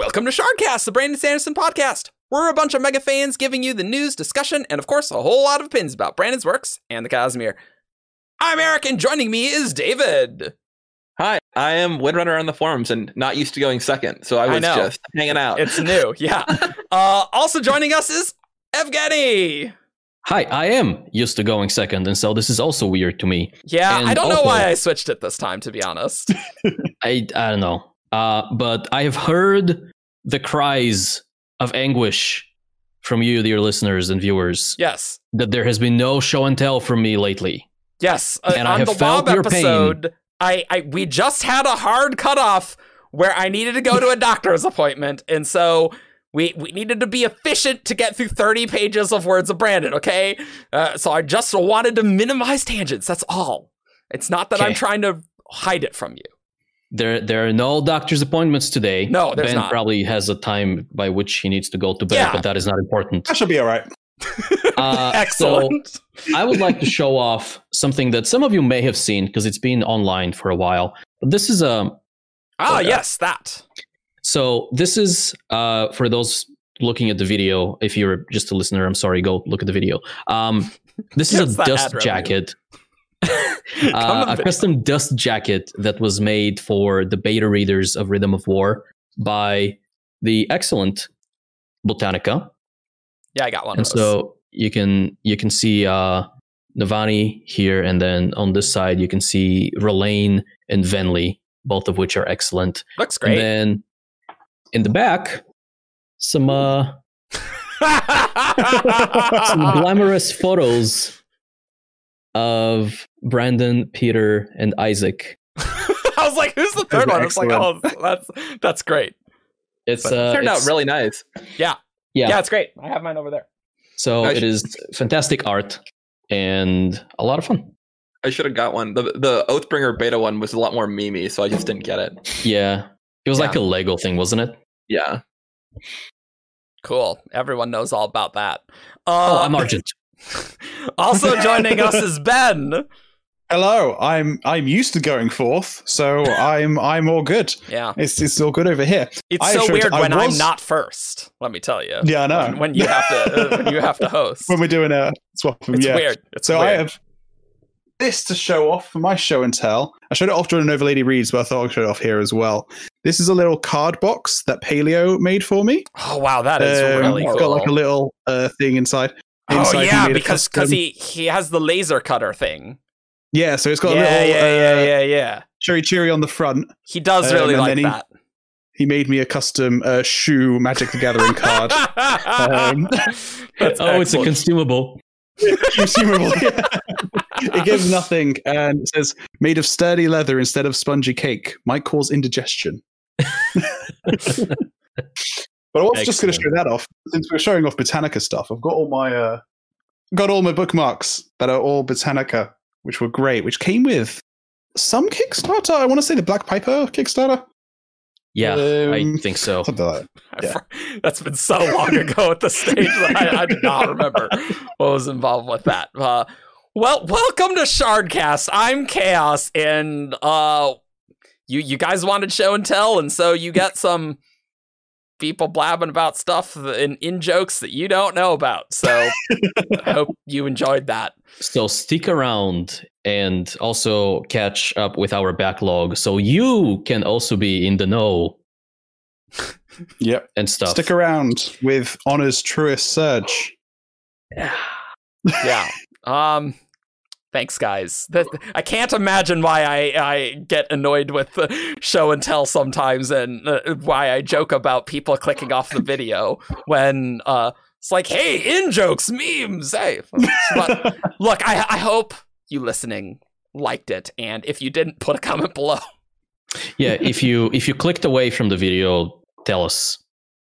Welcome to Shardcast, the Brandon Sanderson podcast. We're a bunch of mega fans giving you the news, discussion, and of course, a whole lot of pins about Brandon's works and the Cosmere. I'm Eric, and joining me is David. Hi, I am Windrunner on the forums and not used to going second, so I I was know. just hanging out. It's new, yeah. Uh, also joining us is Evgeny. Hi, I am used to going second, and so this is also weird to me. Yeah, And I don't know why I switched it this time, to be honest. I I don't know. Uh, but I have heard the cries of anguish from you, dear listeners and viewers, yes, that there has been no show and tell from me lately. yes. Uh, And I on have the felt your pain. I, I we just had a hard cutoff where I needed to go to a doctor's appointment, and so we we needed to be efficient to get through 30 pages of words of Brandon. Okay, uh, so I just wanted to minimize tangents. That's all. It's not that I'm trying to hide it from you. There there are no doctor's appointments today. No, there's ben not. probably has a time by which he needs to go to bed, Yeah. but that is not important. That should be all right. Uh, Excellent. So I would like to show off something that some of you may have seen because it's been online for a while. But this is a ah, okay. yes, that. So this is uh, for those looking at the video. If you're just a listener, I'm sorry. Go look at the video. Um, this is us a that dust ad revenue. jacket, Come uh, a custom dust jacket that was made for the beta readers of Rhythm of War by the excellent Botanica. Yeah, I got one And of those. so you can you can see uh, Navani here, and then on this side you can see Rlain and Venli, both of which are excellent. Looks And great. then in the back, some uh, some glamorous photos of Brandon, Peter, and Isaac. I was like, "Who's the third Those are one?" It's like, "Oh, that's that's great." It's But uh, turned out really nice. yeah. Yeah, yeah. it's great. I have mine over there. So I it should- is fantastic art and a lot of fun. I should have got one. The the Oathbringer beta one was a lot more memey, so I just didn't get it. Yeah, it was like a Lego thing, wasn't it? Yeah. Cool. Everyone knows all about that. Oh, Uh, I'm Argent. also joining us is Ben. Hello, I'm I'm used to going fourth, so I'm I'm all good. Yeah, It's it's all good over here. it's I so weird when I'm not first. Let me tell you. Yeah, I know. When, when you have to, uh, when you have to host, when we're doing a swap. it's yeah. weird. It's So I have this to show off for my show and tell. I showed it off during Over Lady Reads, but I thought I'd show it off here as well. This is a little card box that Paleo made for me. Oh wow, that is Um, really it's cool. got like a little uh, thing inside. Oh Inside he yeah, made because because he he has the laser cutter thing. yeah, so it's got Yeah, a little yeah, yeah, uh, yeah, yeah. cherry cherry on the front. He does um, really and like he- that. He made me a custom uh, shoe Magic the Gathering card. Um, That's oh, it's a consumable. consumable. yeah. it gives nothing and it says made of sturdy leather instead of spongy cake might cause indigestion but i was just going to show that off since we're showing off botanica stuff i've got all my uh got all my bookmarks that are all botanica which were great which came with some kickstarter i want to say the black piper kickstarter Yeah, I Um, think so. like that. yeah. That's been so long ago at the stage that I, I do not remember what was involved with that. Uh, well, welcome to Shardcast. I'm Chaos, and uh, you you guys wanted show and tell, and so you got some people blabbing about stuff and in jokes that you don't know about. So I hope you enjoyed that. So stick around and also catch up with our backlog so you can also be in the know yep and stuff. stick around with honor's truest surge yeah. Um. Thanks, guys. That, I can't imagine why I, I get annoyed with the show and tell sometimes, and uh, why I joke about people clicking off the video when uh it's like, hey, in jokes, memes, hey. But look, I I hope you listening liked it, and if you didn't, put a comment below. Yeah, if you if you clicked away from the video, tell us.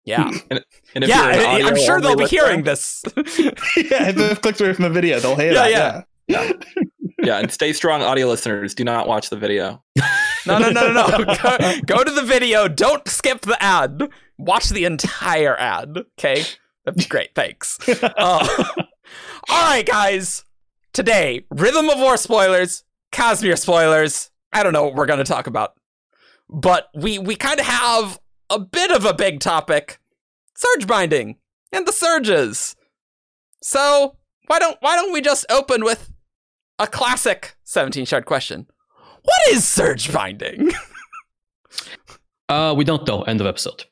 Yeah, And if yeah. you're an I, I'm sure they'll be hearing listener- this. yeah if they've clicked away from the video they'll hear Yeah, that yeah. Yeah, and stay strong, audio listeners. Do not watch the video. No, no, no, no, no. Go, go to the video. Don't skip the ad. Watch the entire ad. Okay, that'd be great. Thanks. Uh, all right, guys. Today, Rhythm of War spoilers, Cosmere spoilers. I don't know what we're gonna talk about, but we we kind of have a bit of a big topic surge binding and the surges. So, why don't why don't we just open with a classic 17 shard question? What is surge binding? Uh, we don't know. End of episode.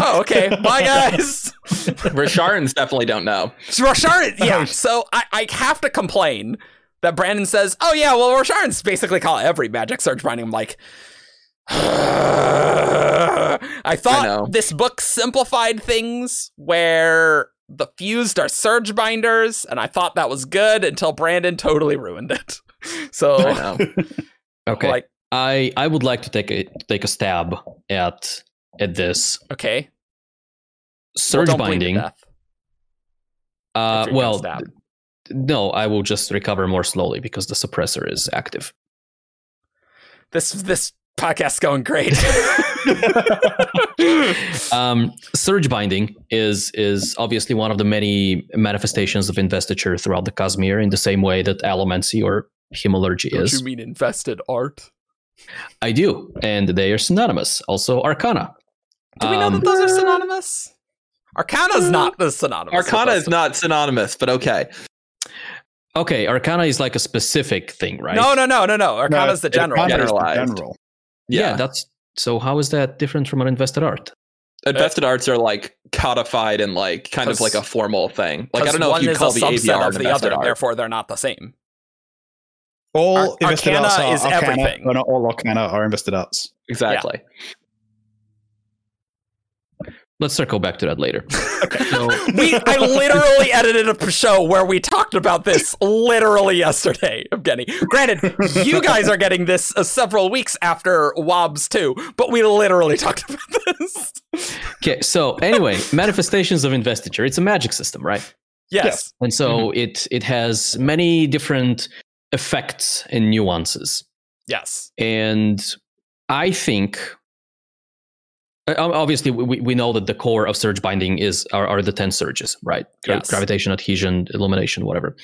Oh, okay. Bye, guys. Rosharans definitely don't know. Rosharan, yeah. So I, I have to complain that Brandon says, "Oh yeah, well Rosharan's basically call every magic surge binding." I'm like, I thought know. this book simplified things where the fused are surge binders, and I thought that was good until Brandon totally ruined it. So I. Okay. like, I I would like to take a take a stab at at this okay, surge bleed to binding. Uh, if you're gonna well, no, I will just recover more slowly because the suppressor is active. this this podcast's going great. um, surge binding is is obviously one of the many manifestations of investiture throughout the Cosmere, in the same way that allomancy or hemalurgy Don't is. you mean invested art? I do, and they are synonymous. Also, Arcana. Do we know Um, that those are synonymous? Arcana's not the synonymous. Arcana is not synonymous, but okay. Okay, Arcana is like a specific thing, right? No, no, no, no, no. Arcana's the general. Arcana is the Generalized. general. Yeah, Yeah. that's so. How is that different from an invested art? Uh, invested arts are like codified and like kind of like a formal thing. Like I don't know if you is call a the subset AVR of the other, art. therefore they're not the same. All Ar- invested Arcana arts are is Arcana, everything. but not all Arcana are invested arts. Exactly. Let's circle back to that later. So, We, I literally edited a show where we talked about this literally yesterday, Evgeny. Granted, you guys are getting this uh, several weeks after Wobbs too, but we literally talked about this. okay, so anyway, manifestations of investiture. It's a magic system, right? Yes. And so it it has many different effects and nuances. Yes. And I think Uh, obviously we, we know that the core of surge binding is are, are the 10 surges, right? Yes. Gravitation, adhesion, illumination, whatever.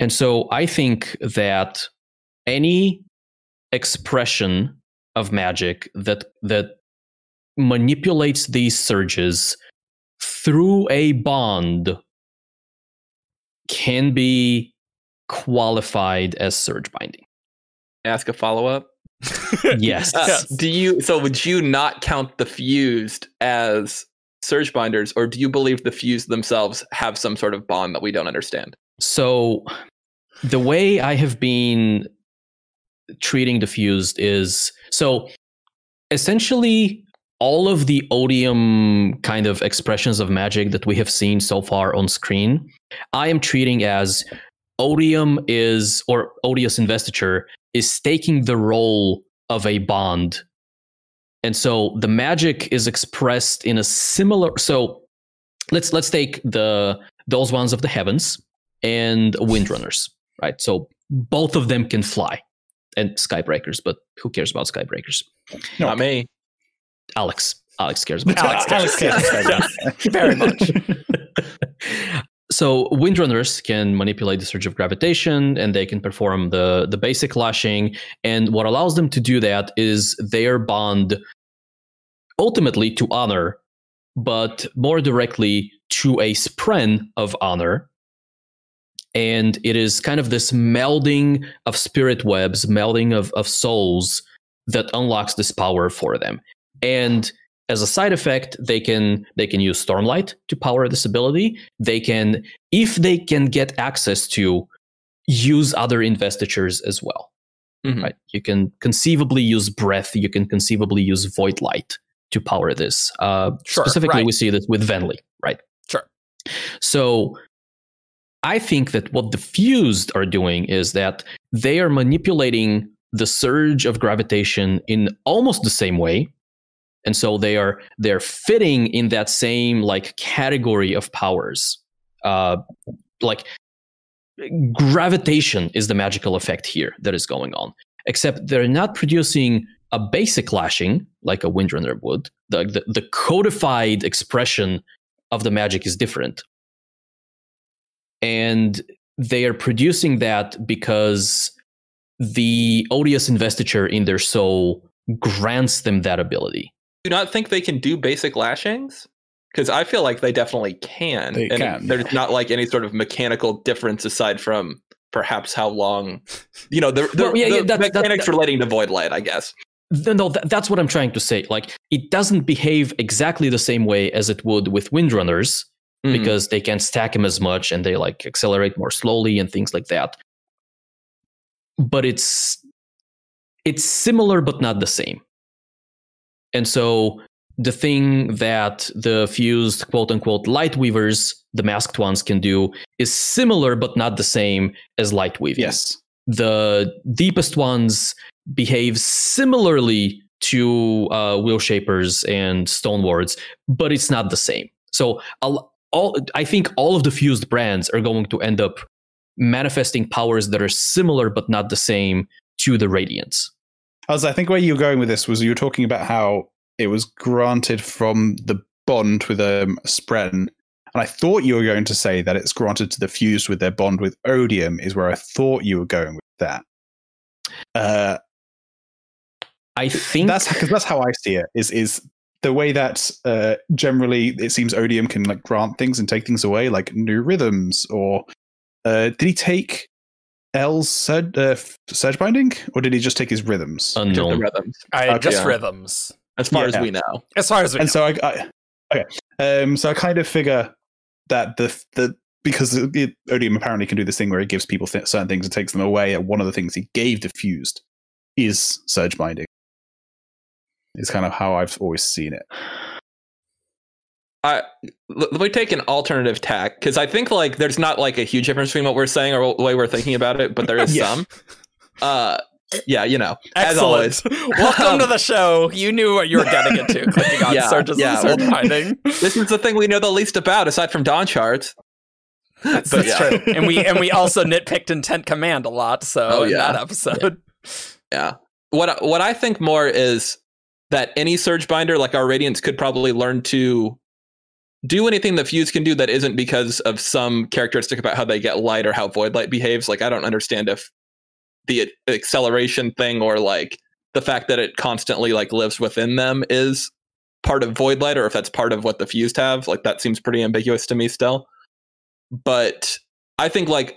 And so I think that any expression of magic that that manipulates these surges through a bond can be qualified as surge binding. Ask a follow up. Yes. Uh, Do you? So would you not count the fused as surge binders, or do you believe the fused themselves have some sort of bond that we don't understand? So the way I have been treating the fused is so essentially all of the odium kind of expressions of magic that we have seen so far on screen, I am treating as odium is or odious investiture is taking the role of a bond. And so the magic is expressed in a similar so let's let's take the those ones of the heavens and windrunners, right? So both of them can fly and skybreakers, but who cares about skybreakers? No. Not me. Alex. Alex cares about Alex Alex cares. cares. Very much. so windrunners can manipulate the surge of gravitation and they can perform the the basic lashing. And what allows them to do that is their bond ultimately to honor but more directly to a spren of honor. And it is kind of this melding of spirit webs melding of, of souls that unlocks this power for them. And as a side effect they can they can use stormlight to power this ability they can if they can get access to use other investitures as well Mhm. right you can conceivably use breath you can conceivably use void light to power this uh, Sure, specifically right. we see this with venli right Sure. so i think that what the fused are doing is that they are manipulating the surge of gravitation in almost the same way and so they are they're fitting in that same like category of powers. Uh like gravitation is the magical effect here that is going on except they're not producing a basic lashing like a windrunner would. The, the the codified expression of the magic is different. And they are producing that because the odious investiture in their soul grants them that ability you not think they can do basic lashings? Because I feel like they definitely can. They and can, there's not like any sort of mechanical difference aside from perhaps how long, you know, the, the, Well, yeah, the yeah, that- that- mechanics that- relating to void light, I guess. No, that's what I'm trying to say. Like, it doesn't behave exactly the same way as it would with windrunners Mhm. because they can't stack them as much and they like accelerate more slowly and things like that. But it's it's similar but not the same. And so the thing that the fused quote unquote light weavers, the masked ones, can do is similar but not the same as light weaving Yes. the deepest ones behave similarly to uh, Willshapers and stone wards, but it's not the same. So I'll, all I think all of the fused brands are going to end up manifesting powers that are similar but not the same to the Radiants. As I think where you were going with this was you were talking about how it was granted from the bond with um, Spren. And I thought you were going to say that it's granted to the fused with their bond with Odium, is where I thought you were going with that. Uh, I think that's because that's how I see it. Is is the way that uh, generally it seems Odium can like grant things and take things away, like new rhythms, or uh, did he take L's surge, uh, surge binding, or did he just take his rhythms? Just the unknown. rhythms, I Okay. just rhythms. as far Yeah. as we know. As far as we and know. so I, I okay um so i kind of figure that the the because it, odium apparently can do this thing where it gives people th- certain things and takes them away and one of the things he gave diffused is surge binding is kind of how i've always seen it I let me take an alternative tack because I think like there's not like a huge difference between what we're saying or the way we're thinking about it, but there is Yeah. some. Uh, yeah, you know, as always. Excellent. Welcome to the show. You knew what you were getting into. Clicking on Yeah, surges yeah, and surge well- finding. This is the thing we know the least about aside from Dawnshards. That's, But that's yeah. true. And we and we also nitpicked intent command a lot. So Oh, in yeah. that episode, Yeah. What what I think more is that any surge binder like our radiance could probably learn to do anything the fuse can do that isn't because of some characteristic about how they get light or how void light behaves. Like I don't understand if the acceleration thing or like the fact that it constantly like lives within them is part of void light or if that's part of what the fused have. Like that seems pretty ambiguous to me still. But I think like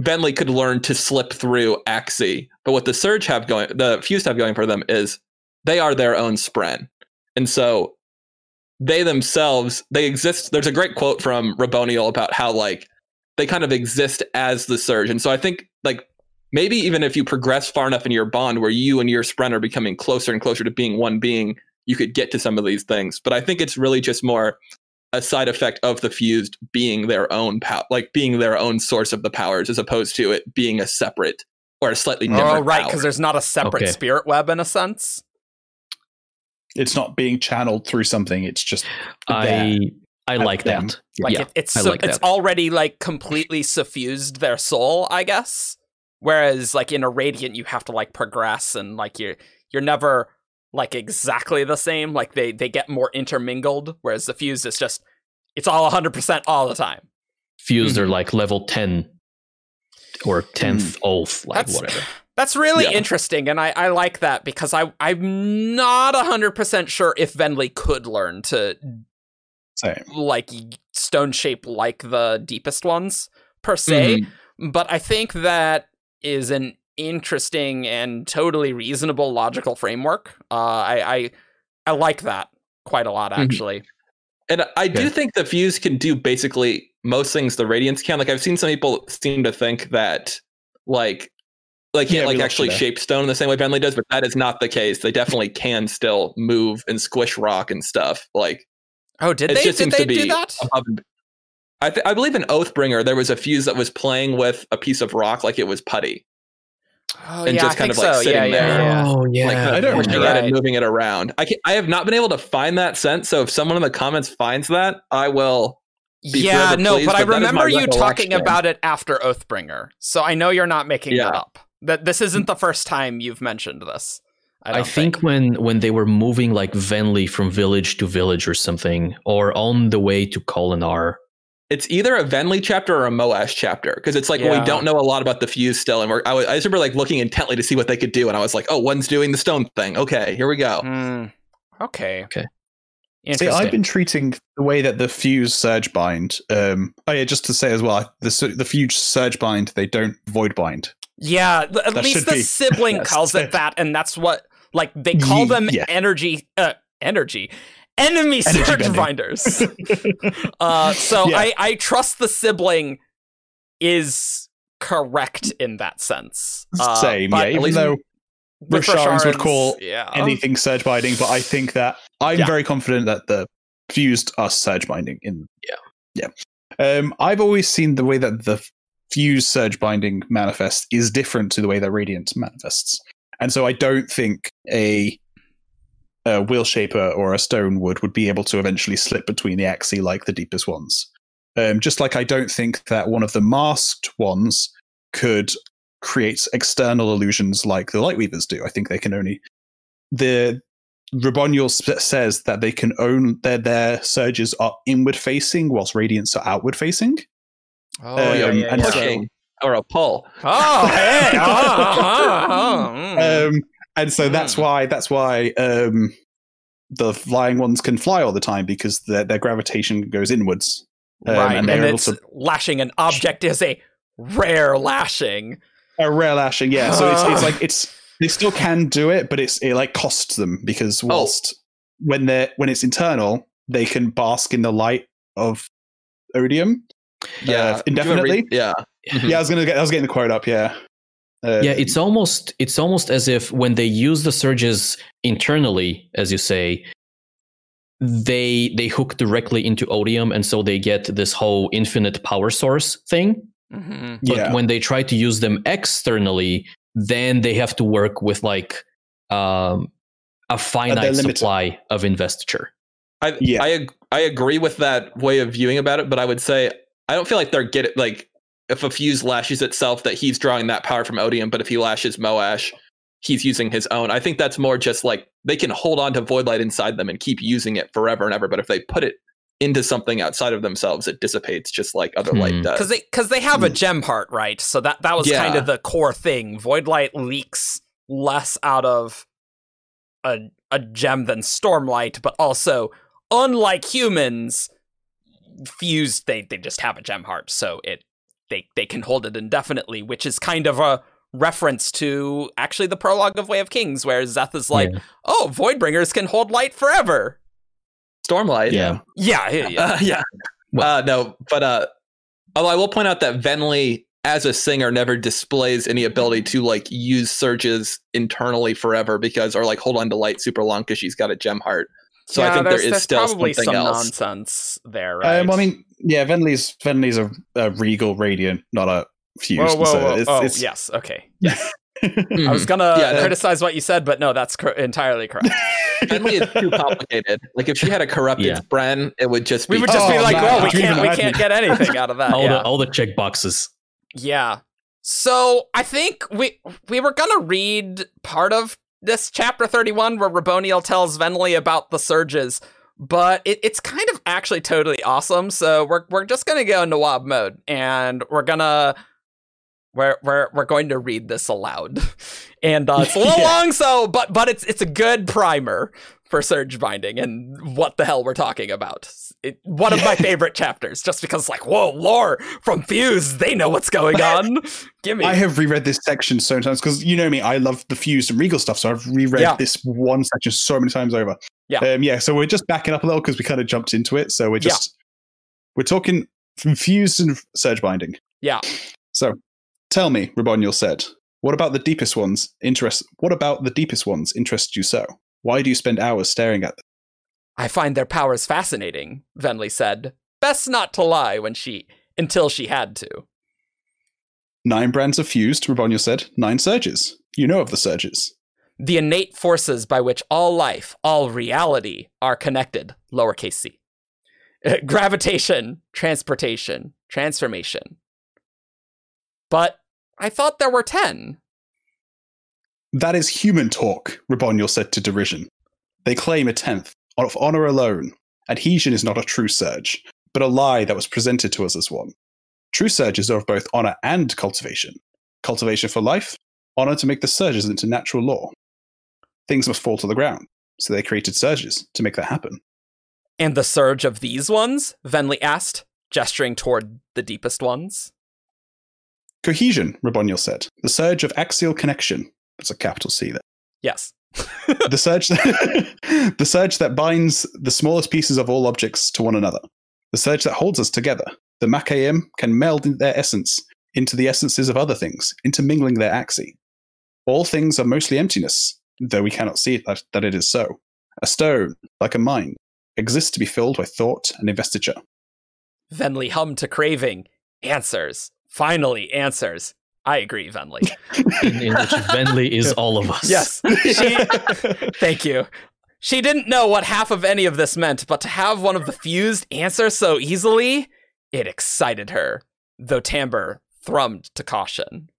Venli could learn to slip through axi, but what the Surge have going, the Fused have going for them is they are their own Spren, and so they themselves they exist. There's a great quote from Raboniel about how like they kind of exist as the Surge, and so I think like maybe even if you progress far enough in your bond where you and your Spren are becoming closer and closer to being one being, you could get to some of these things. But I think it's really just more a side effect of the fused being their own power, like being their own source of the powers, as opposed to it being a separate or a slightly oh, different. oh right, because there's not a separate Okay. spirit web in a sense. It's not being channeled through something it's just I there. I like them. that. Like yeah, it, it's I su- like it's that. already like completely suffused their soul, I guess. Whereas like in a radiant, you have to like progress and like you're you're never like exactly the same. Like they they get more intermingled. Whereas the fused is just it's all 100 percent all the time. Fused Mhm. are like level ten or tenth oath, like That's- whatever. That's really Yeah. interesting, and I, I like that because I I'm not hundred percent sure if Venli could learn to same like stone shape like the deepest ones per se. Mhm. but I think that is an interesting and totally reasonable logical framework. Uh, I, I I like that quite a lot, Mhm. actually. And I do Okay. think the fuse can do basically most things the Radiants can. Like I've seen some people seem to think that like like Yeah, can't we like actually shape stone in the same way Venli does, but that is not the case. They definitely can still move and squish rock and stuff. Like Oh, did it they? just Did seems they to be do that? above I, th- I believe in Oathbringer there was a fuse that was playing with a piece of rock like it was putty, Oh, and yeah, just I kind think of, like, so. sitting yeah, yeah, there. yeah. Oh yeah, like I don't pushing remember it that. and moving it around. I can, I have not been able to find that sense. So if someone in the comments finds that, I will. be Yeah, forever no, pleased, but I but that is remember you talking about it after Oathbringer, so I know you're not making Yeah. that up. That this isn't the first time you've mentioned this. I, I, don't think, when when they were moving like Venli from village to village or something, or on the way to Kholinar. It's either a Venli chapter or a Moash chapter because it's like Yeah. we don't know a lot about the fuse still, and we're. I, was, I just remember like looking intently to see what they could do, and I was like, "Oh, one's doing the stone thing. Okay, here we go." Hmm. Okay. Okay. See, I've been treating the way that the fuse surge bind. Um, oh yeah, just to say as well, the the fuse surge bind they don't void bind. Yeah, at That least the be- sibling calls it that, and that's what like they call them yeah. energy uh energy enemy Energy surge bending. binders. uh so Yeah. I I trust the sibling is correct in that sense. Uh, Same, yeah. Even though with Rosharans would call yeah. anything surge binding, but I think that I'm very confident that the fused are surge binding. In Yeah. yeah. Um, I've always seen the way that the fused surge binding manifests is different to the way that radiant manifests, and so I don't think a a wheel shaper or a Stoneward would be able to eventually slip between the axes like the deepest ones. Um, just like I don't think that one of the masked ones could create external illusions like the Lightweavers do. I think they can only the Raboniel says that they can own their their surges are inward facing, whilst radiants are outward facing. Oh, um, yeah, and yeah. so- or a pull. Oh, hey. oh, oh, oh, mm. Um, and so that's Hmm. why that's why um, the flying ones can fly all the time because their their gravitation goes inwards. um, right, and and, it's to- lashing an object is a rare lashing. A rare lashing, yeah. So it's it's like it's they still can do it, but it's it like costs them because Oh. whilst when they're when it's internal, they can bask in the light of odium. Yeah, indefinitely? Yeah. Yeah, I was gonna get I was getting the quote up. Yeah, uh, yeah, it's almost it's almost as if when they use the surges internally, as you say, they they hook directly into odium, and so they get this whole infinite power source thing. hmm But yeah. when they try to use them externally, then they have to work with like um, a finite supply of investiture. I Yeah. I I agree with that way of viewing about it, but I would say I don't feel like they're get like if a fuse lashes itself that he's drawing that power from Odium, but if he lashes Moash, he's using his own. I think that's more just like they can hold on to void light inside them and keep using it forever and ever. But if they put it into something outside of themselves, it dissipates just like other Hmm. light does. because they because they have a Hmm. gem heart, right? So that that was kind of the core thing. Void light leaks less out of a a gem than stormlight, but also unlike humans, fused they they just have a gem heart, so it they they can hold it indefinitely, which is kind of a reference to actually the prologue of Way of Kings, where Szeth is like, Yeah. "Oh, Voidbringers can hold light forever." Stormlight. Yeah. Yeah, yeah, yeah. Uh, yeah. Well- uh, no, but uh, although I will point out that Venli, as a singer, never displays any ability to like use surges internally forever because, or like hold on to light super long because she's got a gem heart. So I Yeah, think there's- still probably something some else. nonsense there, right? Um, I mean, yeah, Venli's Venli's a, a regal radiant, not a fused. Whoa, whoa, so whoa. it's, oh, it's- yes. Okay. Yes. I was gonna Yeah, no. criticize what you said, but no, that's cor- entirely correct. Venli is too complicated. Like if she had a corrupted Yeah. spren, it would just be. We would just be Oh, like, man, well, we can't, we can't get anything out of that. all yeah. the all the check boxes. yeah. So I think we we were gonna read part of this chapter thirty-one where Raboniel tells Venli about the surges, but it, it's kind of actually totally awesome. So we're we're just gonna go into Wob mode and we're gonna we're we're we're going to read this aloud, and uh, it's a little Yeah. long. So, but but it's it's a good primer for surge binding and what the hell we're talking about. It, one of my favorite chapters, just because like whoa, lore from Fuse, they know what's going on. Give me. I have reread this section so many times because you know me, I love the Fuse and regal stuff. So I've reread Yeah. this one section so many times over. Yeah. um, yeah. So we're just backing up a little because we kind of jumped into it. So we're Yeah. just we're talking from fused and surge binding. Yeah. So tell me, Raboniel said, what about the deepest ones? Interest? What about the deepest ones interest you so? Why do you spend hours staring at them? I find their powers fascinating, Venli said. Best not to lie when she until she had to. Nine brands of fused, Raboniel said. Nine surges. You know of the surges. The innate forces by which all life, all reality are connected, lowercase c. Uh, gravitation, transportation, transformation. But I thought there were 10. That is human talk, Raboniel said to derision. They claim a tenth, of honor alone. Adhesion is not a true surge, but a lie that was presented to us as one. True surges are of both honor and cultivation. Cultivation for life, honor to make the surges into natural law. Things must fall to the ground. So they created surges to make that happen. And the surge of these ones? Venli asked, gesturing toward the deepest ones. Cohesion, Raboniel said. The surge of axial connection. That's a capital C there. Yes. the surge the surge that binds the smallest pieces of all objects to one another. The surge that holds us together. The Makayim can meld their essence into the essences of other things, intermingling their axi. All things are mostly emptiness, though we cannot see that, that it is so. A stone, like a mind, exists to be filled by thought and investiture. Venli hummed to Craving. Answers. Finally, answers. I agree, Venli. in, in which Venli is all of us. Yes. She, thank you. She didn't know what half of any of this meant, but to have one of the fused answer so easily, it excited her, though Timbre thrummed to caution.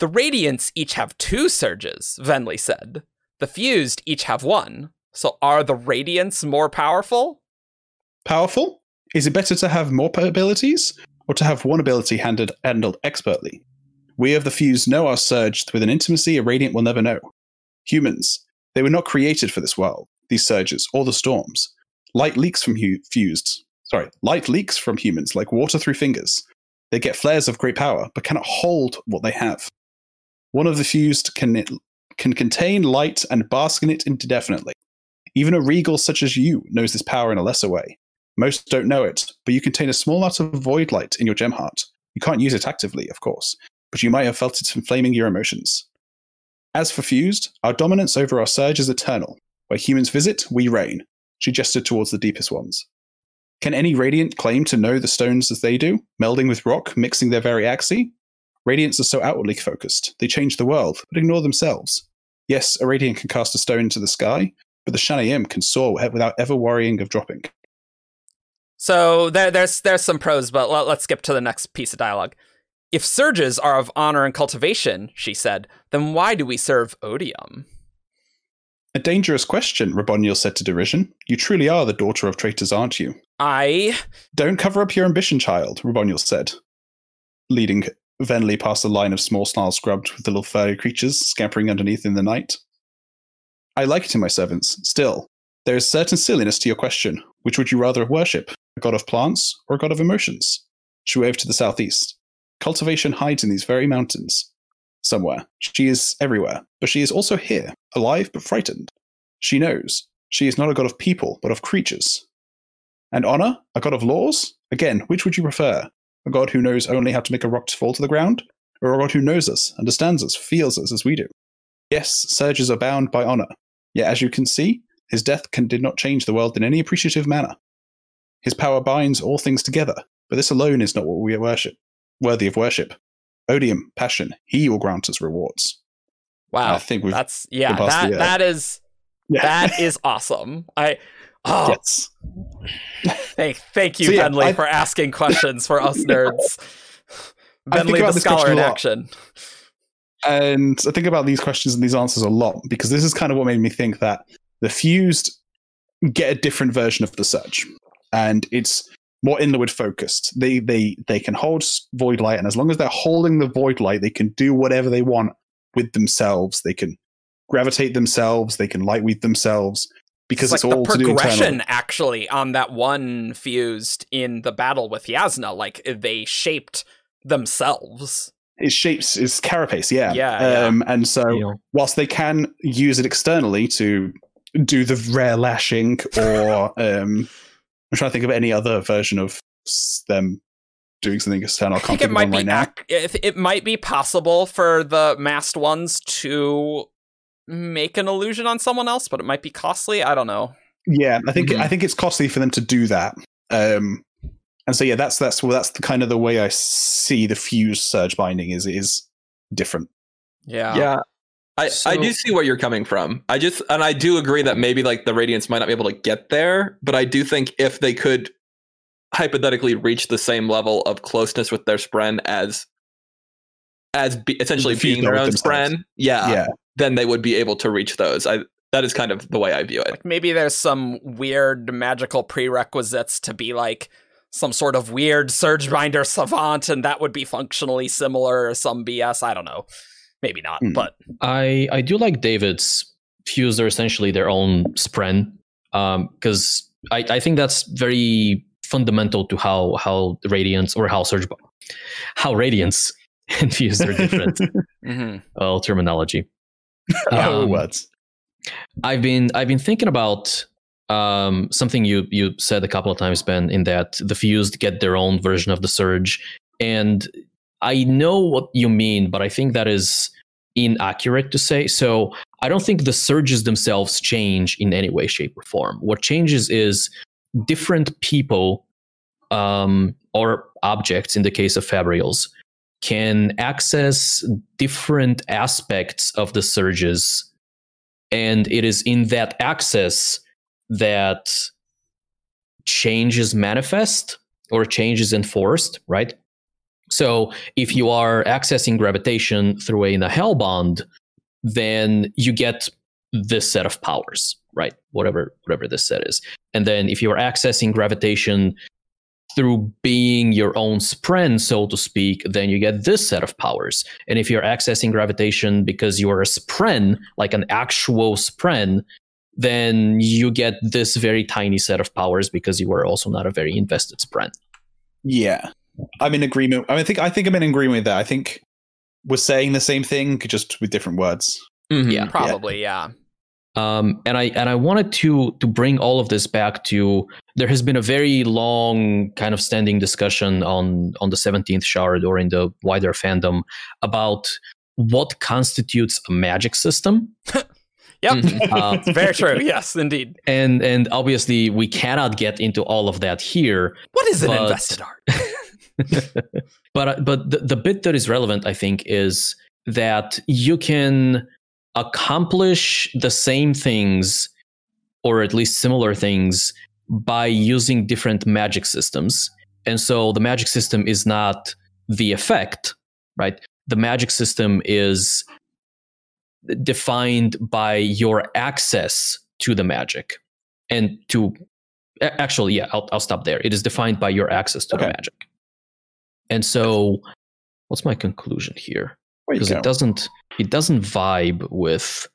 The Radiants each have two surges, Venli said. The fused each have one. So are the Radiants more powerful? Powerful? Is it better to have more abilities, or to have one ability handled, handled expertly? We of the fused know our surged with an intimacy a Radiant will never know. Humans, they were not created for this world, these surges, or the storms. Light leaks from hu- fused. Sorry, light leaks from humans like water through fingers. They get flares of great power, but cannot hold what they have. One of the fused can, can contain light and bask in it indefinitely. Even a regal such as you knows this power in a lesser way. Most don't know it, but you contain a small amount of void light in your gem heart. You can't use it actively, of course, but you might have felt it inflaming your emotions. As for Fused, our dominance over our surge is eternal. Where humans visit, we reign. She gestured towards the deepest ones. Can any Radiant claim to know the stones as they do, melding with rock, mixing their very axis? Radiants are so outwardly focused. They change the world, but ignore themselves. Yes, a Radiant can cast a stone into the sky, but the Shanayim can soar without ever worrying of dropping. So there, there's there's some pros, but let, let's skip to the next piece of dialogue. If surges are of honor and cultivation, she said, then why do we serve odium? A dangerous question, Raboniel said to derision. You truly are the daughter of traitors, aren't you? I. Don't cover up your ambition, child, Raboniel said, leading Venli past a line of small snarl scrubbed with little furry creatures scampering underneath in the night. I like it in my servants. Still, there is certain silliness to your question. Which would you rather worship, a god of plants or a god of emotions? She waved to the southeast. Cultivation hides in these very mountains. Somewhere. She is everywhere, but she is also here, alive but frightened. She knows. She is not a god of people, but of creatures. And honor? A god of laws? Again, which would you prefer? A god who knows only how to make a rock fall to the ground? Or a god who knows us, understands us, feels us as we do? Yes, surges are bound by honor. Yet, as you can see, his death can, did not change the world in any appreciative manner. His power binds all things together, but this alone is not what we worship, worthy of worship. Odium, passion, he will grant us rewards. Wow, I think we've that's yeah, that that is Yeah. that is awesome. I oh yes. thank thank you, So, yeah, Venli, I- for asking questions for us nerds. Venli, the scholar in action. And I think about these questions and these answers a lot because this is kind of what made me think that the fused get a different version of the search. and it's more inward focused. They they they can hold void light, and as long as they're holding the void light, they can do whatever they want with themselves. They can gravitate themselves. They can light weave themselves because it's it's, like all the to do progression internally. actually on that one fused in the battle with Jasnah. Like they shaped themselves. It shapes its carapace, yeah. Yeah, yeah. Um, and so You know, whilst they can use it externally to do the rare lashing or um I'm trying to think of any other version of them doing something external. I I think it might be right ac- if it might be possible for the masked ones to make an illusion on someone else, but it might be costly. I don't know. Yeah, I think Mhm. I think it's costly for them to do that. Um and so yeah, that's that's well that's the kind of the way I see the fuse surge binding is is different. Yeah. yeah. I, I do see where you're coming from. I just and I do agree that maybe like the Radiants might not be able to get there, but I do think if they could hypothetically reach the same level of closeness with their spren as as be, essentially being their own spren, yeah, yeah. then they would be able to reach those. I that is kind of the way I view it. Like maybe there's some weird magical prerequisites to be like some sort of weird surge binder savant, and that would be functionally similar or some BS. I don't know. Maybe not, Hmm. but I I do like David's fused are essentially their own spren because I, I think that's very fundamental to how how Radiants or how surge how Radiants and fused are different. Hmm well terminology. Oh, Um, words. I've been I've been thinking about um, something you you said a couple of times, Ben, in that the fused get their own version of the surge, and I know what you mean, but I think that is inaccurate to say. So I don't think the surges themselves change in any way, shape, or form. What changes is different people um, or objects, in the case of Fabrials, can access different aspects of the surges and it is in that access that change is manifest or change is enforced, right? So if you are accessing gravitation through a Nahel bond, then you get this set of powers, right? Whatever whatever this set is. And then if you are accessing gravitation through being your own spren, so to speak, then you get this set of powers. And if you're accessing gravitation because you are a spren, like an actual spren, then you get this very tiny set of powers because you are also not a very invested spren. Yeah, I'm in agreement. I, mean, I think I think I'm in agreement with that. I think we're saying the same thing, just with different words. Mhm. Yeah. Probably, yeah. Um, and I and I wanted to to bring all of this back to there has been a very long kind of standing discussion on on the 17th shard or in the wider fandom about what constitutes a magic system. Yep. Mhm. Uh, Very true. Yes, indeed. and and obviously we cannot get into all of that here. What is an invested art? but uh, but the, the bit that is relevant, I think, is that you can accomplish the same things, or at least similar things, by using different magic systems. And so the magic system is not the effect, right? The magic system is defined by your access to the magic and to actually yeah I'll, I'll stop there it is defined by your access to the magic and so what's my conclusion here because it doesn't it doesn't vibe with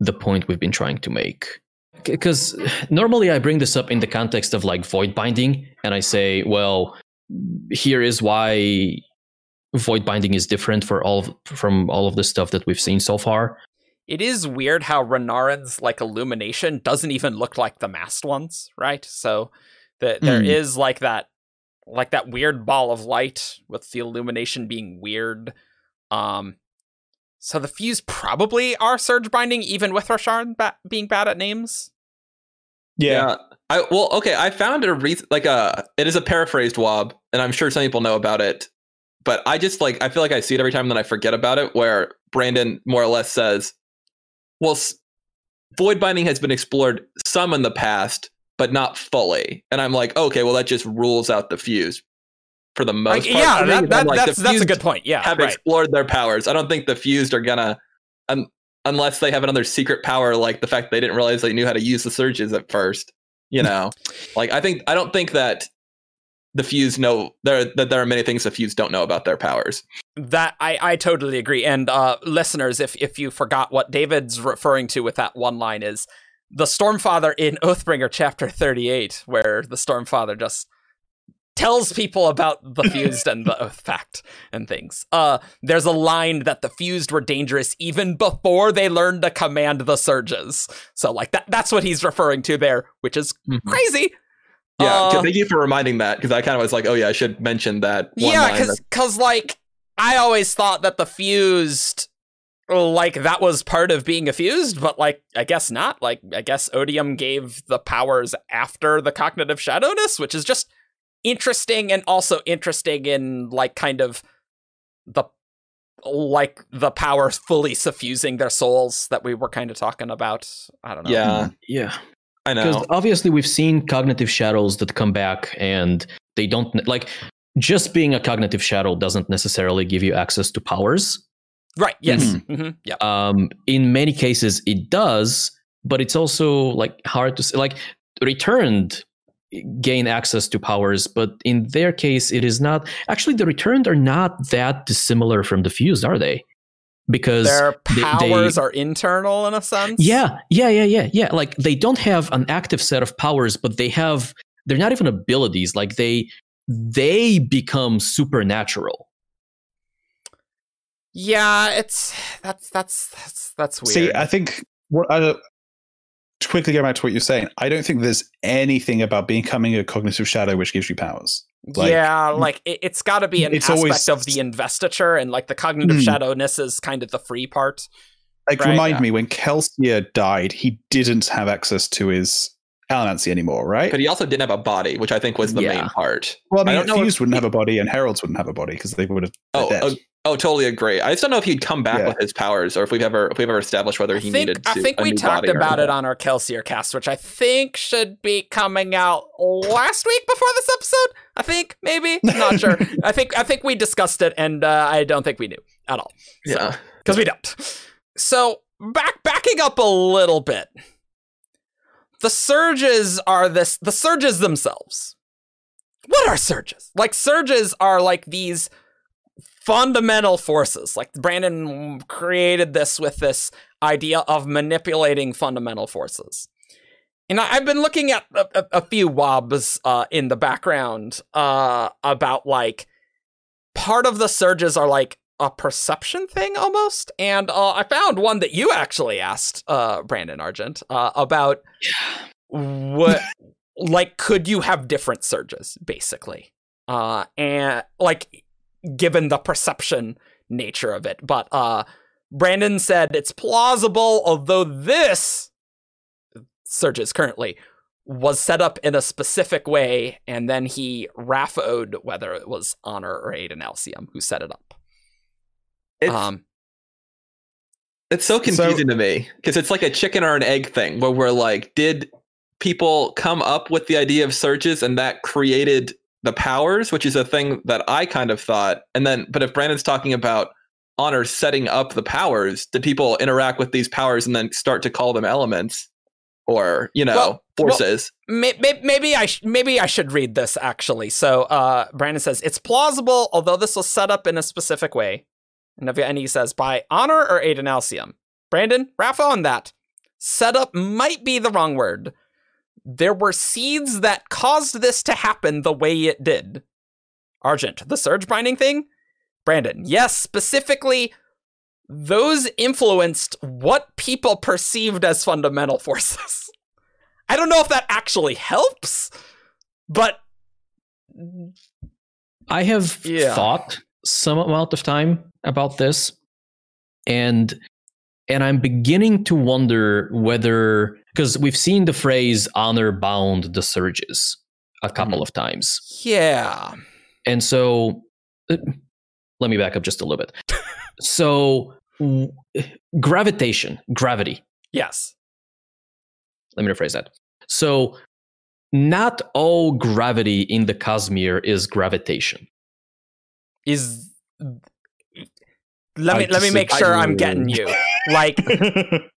the point we've been trying to make because normally i bring this up in the context of like void binding and i say well here is why void binding is different for all of, from all of the stuff that we've seen so far It is weird how Renarin's like illumination doesn't even look like the masked ones, right? So the, there is Hmm. like that like that weird ball of light with the illumination being weird. Um so the fuse probably are surge binding even with Rashard ba- being bad at names. yeah. I well, okay. I found a re- like a it is a paraphrased wob, and I'm sure some people know about it. But I just like I feel like I see it every time, and then I forget about it. Where Brandon more or less says, "Well, s- void binding has been explored some in the past, but not fully." And I'm like, okay, well that just rules out the fuse for the most Like, part. yeah, that, that, like, that's that's a good point. Yeah, Have right. explored their powers. I don't think the fused are gonna, un- unless they have another secret power, like the fact they didn't realize they knew how to use the surges at first. You know, like I think I don't think that the fuse know there that there are many things the fuse don't know about their powers. That I, I totally agree. And uh, listeners, if if you forgot what David's referring to with that one line is the Stormfather in Oathbringer chapter 38, where the Stormfather just tells people about the fused and the Oathpact and things. Uh there's a line that the fused were dangerous even before they learned to command the surges. So like that that's what he's referring to there, which is crazy. Yeah, Uh, thank you for reminding that because I kind of was like, oh yeah, I should mention that. One yeah because because like i always thought that the fused like that was part of being a fused but like i guess not. Like i guess odium gave the powers after the cognitive shadowness which is just interesting and also interesting in like kind of the like the power fully suffusing their souls that we were kind of talking about. I don't know. Yeah, hmm. yeah. I know. because know. obviously we've seen cognitive shadows that come back and they don't like just being a cognitive shadow doesn't necessarily give you access to powers right yes hmm yeah um, in many cases it does but it's also like hard to say like returned gain access to powers but in their case it is not actually the returned are not that dissimilar from the fused are they because Their they- they- powers are internal in a sense. yeah, yeah, yeah, yeah, yeah. Like they don't have an active set of powers, but they have they're not even abilities. Like they they become supernatural. Yeah, it's that's that's that's that's weird. See, I think what I don't- to quickly go back to what you're saying. I don't think there's anything about becoming a cognitive shadow which gives you powers. like- yeah, like it, it's got to be an aspect always- of the investiture, and like the cognitive Hmm. shadowness is kind of the free part. Like, Right, remind yeah. me when Kelsier died, he didn't have access to his Allomancy anymore, right? But he also didn't have a body, which I think was the Yeah. main part. well, I I mean, don't know Fuse if- wouldn't have a body, and Heralds wouldn't have a body because they would have. Oh, dead. Oh, totally agree. I just don't know if he'd come back Yeah. with his powers, or if we've ever if we've ever established whether I he think needed. To, I think we talked about it on our Kelsier cast, which I think should be coming out last week before this episode. I think maybe not sure. I think I think we discussed it, and uh, I don't think we knew at all. So- Yeah, because we don't. So back backing up a little bit, the surges are this. The surges themselves. What are surges? Like surges are like these fundamental forces. Like Brandon created this with this idea of manipulating fundamental forces. And I, I've been looking at a, a, a few wobs uh, in the background uh, about like part of the surges are like a perception thing almost. And uh, I found one that you actually asked, uh, Brandon Argent, uh, about what, like, could you have different surges, basically? Uh, and like, given the perception nature of it. But uh, Brandon said it's plausible, although this surges currently was set up in a specific way, and then he rafoed whether it was Honor or Adonalsium who set it up. it's um, it's so confusing to me because it's like a chicken or an egg thing where we're like, did people come up with the idea of surges and that created the powers, which is a thing that I kind of thought, and then but if Brandon's talking about honor setting up the powers, did people interact with these powers and then start to call them elements or you know Well- well- forces? may- may- maybe I sh- maybe I should read this actually. So uh, Brandon says it's plausible, although this was set up in a specific way. And if- and he says by Honor or Adonalsium. Brandon, RAFO on that. Setup might be the wrong word. There were seeds that caused this to happen the way it did. Argent, the surge binding thing? Brandon, yes, specifically, those influenced what people perceived as fundamental forces. I don't know if that actually helps, but I have Yeah. thought some amount of time about this, and and I'm beginning to wonder whether because we've seen the phrase "honor bound the surges" a couple Mm-hmm. of times, yeah. and so uh, let me back up just a little bit. so w- gravitation, gravity. Yes. Let me rephrase that. So not all gravity in the Cosmere is gravitation. Is let I me let me make sure I'm getting you. Like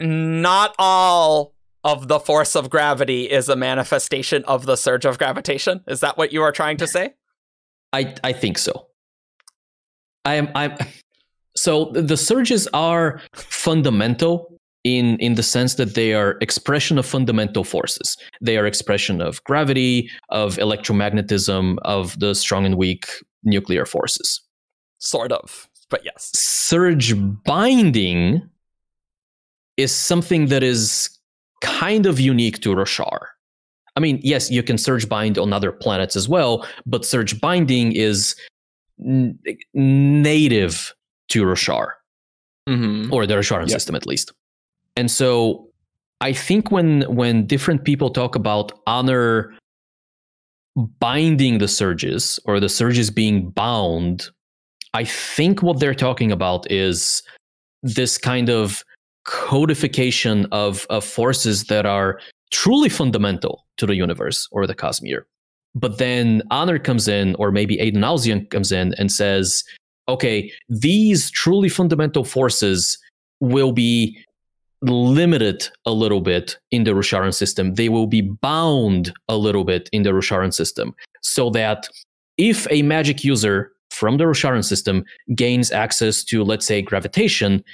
not all of the force of gravity is a manifestation of the surge of gravitation. Is that what you are trying to say? I I think so. I am I'm so the surges are fundamental in in the sense that they are expression of fundamental forces. They are expression of gravity, of electromagnetism, of the strong and weak nuclear forces. Sort of. But yes. Surge binding is something that is kind of unique to Roshar. I mean, yes, you can surge bind on other planets as well, but surge binding is n- native to Roshar, Mm-hmm. or the Rosharan Yep. system at least. And so I think when when different people talk about honor binding the surges or the surges being bound, I think what they're talking about is this kind of codification of, of forces that are truly fundamental to the universe or the Cosmere. But then Honor comes in, or maybe Adonalsium comes in and says, okay, these truly fundamental forces will be limited a little bit in the Rosharan system. They will be bound a little bit in the Rosharan system so that if a magic user from the Rosharan system gains access to, let's say, gravitation,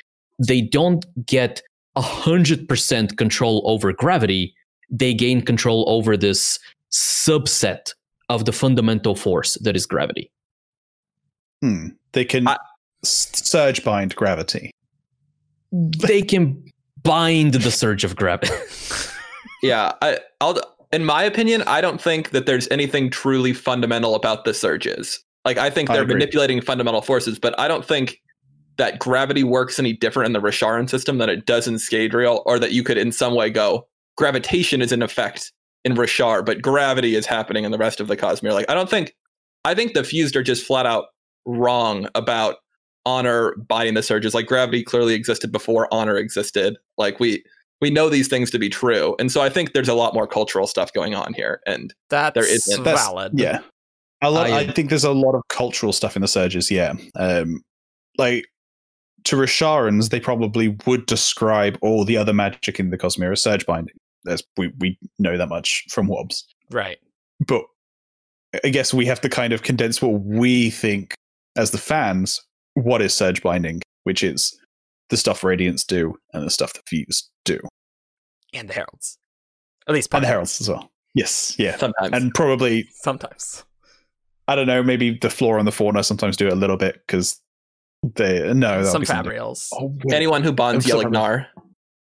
they don't get 100% control over gravity. They gain control over this subset of the fundamental force that is gravity. Hmm. They can I- s- surge bind gravity. They can bind the surge of gravity. Yeah, I, I'll. In my opinion, I don't think that there's anything truly fundamental about the surges. Like, I think they're agree. manipulating fundamental forces, but I don't think that gravity works any different in the Rosharan system than it does in Scadrial, or that you could in some way go, gravitation is in effect in Roshar, but gravity is happening in the rest of the Cosmere. Like, I don't think. I think the fused are just flat out wrong about honor binding the surges. Like, gravity clearly existed before honor existed. Like, we we know these things to be true. And so I think there's a lot more cultural stuff going on here. And That's There isn't. That's- valid. Yeah. A lot, I- I, think there's a lot of cultural stuff in the surges, yeah. Um, like to Rosharans, they probably would describe all the other magic in the Cosmere as surge binding. That's we, we know that much from Wobbs. Right. But I guess we have to kind of condense what we think as the fans, what is surge binding, which is the stuff Radiants do and the stuff the Fuse do. And the heralds. At least And the Heralds as well. Yes, yeah. sometimes And probably sometimes. I don't know, maybe the floor and the fauna sometimes do it a little bit because they uh, no Some be fabrials. Oh, anyone who bonds I'm. Yelig-nar.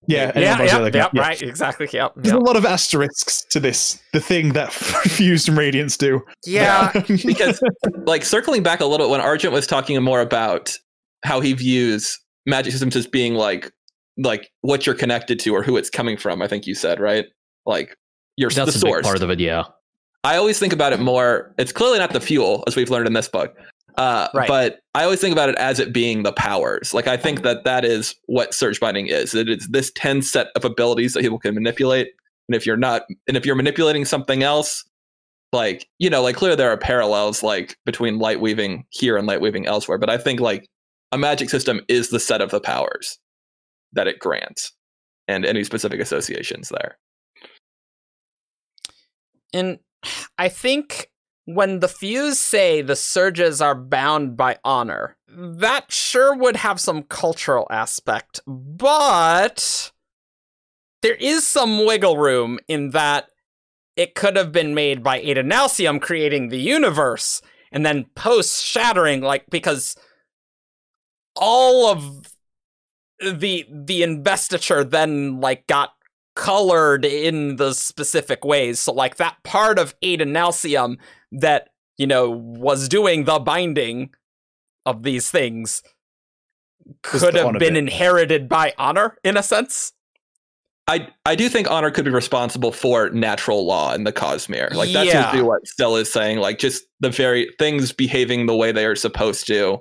yeah, anyone yeah, yeah, it like yeah, yeah. right, exactly. Yeah, There's yeah. a lot of asterisks to this. The thing that fused and radiance do. yeah. Because like circling back a little when Argent was talking more about how he views magic systems as being like like what you're connected to or who it's coming from, I think you said, right? Like your the That's a source. big part of it, yeah. I always think about it more. It's clearly not the fuel, as we've learned in this book. Uh, Right. But I always think about it as it being the powers. Like I think that that is what surge binding is. It is this ten set of abilities that people can manipulate. And if you're not, and if you're manipulating something else, like you know, like clearly there are parallels like between light weaving here and light weaving elsewhere. But I think like a magic system is the set of the powers that it grants, and any specific associations there. And I think when the Fuse say the surges are bound by honor, that sure would have some cultural aspect, but there is some wiggle room in that it could have been made by Adonalsium creating the universe and then post shattering, like because all of the the investiture then like got colored in the specific ways. So like that part of Adonalsium that, you know, was doing the binding of these things could have been inherited by honor in a sense. I I do think honor could be responsible for natural law in the Cosmere. Like that seems be Yeah. what Stella is saying. Like just the very things behaving the way they are supposed to,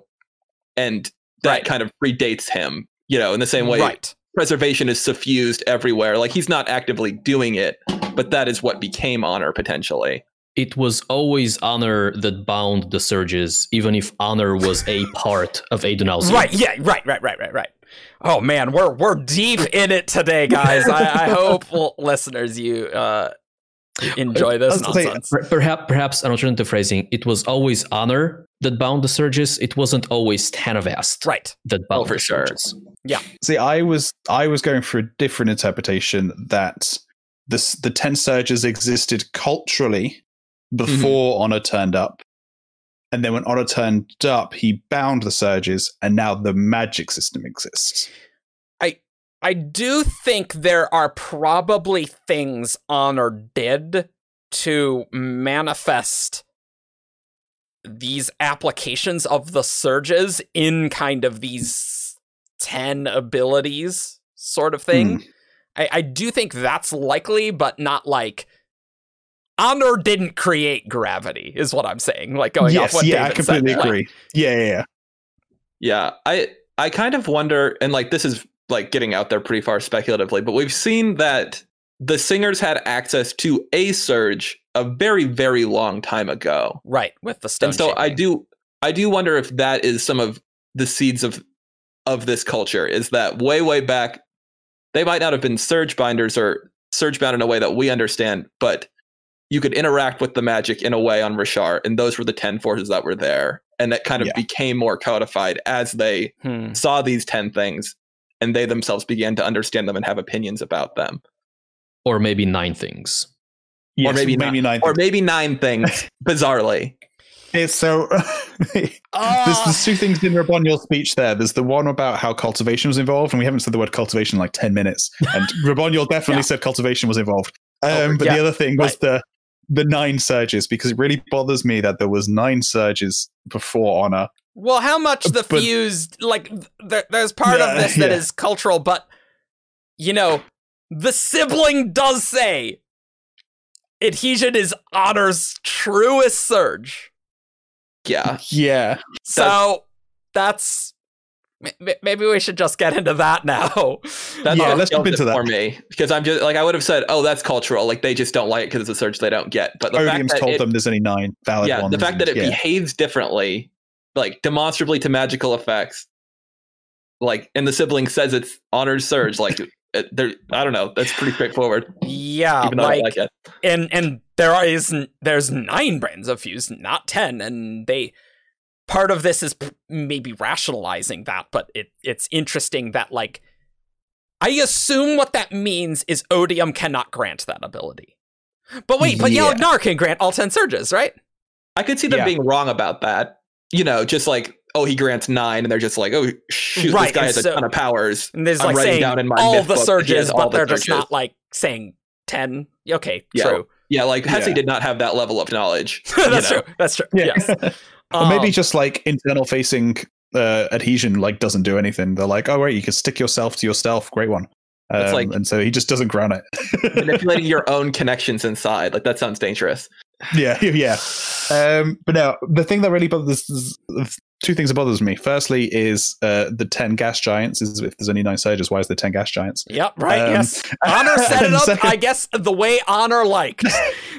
and that Right. kind of predates him. You know, in the same way, Right. preservation is suffused everywhere. Like he's not actively doing it, but that is what became honor potentially. It was always honor that bound the surges, even if honor was a part of Adenal's. Right, yeah, right, right, right, right, right. Oh man, we're we're deep in it today, guys. I, I hope well, listeners you uh enjoy this I was gonna say, nonsense. Perhaps, perhaps an alternative phrasing. It was always honor that bound the surges. It wasn't always Tanavast Right. that bound Oh, for the sure. surges. Yeah. See, I was I was going for a different interpretation that this the ten surges existed culturally before Honor turned up. And then when Honor turned up, he bound the surges, and now the magic system exists. I I do think there are probably things Honor did to manifest these applications of the surges in kind of these 10 abilities sort of thing. Hmm. I, I do think that's likely, but not like Honor didn't create gravity, is what I'm saying. Like going off yes, what yeah, I David said. completely Like, agree. Yeah, yeah, yeah. Yeah, I I kind of wonder, and like this is like getting out there pretty far speculatively, but we've seen that the singers had access to a surge a very very long time ago, right, with the stone. and so I do I do wonder if that is some of the seeds of of this culture. Is that way way back? They might not have been surge binders or surge bound in a way that we understand, but you could interact with the magic in a way on Roshar. and those were the ten forces that were there. and that kind of Yeah. became more codified as they Hmm. saw these 10 things and they themselves began to understand them and have opinions about them or maybe nine things. Yes, maybe maybe nine. or maybe nine things bizarrely It's so there's, Ah. there's two things in Raboniel's speech there. There's the one about how cultivation was involved, and we haven't said the word cultivation in like 10 minutes. And Rabonio definitely Yeah. said cultivation was involved. Um, Oh, but yeah, the other thing was right. the the nine surges, because it really bothers me that there was nine surges before honor. Well, how much the But- fused like th- there's part Yeah, of this that yeah. is cultural, but you know, the sibling does say adhesion is honor's truest surge. yeah Yeah. So that's m- m- maybe we should just get into that now. That's Yeah, let's jump into that. for me because I'm just like I would have said, oh, that's cultural. Like they just don't like it because it's a surge they don't get. But the fact that told it, them there's only nine valid yeah, ones. the fact that it yeah. behaves differently, like demonstrably to magical effects, like and the sibling says it's honored surge, like it, there. I don't know. That's pretty straightforward. yeah, even though I like, don't like it. and and there is n- there's nine brands of fuse, not ten, and they part of this is p- maybe rationalizing that, but it it's interesting that like I assume what that means is Odium cannot grant that ability. But wait, but Yeah. Yelig-nar can grant all ten surges, right? I could see them Yeah. being wrong about that. You know, just like oh, he grants nine, and they're just like, oh, shoot, Right, this guy and has a ton of powers. And there's I'm like writing saying down in my all the book that he has surges, but the they're just not like saying ten. Okay, Yeah. true. Yeah, like Hesse Yeah. did not have that level of knowledge. you That's know? true. That's true. Yeah. Yes. or maybe Um, just like internal facing uh, adhesion like doesn't do anything. They're like, oh right, you can stick yourself to yourself. Great one. It's Um, like- and so he just doesn't ground it. manipulating your own connections inside. Like that sounds dangerous. yeah, yeah. Um, but now the thing that really bothers is, two things that bothers me. Firstly, is uh, the ten gas giants. Is if there's only nine surges, why is there ten gas giants? Yep, right, Um, yes. Honor set it up, second- I guess, the way Honor liked.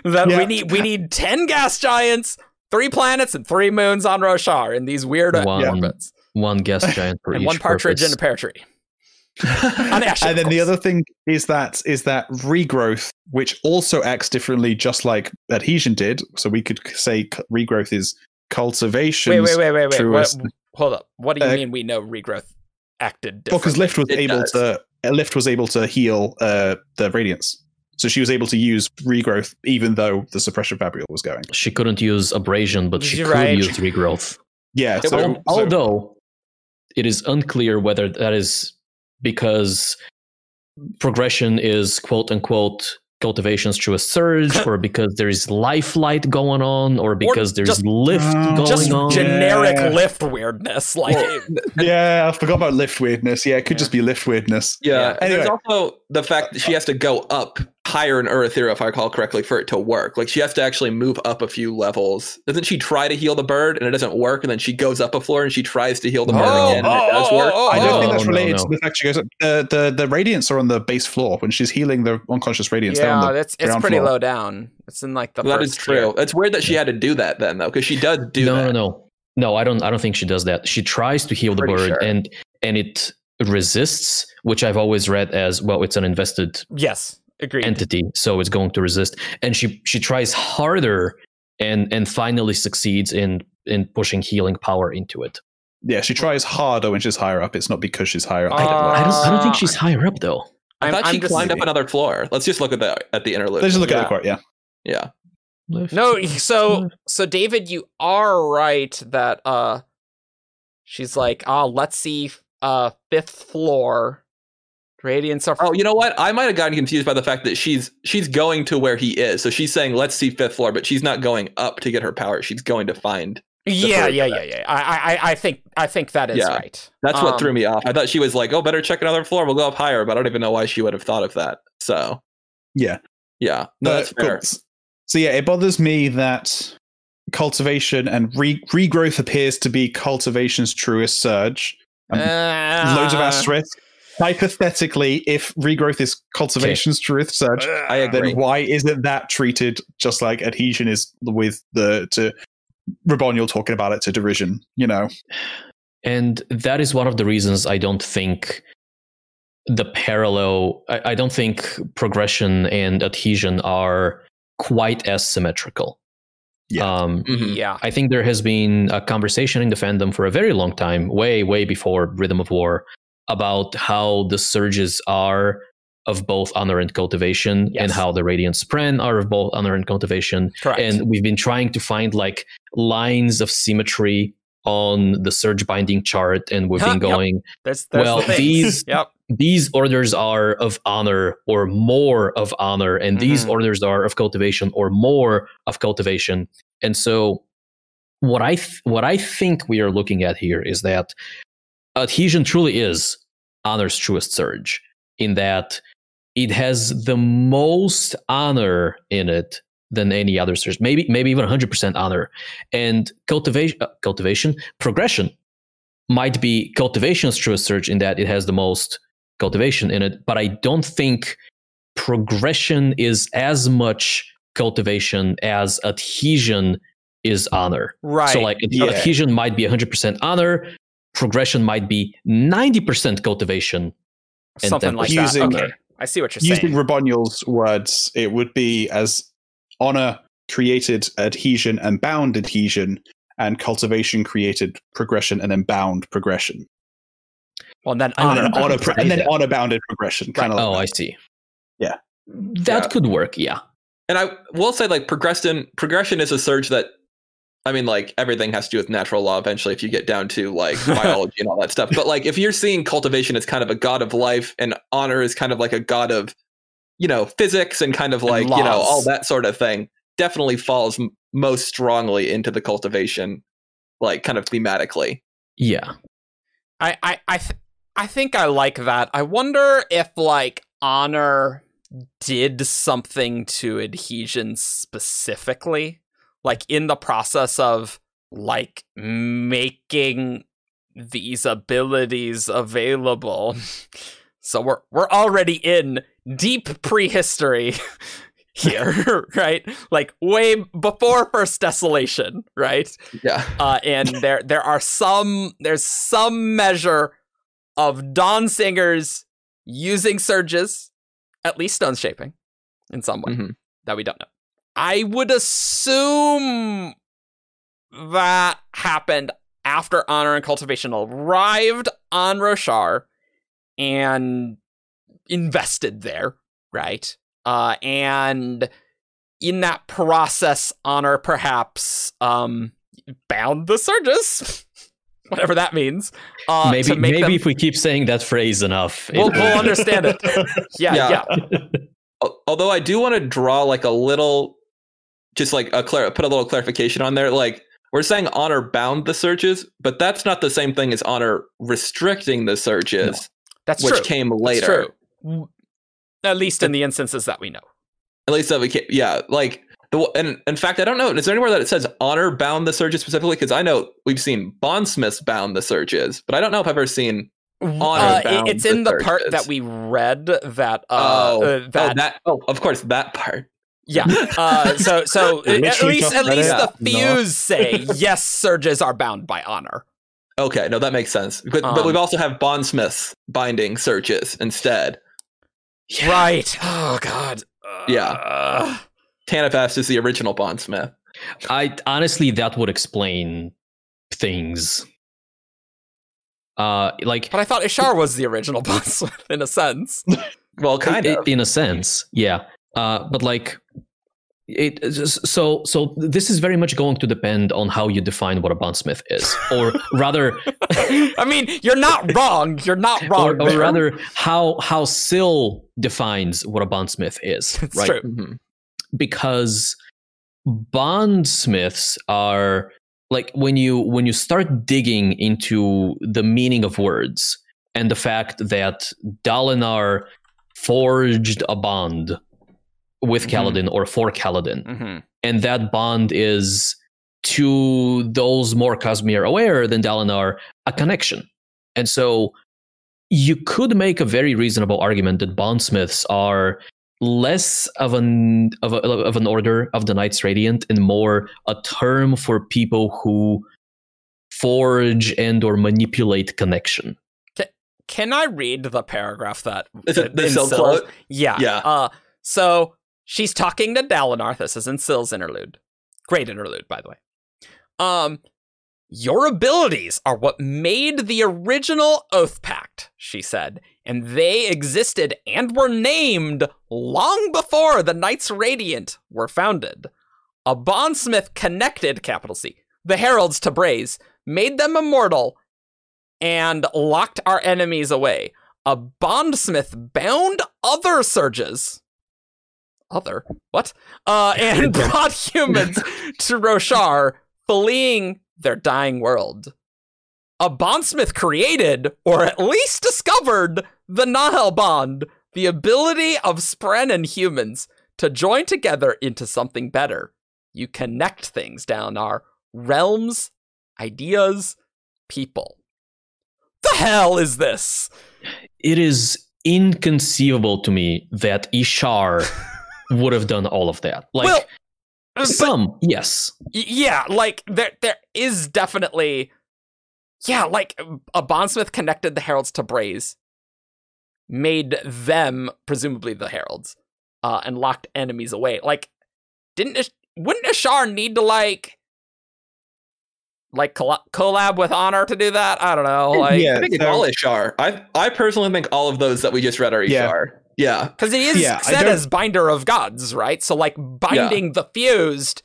that we need we need ten gas giants, three planets, and three moons on Roshar in these weird One orbits. One gas giant per And each one partridge purpose. in a pear tree. On Ashyn, and then the other thing is that is that regrowth, which also acts differently, just like adhesion did. So we could say regrowth is cultivation. Wait, wait, wait, wait, wait. What, hold up. What do you Uh, mean we know regrowth acted Well, because? Lift was It able does. to uh, Lift was able to heal uh, the radiance, so she was able to use regrowth even though the suppression fabrial was going. She couldn't use abrasion, but she You're could right. use regrowth. Yeah, Yeah, so, but so- Although it is unclear whether that is because progression is quote unquote cultivation's through a surge, or because there is life light going on, or because there's just- lift Oh, going Just on. generic Yeah. lift weirdness. Like, yeah, I forgot about lift weirdness. Yeah, it could Yeah. just be lift weirdness. Yeah. Yeah. And There's also the fact that she has to go up higher in Earth if I recall correctly, for it to work. Like she has to actually move up a few levels. Doesn't she try to heal the bird and it doesn't work? And then she goes up a floor and she tries to heal the bird Oh, again and oh, it does oh, work. Oh, oh, I don't oh. think that's oh, related no. to the fact she goes up. The, the the radiants are on the base floor when she's healing the unconscious radiance. they're on yeah, the it's it's pretty floor. low down. It's in like the that first is true. tier. It's weird that she had to do that then though, because she does do no, that. no, no, no. I don't. I don't think she does that. She tries to heal the bird, sure. and and it resists, which I've always read as well. It's an invested Yes, agreed. entity, so it's going to resist. And she she tries harder, and and finally succeeds in in pushing healing power into it. Yeah, she tries harder when she's higher up. It's not because she's higher up. Uh, I don't. I don't think Uh, she's higher up though. I I'm- thought I'm she just- climbed up another floor. Let's just look at the at the interlude. Let's just look yeah. at the court. Yeah, yeah. No, so so David, you are right that uh she's like, oh, let's see uh fifth floor. Radiance are Oh, you know what? I might have gotten confused by the fact that she's she's going to where he is. So she's saying, "Let's see fifth floor," but she's not going up to get her power. She's going to find. yeah, yeah, yeah, yeah. I, I, I think, I think that is Yeah. right. That's what Um, threw me off. I thought she was like, "Oh, better check another floor. We'll go up higher." But I don't even know why she would have thought of that. So yeah. yeah, no, Uh, that's fair. cool. So yeah, it bothers me that cultivation and re- regrowth appears to be cultivation's truest surge. Um, Uh, Loads of asterisks. Hypothetically, if regrowth is cultivation's truest surge, I agree. then why isn't that treated just like adhesion is with the to Raboniel talking about it to derision? You know, And that is one of the reasons I don't think the parallel, I, I don't think progression and adhesion are quite as symmetrical. Yeah. Um, Mhm. Yeah. I think there has been a conversation in the fandom for a very long time, way, way before Rhythm of War, about how the surges are of both honor and cultivation, Yes. and how the Radiant Spren are of both honor and cultivation. Correct. And we've been trying to find like lines of symmetry on the surge binding chart, and we've Huh, been yep. going, there's, there's well, the these- Yep. these orders are of honor or more of honor, and these Mhm. orders are of cultivation or more of cultivation. And so, what I th- what I think we are looking at here is that adhesion truly is honor's truest surge, in that it has the most honor in it than any other surge, maybe maybe even 100% honor, and cultivation uh, cultivation progression might be cultivation's truest surge in that it has the most cultivation in it, but I don't think progression is as much cultivation as adhesion is honor. Right. So like Yeah. adhesion might be 100% honor, progression might be 90% cultivation. something like Using- that. Okay. I see what you're Using saying. Using Raboniel's words, it would be as honor created adhesion and bound adhesion, and cultivation created progression and then bound progression. well, then I And honor. then honor, pro- and then honor bounded progression. Kind of Oh, I like that. see. Yeah. That Yeah. could work, yeah. And I will say, like progression, progression is a surge that, I mean, like everything has to do with natural law. Eventually, if you get down to like biology and all that stuff, but like if you're seeing cultivation as kind of a god of life, and honor is kind of like a god of, you know, physics and kind of like you know all that sort of thing, definitely falls m- most strongly into the cultivation, like kind of thematically. Yeah. I I I, th- I think I like that. I wonder if like honor did something to adhesion specifically, like in the process of like making these abilities available. So we're we're already in deep prehistory here, right? Like way before first desolation, right? Yeah. uh, and there there are some there's some measure of dawn singers using surges, at least stone shaping, in some way Mhm. that we don't know. I would assume that happened after honor and cultivation arrived on Roshar and invested there, right? Uh, and in that process, honor perhaps um bound the surges, whatever that means. Uh, maybe maybe them- if we keep saying that phrase enough. we'll, we'll understand it. Yeah, yeah, Yeah. Although I do want to draw like a little, just like a clar- put a little clarification on there. Like we're saying honor bound the surges, but that's not the same thing as honor restricting the surges, That's which true. came That's later. true. At least in the instances that we know. At least that we can, yeah. Like the and in fact, I don't know. Is there anywhere that it says honor bound the surges specifically? Because I know we've seen bondsmiths bound the surges, but I don't know if I've ever seen. Honor Uh, it's the in the part that we read that uh, oh, uh, that, oh, that. Oh, of course, that part. Yeah. Uh, so so at Literally least at least it. the No. fuse say yes, surges are bound by honor. Okay, no, that makes sense. But, but Um, we've also have bondsmiths binding surges instead. Right. Oh God. Yeah. Uh, Tanavast is the original bondsmith. I honestly that would explain things. Uh like but I thought Ishar was the original boss in a sense. Well, kind i- of. in a sense yeah uh but like it so so this is very much going to depend on how you define what a bondsmith is or rather I mean, you're not wrong. You're not wrong. or, or rather how how Syl defines what a bondsmith is It's right true. Mhm. because bondsmiths are like when you when you start digging into the meaning of words and the fact that Dalinar forged a bond with Mhm. Kaladin or for Kaladin, Mhm. and that bond is to those more Cosmere aware than Dalinar a connection. And so you could make a very reasonable argument that bondsmiths are less of an of, a, of an order of the Knights Radiant and more a term for people who forge and or manipulate connection. Can I read the paragraph that Is it the in Syl quote? Yeah. Yeah. Uh, so she's talking to Dalinar. This is in Syl's interlude. Great interlude, by the way. Um, your abilities are what made the original Oathpact, she said, and they existed and were named long before the Knights Radiant were founded. A bondsmith connected, capital C, the Heralds to Braze, made them immortal, and locked our enemies away. A bondsmith bound other surges. Other? What? Uh, and brought humans to Roshar, fleeing their dying world. A bondsmith created, or at least discovered, the Nahel bond, the ability of Spren and humans to join together into something better. You connect things down our realms, ideas, people. The hell is this? It is inconceivable to me that Ishar would have done all of that. Like well, but- some, yes. Yeah, like there there is definitely yeah, like a bondsmith connected the heralds to Braze, made them presumably the heralds, uh, and locked enemies away. Like, didn't Ish- wouldn't Ishar need to like like collab with Honor to do that? I don't know, like Yeah, I think it's so- all Ishar. I I personally think all of those that we just read are Yeah. Ishar. Yeah. Because he is Yeah, I said don't- as binder of gods, right? So like binding the fused,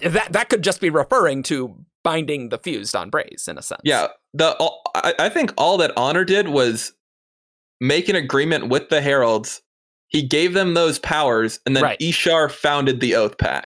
that that could just be referring to binding the fused on Braze in a sense. Yeah. The all, I, I think all that Honor did was make an agreement with the Heralds. He gave them those powers, and then Right. Ishar founded the Oathpact.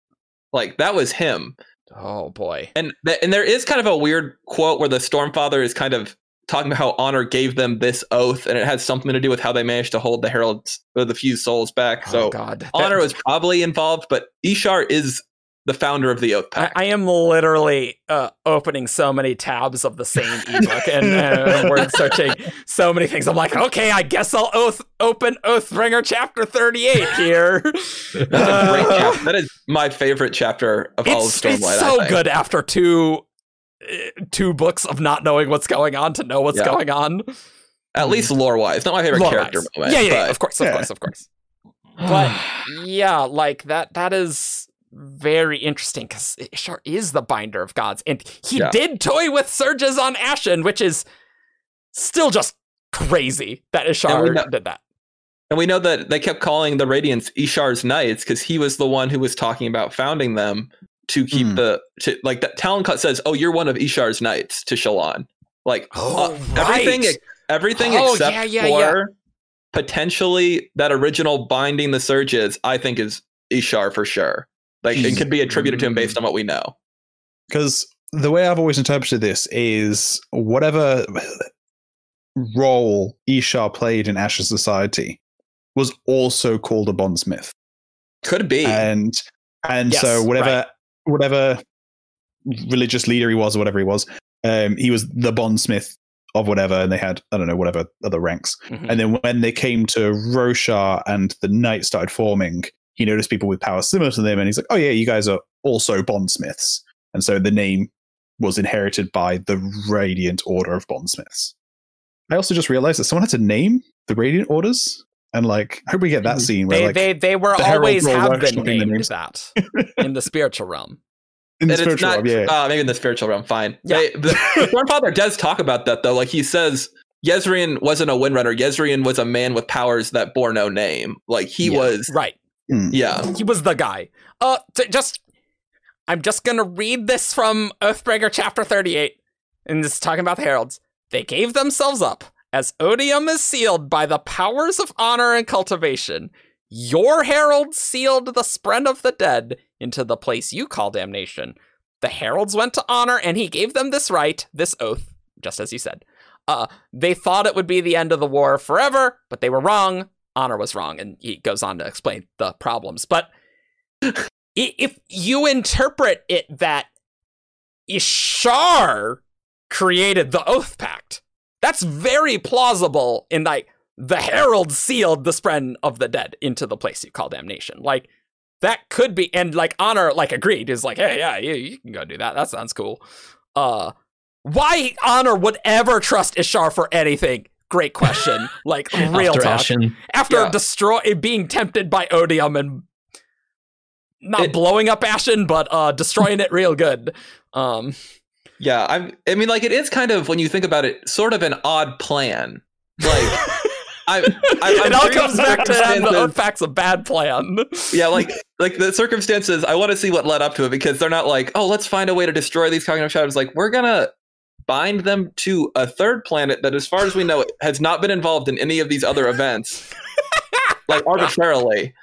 Like that was him. Oh boy. And th- and there is kind of a weird quote where the Stormfather is kind of talking about how Honor gave them this oath, and it has something to do with how they managed to hold the Heralds or the few souls back. oh so God. That- Honor was probably involved, but Ishar is the founder of the Oath I, Pact. I am literally uh, opening so many tabs of the same ebook and, and word searching so many things. I'm like, okay, I guess I'll oath open Oathbringer chapter 38 here. That's a great Uh, chapter. That is my favorite chapter of all of it's, Stormlight. it's so good after two uh, two books of not knowing what's going on to know what's Yeah. going on. At mm-hmm. least lore wise. Not my favorite Lore-wise. character moment. yeah, yeah, yeah, but- of course, of Yeah. course, of course. But yeah, like that that is very interesting because Ishar is the binder of gods. And he Yeah. did toy with surges on Ashyn, which is still just crazy that And Ishar know- did that. And we know that they kept calling the Radiants Ishar's Knights because he was the one who was talking about founding them to keep Hmm. the to, like that Talon cut says, "Oh, you're one of Ishar's Knights" to Shallan. Like Oh, uh, everything, right. everything Oh, except yeah, yeah, for yeah. potentially that original binding the surges. I think is Ishar for sure. Like it could be attributed to him based on what we know. because the way I've always interpreted this is whatever role Ishar played in Ashes Society was also called a bondsmith, Could be. and and Yes, so whatever right. Whatever religious leader he was or whatever he was, um, he was the bondsmith of whatever, and they had I don't know whatever other ranks. Mhm. And then when they came to Roshar and the knights started forming, he noticed people with power similar to them, and he's like, "Oh yeah, you guys are also bondsmiths." And so the name was inherited by the Radiant Order of Bondsmiths. I also just realized that someone had to name the Radiant Orders, and like, I hope we get that scene where They, like they they were the Herald always Roll have been workshopping the named names. that in the spiritual realm. in the and it's spiritual not realm, yeah. uh, maybe in the spiritual realm. Fine. Yeah. They, the, the Stormfather does talk about that though. Like he says, Yezrian wasn't a windrunner. Yezrian was a man with powers that bore no name. Like he Yeah. was. Right. Yeah. He was the guy. Uh, t- just I'm just gonna read this from Oathbringer chapter 38, and this is talking about the heralds. They gave themselves up as odium is sealed by the powers of honor and cultivation. Your herald sealed the spren of the dead into the place you call damnation. The heralds went to honor, and he gave them this right, this oath, just as he said. Uh, they thought it would be the end of the war forever, but they were wrong. Honor was wrong, and he goes on to explain the problems. But if you interpret it that Ishar created the Oathpact, that's very plausible in like the Herald sealed the spren of the dead into the place you call damnation. Like that could be and like honor like agreed is like, hey, yeah, you, you can go do that. That sounds cool. Uh why honor would ever trust Ishar for anything? Great question. Like real After talk Ashyn, after Yeah. destroy being tempted by odium and not It- blowing up Ashyn, but uh, destroying it real good. Um, Yeah, I'm. I mean like it is kind of when you think about it sort of an odd plan. Like I, I it I'm all comes back to that. The circumstances- a bad plan. yeah, like like the circumstances. I want to see what led up to it because they're not like, oh, let's find a way to destroy these cognitive shadows. Like we're gonna bind them to a third planet that, as far as we know, has not been involved in any of these other events, like arbitrarily.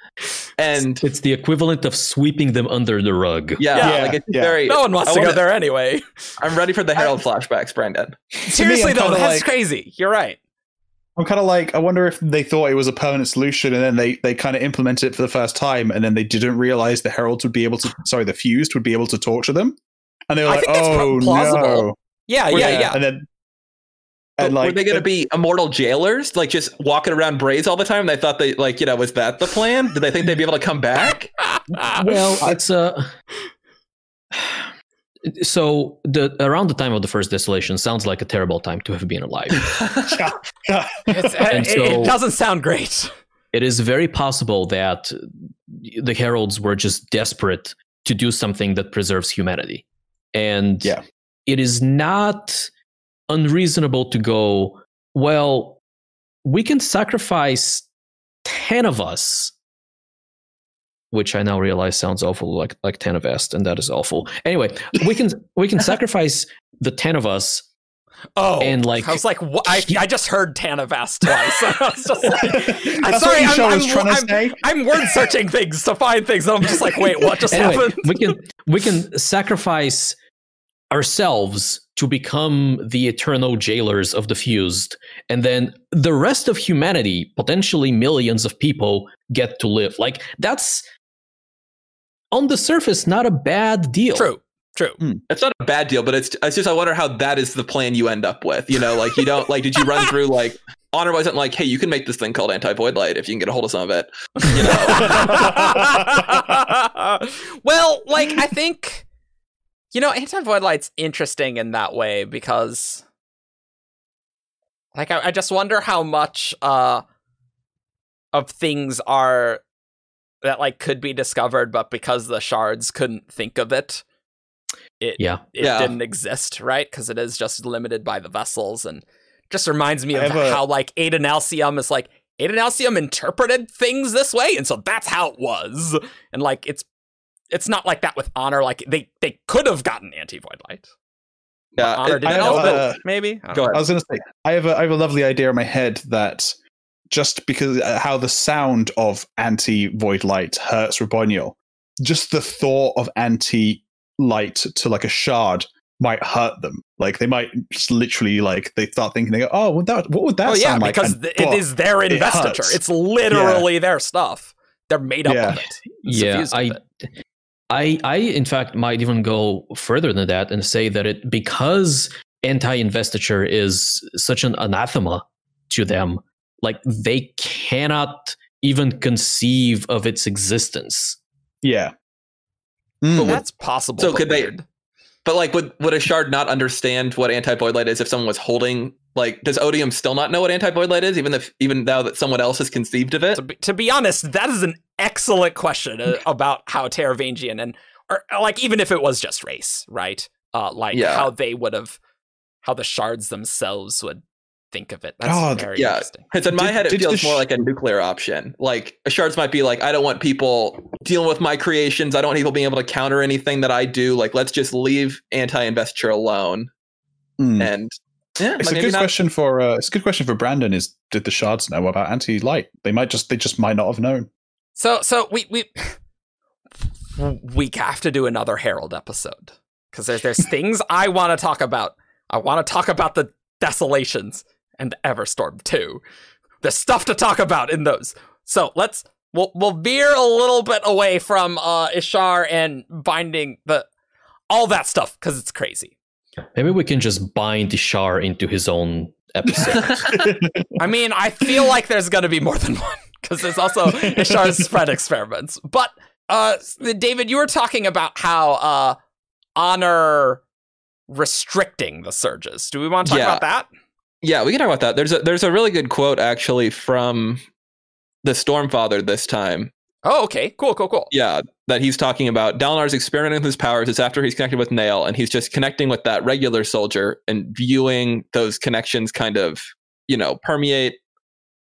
And It's the equivalent of sweeping them under the rug. yeah, Yeah, like it's yeah. very. No one wants I to go wanna- there anyway. I'm ready for the Herald flashbacks, Brandon. Seriously I'm though, that's like- crazy. You're right. I'm kind of like, I wonder if they thought it was a permanent solution, and then they they kind of implemented it for the first time, and then they didn't realize the heralds would be able to, sorry, the fused would be able to torture them, and they were I like, think that's oh plausible. no, Yeah, Were yeah, yeah. and then But and like were they going to be immortal jailers, like just walking around Braze all the time? They thought they like, you know, was that the plan? Did they think they'd be able to come back? Well, it's a. So the around the time of the first desolation sounds like a terrible time to have been alive. It's, uh, And it, it doesn't sound great. it is very possible that the heralds were just desperate to do something that preserves humanity and Yeah. it is not unreasonable to go well we can sacrifice 10 of us which i now realize sounds awful like like 10 of est and that is awful anyway we can we can sacrifice the 10 of us Oh, And, like- I was like, what? I, I just heard Tanavast twice. I was just like, That's sorry, I'm- Isha I'm- I'm- I'm word searching things to find things, and I'm just like, wait, what just anyway, happened? we can we can sacrifice ourselves to become the eternal jailers of the fused, and then the rest of humanity, potentially millions of people, get to live. Like that's on the surface not a bad deal. True, true. Hmm. It's not a bad deal, but it's it's just I wonder how that is the plan you end up with. You know, like you don't like did you run through like honor wasn't like, hey, you can make this thing called anti void light if you can get a hold of some of it. You know. well, like I think you know, anti void light's interesting in that way because like I, I just wonder how much uh of things are that like could be discovered, but because the shards couldn't think of it, it Yeah. it Yeah. didn't exist, right? Because it is just limited by the vessels, and just reminds me of a- how like Adonalsium is like Adonalsium interpreted things this way, and so that's how it was. And like it's it's not like that with honor. Like they they could have gotten anti void light. Yeah, honor it- didn't I know have, it, uh, maybe. I Go ahead. I was going to say, I have a, I have a lovely idea in my head that just because uh, how the sound of anti void light hurts Raboniel, just the thought of anti light to like a shard might hurt them. Like they might just literally like they start thinking, they go, oh, what that what would that Oh yeah, sound like? because And- th- it is their it investiture. hurts. It's literally their stuff. They're made up Yeah. of it. Yeah, I, it. I, I, in fact, might even go further than that and say that it because anti-investiture is such an anathema to them, like they cannot even conceive of its existence. yeah. But Mm. what- That's possible. So but could they- But like, would would a shard not understand what anti void light is if someone was holding? Like, does Odium still not know what anti void light is, even if even now that someone else has conceived of it? to be, to be honest, that is an excellent question uh, about how Taravangian and or like even if it was just Rayse, right? Uh, like Yeah. how they would have, how the shards themselves would think of it. That's Oh, very yeah. interesting. Because in my Did- head, it did the feels more like a nuclear option. Like shards might be like, I don't want people dealing with my creations. I don't want people being able to counter anything that I do. Like, let's just leave anti-investiture alone. Mm. And yeah, It's like, a good not- question for uh, it's a good question for Brandon. Is did the shards know about anti light? They might just they just might not have known. So so we we we have to do another Herald episode because there's there's things I want to talk about. I want to talk about the desolations and the Everstorm too. There's stuff to talk about in those. So let's we'll we'll veer a little bit away from uh Ishar and binding the all that stuff because it's crazy. Maybe we can just bind Ishar into his own episode. I mean, I feel like there's going to be more than one because there's also Ishar's spren experiments. But uh, David, you were talking about how uh, honor restricting the surges. Do we want to talk Yeah. about that? Yeah, we can talk about that. There's a there's a really good quote actually from the Stormfather this time. Oh, okay, cool, cool, cool. Yeah, that he's talking about Dalinar's experimenting with his powers is after he's connected with Nale, and he's just connecting with that regular soldier and viewing those connections kind of, you know, permeate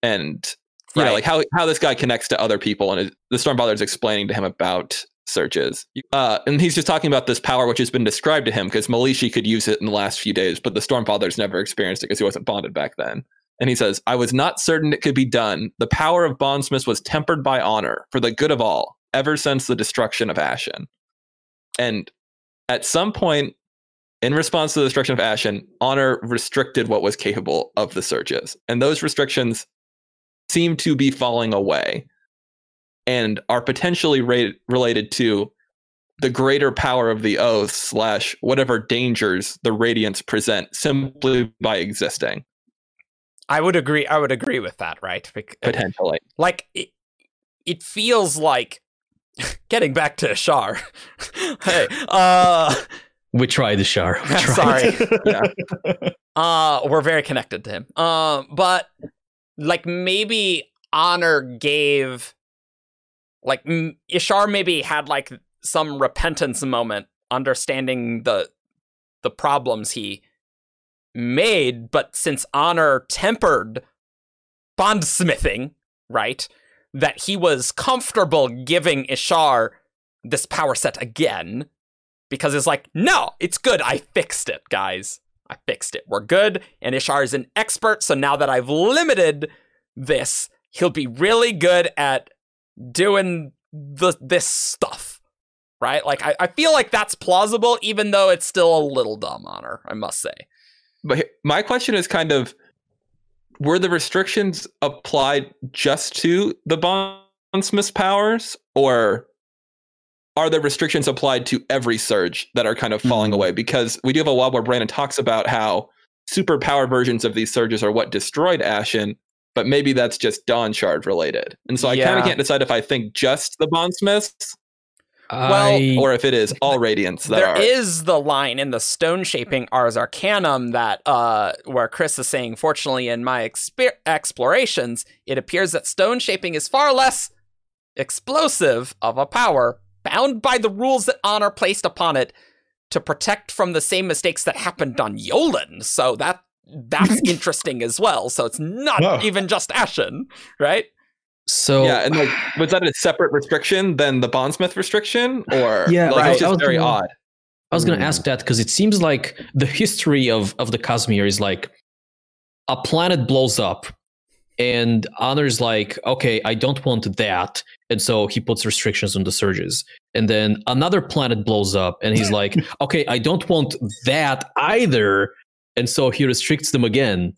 and you know, like how how this guy connects to other people, and it, the Stormfather is explaining to him about surges. Uh, and he's just talking about this power which has been described to him because Melishi could use it in the last few days, but the Stormfather's never experienced it because he wasn't bonded back then. And he says, I was not certain it could be done. The power of bondsmiths was tempered by honor for the good of all, ever since the destruction of Ashyn. And at some point, in response to the destruction of Ashyn, honor restricted what was capable of the surges. And those restrictions seem to be falling away and are potentially ra- related to the greater power of the oath slash whatever dangers the radiants present simply by existing I would agree. I would agree with that, right? Bec- potentially like it, it feels like getting back to Shar. hey, uh, We tried the Shar. We tried. sorry. yeah Uh, we're very connected to him. Um, but like maybe honor gave, like m- Ishar maybe had like some repentance moment, understanding the the problems he made. But since honor tempered bondsmithing, right, that he was comfortable giving Ishar this power set again because it's like, no, it's good. I fixed it, guys. I fixed it. We're good. And Ishar is an expert. So now that I've limited this, he'll be really good at doing the this stuff. Right? Like I, I feel like that's plausible, even though it's still a little dumb honor, I must say. but my question is kind of were the restrictions applied just to the bondsmith's powers or are the restrictions applied to every surge that are kind of falling Mhm. away? Because we do have a web where brandon talks about how super power versions of these surges are what destroyed Ashyn but maybe that's just Dawnshard related. And so i kind of can't decide if i think just the bondsmiths Well, or if it is all radiants that There are is the line in the stone shaping Ars Arcanum that uh where Khriss is saying, fortunately, in my exper- explorations, it appears that stone shaping is far less explosive of a power, bound by the rules that honor placed upon it to protect from the same mistakes that happened on Yolen. So that that's interesting as well. So it's not even just Ashyn, right? So yeah, and like, was that a separate restriction than the bondsmith restriction, or Yeah, like right. it's I just was very gonna- odd? I was going to ask that because it seems like the history of of the Cosmere is like a planet blows up, and Honor's like, okay, I don't want that, and so he puts restrictions on the surges. And then another planet blows up, and he's like, okay, I don't want that either, and so he restricts them again.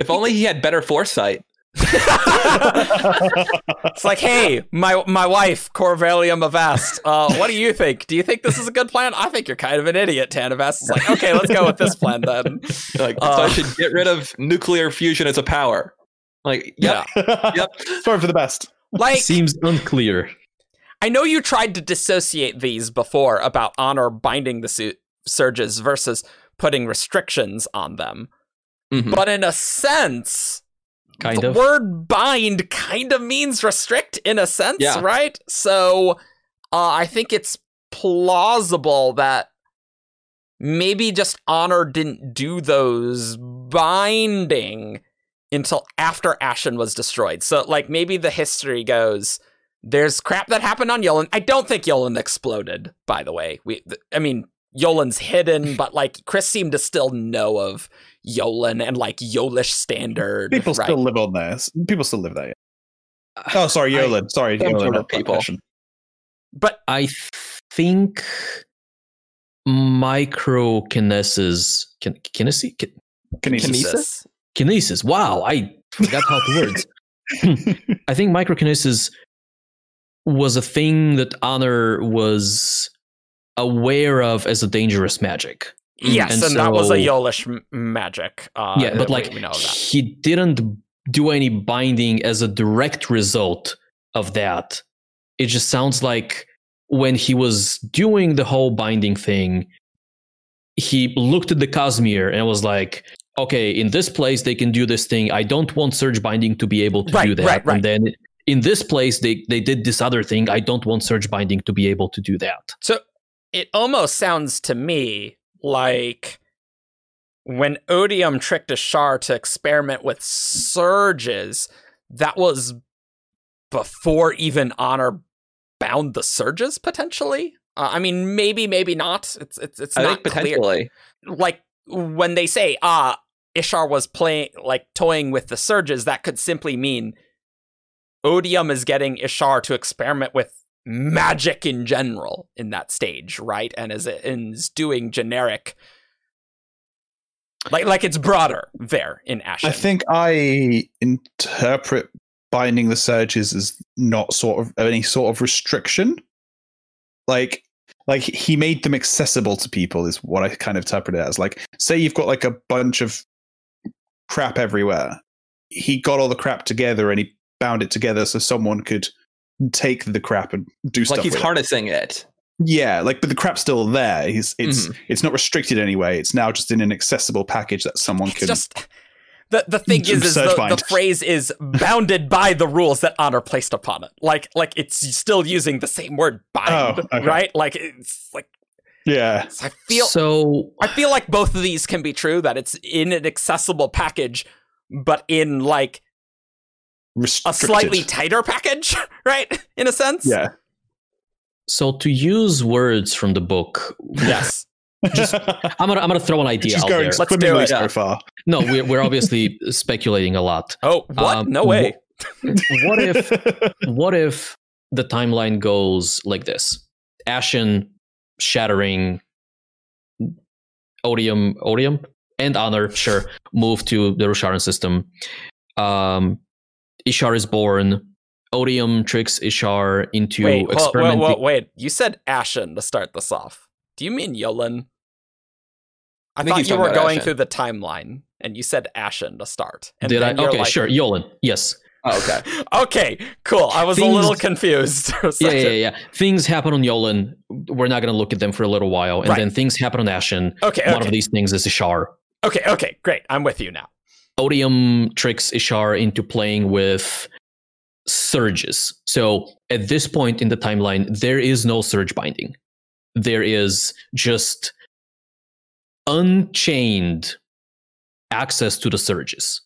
If only he had better foresight. It's like, hey, my my wife, Koravellium Avast, uh, what do you think? Do you think this is a good plan? I think you're kind of an idiot, Tanavast. It's like, okay, let's go with this plan then. Like, so Uh. I should get rid of nuclear fusion as a power. Like, yep, yep. Sorry for the best. Like, Seems unclear. I know you tried to dissociate these before about honor binding the su- surges versus putting restrictions on them. Mhm. But in a sense, Kind the of. word bind kind of means restrict in a sense, Yeah. right? So uh, I think it's plausible that maybe just honor didn't do those binding until after Ashyn was destroyed. So like maybe the history goes there's crap that happened on Yolen. I don't think Yolen exploded, by the way. We I mean Yolen's hidden, but like Khriss seemed to still know of Yolen and like Yolish standard. People right? still live on there. People still live there. Uh, oh, sorry, I- Yolen. sorry, Yolen. sort of not people. Passion. But I think microkinesis, kin- kinesis, kin- Kinesis. Kinesis? kinesis. Wow, I forgot how to words. I think microkinesis was a thing that Honor was aware of as a dangerous magic. Yes, and, And that was a so- Yolish magic. Uh, yeah, but like we know that. he didn't do any binding as a direct result of that. It just sounds like when he was doing the whole binding thing, he looked at the Cosmere and was like, okay, in this place they can do this thing. I don't want surge binding to be able to Right, do that. right, right. And then in this place they they did this other thing. I don't want surge binding to be able to do that. So it almost sounds to me like when Odium tricked Ishar to experiment with surges, that was before even Honor bound the surges potentially. Uh, I mean, maybe, maybe not. It's it's it's I not clear. Like when they say, "Ah, Ishar was playing like toying with the surges," that could simply mean Odium is getting Ishar to experiment with magic in general in that stage, right? And is is doing generic like like it's broader there in Ashyn. I think I interpret binding the surges as not sort of any sort of restriction. Like like he made them accessible to people is what I kind of interpret it as. Like say you've got like a bunch of crap everywhere. He got all the crap together and he bound it together so someone could take the crap and do stuff Like he's with it. harnessing it. Yeah, like but the crap's still there. He's it's Mhm. it's not restricted anyway. It's now just in an accessible package that someone it's can just the the thing is, is the, the phrase is bounded by the rules that honor placed upon it. Like like it's still using the same word bind, Oh, okay. right? Like it's like Yeah. I feel so I feel like both of these can be true that it's in an accessible package, but in like a slightly tighter package, right? In a sense. Yeah. so to use words from the book, Yes. I'm gonna I'm gonna throw an idea She's out going there. Let's do swimmingly it. so far. No, we're we're obviously speculating a lot. Oh, what? Um, no way. What if what if the timeline goes like this? Ashyn shattering Odium Odium and Honor, sure, move to the Rosharan system. Um Ishar is born. Odium tricks Ishar into wait, hold, wait, experimenting. wait, wait. You said Ashyn to start this off. Do you mean Yolen? I, I thought you were going Ashyn. through the timeline and you said Ashyn to start. And Did I? then you're Okay, like, sure. Yolen. Yes. Oh, okay. Okay, cool. I was a little confused. a Yeah, yeah, yeah. Things happen on Yolen. We're not going to look at them for a little while. And Right. then things happen on Ashyn. Okay, One okay. of these things is Ishar. Okay, okay, great. I'm with you now. Odium tricks Ishar into playing with surges. So at this point in the timeline, there is no surge binding. There is just unchained access to the surges.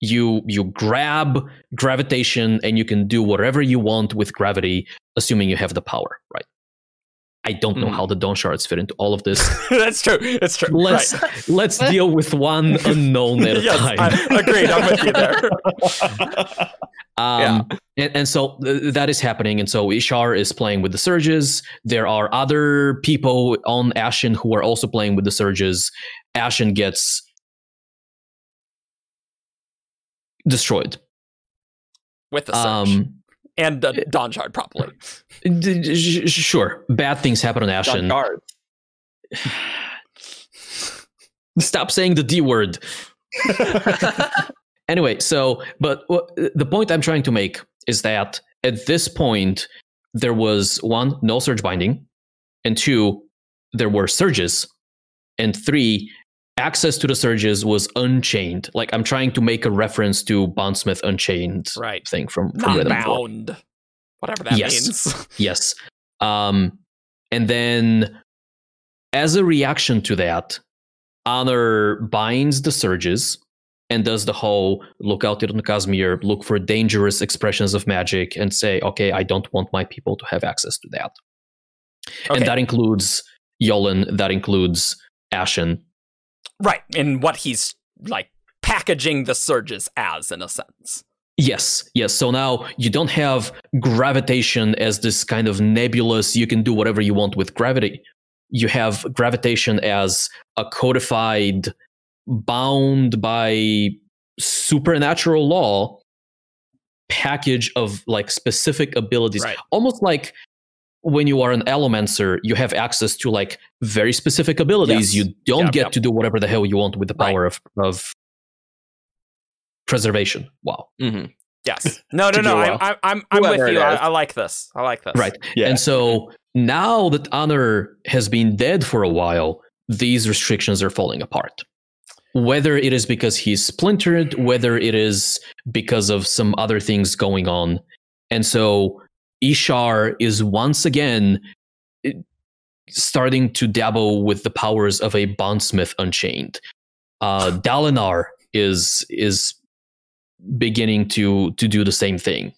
You you grab gravitation and you can do whatever you want with gravity, assuming you have the power, right? I don't know Mhm. how the Dawnshards fit into all of this. That's true. That's true. Let's right. let's deal with one unknown at a yes, time. I, agreed. I'm with you there. Um, and, and so th- that is happening. And so Ishar is playing with the surges. There are other people on Ashyn who are also playing with the surges. Ashyn gets destroyed. With the surge. Um, and uh, Dawnshard, probably. d- d- sh- sh- sure, bad things happen on Ashyn. John Card. Stop saying the D word. anyway, so but wha- the point I'm trying to make is that at this point there was one no surge binding, and two there were surges, and three access to the surges was unchained. Like I'm trying to make a reference to Bondsmith Unchained Right. thing from from Not bound. Whatever that Yes. means. Yes. Um, and then as a reaction to that, Honor binds the surges and does the whole look out on Cosmere, look for dangerous expressions of magic, and say, okay, I don't want my people to have access to that. Okay. And that includes Yolen, that includes Ashyn. Right. And what he's like packaging the surges as, in a sense. Yes, yes. So now you don't have gravitation as this kind of nebulous, you can do whatever you want with gravity. You have gravitation as a codified, bound by supernatural law package of like specific abilities. Right. Almost like when you are an Allomancer, you have access to like very specific abilities. Yes. You don't Yep, get yep. to do whatever the hell you want with the Right. power of, of preservation. Wow. Mm-hmm. Yes. No, no, no. a I'm. I'm, I'm, I'm with you. I. I like this. I like this. Right. Yeah. And so now that Honor has been dead for a while, these restrictions are falling apart. whether it is because he's splintered, whether it is because of some other things going on. And so Ishar is once again eh, starting to dabble with the powers of a bondsmith unchained. Uh, Dalinar is is beginning to to do the same thing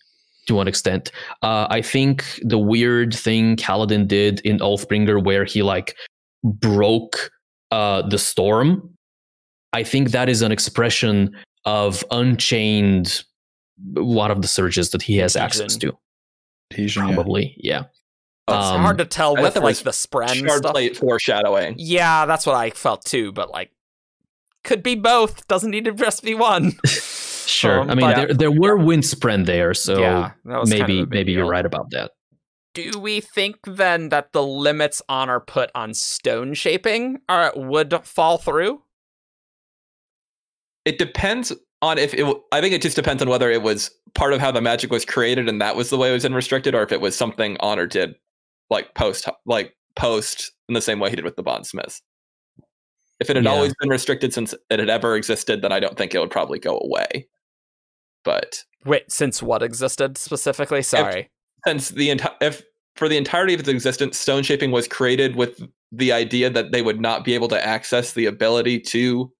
to an extent. Uh, I think the weird thing Kaladin did in Oathbringer, where he like broke uh, the storm, I think that is an expression of unchained one of the surges that he has access to. Adhesion. Probably, yeah. Oh, It's Um, hard to tell with like the spren Shard stuff. plate foreshadowing. Yeah, that's what I felt too. But like, could be both. Doesn't need to just be one. Sure. Um, I mean, but- there there were wind spren there, so yeah, that was kind of maybe a big maybe you're right about that. Do we think then that the limits on honor put on stone shaping are would fall through? It depends on if it. I think it just depends on whether it was part of how the magic was created and that was the way it was unrestricted, or if it was something Honor did, like post, like post in the same way he did with the bondsmiths. If it had Yeah. always been restricted since it had ever existed, then I don't think it would probably go away. But Wait, since what existed specifically? Sorry. since the entire if for the entirety of its existence stone shaping was created with the idea that they would not be able to access the ability to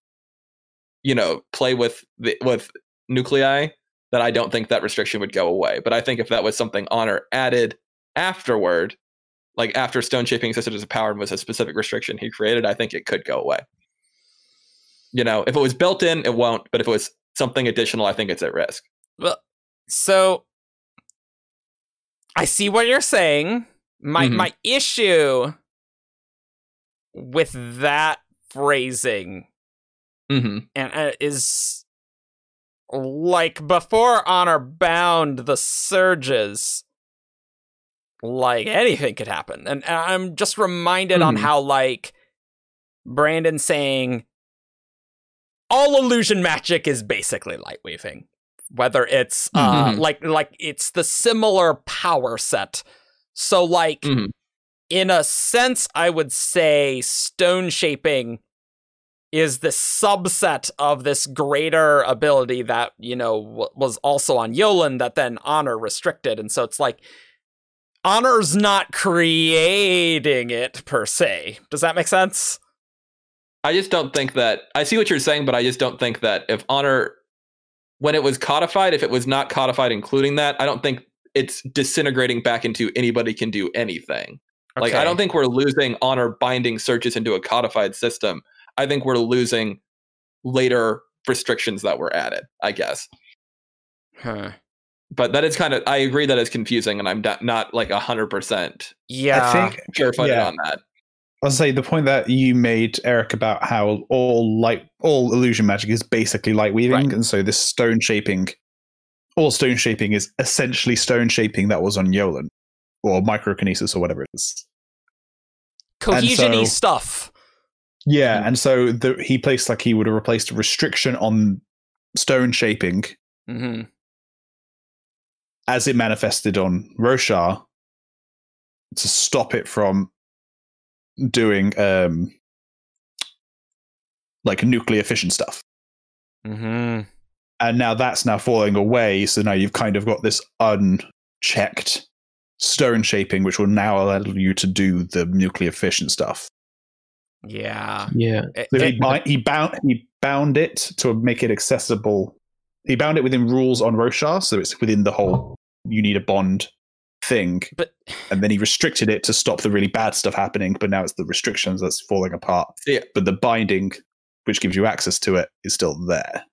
you know play with the with nuclei that i don't think that restriction would go away but i think if that was something honor added afterward like after stone shaping existed as a power and was a specific restriction he created i think it could go away you know if it was built in it won't but if it was something additional i think it's at risk Well, so I see what you're saying. My Mhm. my issue with that phrasing hmm and uh, is like before honor bound the surges like anything could happen and i'm just reminded on Mhm. how like brandon saying all illusion magic is basically light weaving whether it's uh Mhm. like like it's the similar power set so like Mhm. in a sense i would say stone shaping is the subset of this greater ability that you know w- was also on Yolen that then honor restricted and so it's like honor's not creating it per se does that make sense I just don't think that I see what you're saying, but I just don't think that if honor when it was codified, if it was not codified including that, I don't think it's disintegrating back into anybody can do anything. Like I don't think we're losing honor binding surges into a codified system. I think we're losing later restrictions that were added, I guess. huh. But that is kind of I agree that it's confusing and I'm not, not like 100% yeah I think pure-footed Yeah. on that. I'll say the point that you made, Eric, about how all light, all illusion magic is basically light weaving, Right. and so this stone shaping, all stone shaping is essentially stone shaping that was on Yolen or microkinesis or whatever it is. cohesion-y so- stuff Yeah, and so the, he placed like he would have replaced a restriction on stone shaping hmm as it manifested on Roshar to stop it from doing um like nuclear fission stuff. Mm-hmm. and now that's now falling away. So now you've kind of got this unchecked stone shaping, which will now allow you to do the nuclear fission stuff. Yeah Yeah. Eh, it- he, eh, it- he bound he bound it to make it accessible. He bound it within rules on Roshar, so it's within the whole you need a bond thing. but And then he restricted it to stop the really bad stuff happening. But now it's the restrictions that's falling apart. Yeah. But the binding, which gives you access to it, is still there.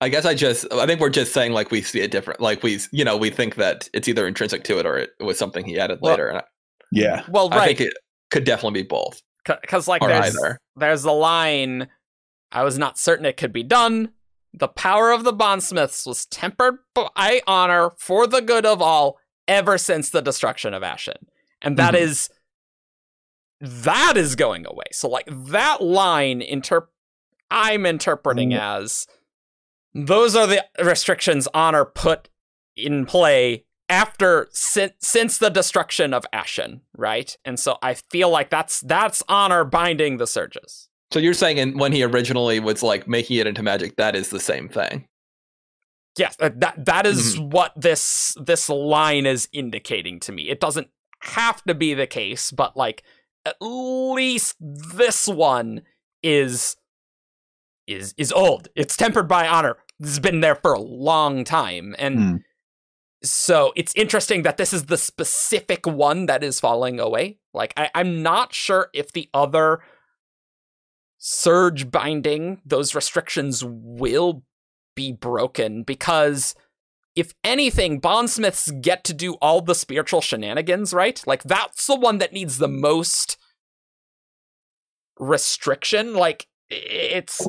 I guess I just I think we're just saying like we see it different. Like we you know we think that it's either intrinsic to it or it was something he added Well, later. And I, well Yeah. I Oh, right think it could definitely be both because like or there's either. there's the line i was not certain it could be done the power of the bondsmiths was tempered by honor for the good of all ever since the destruction of Ashyn and that Mhm. is that is going away so like that line interp i'm interpreting Mm. as those are the restrictions honor put in play after since, since the destruction of Ashyn right and so i feel like that's that's honor binding the surges So you're saying in, when he originally was like making it into magic, that is the same thing. Yes, uh, that that is what this this line is indicating to me. It doesn't have to be the case, but like at least this one is is is old. It's tempered by honor. Has been there for a long time, and Hmm. So it's interesting that this is the specific one that is falling away. Like I, I'm not sure if the other surge binding those restrictions will be broken because if anything bondsmiths get to do all the spiritual shenanigans right like that's the one that needs the most restriction like it's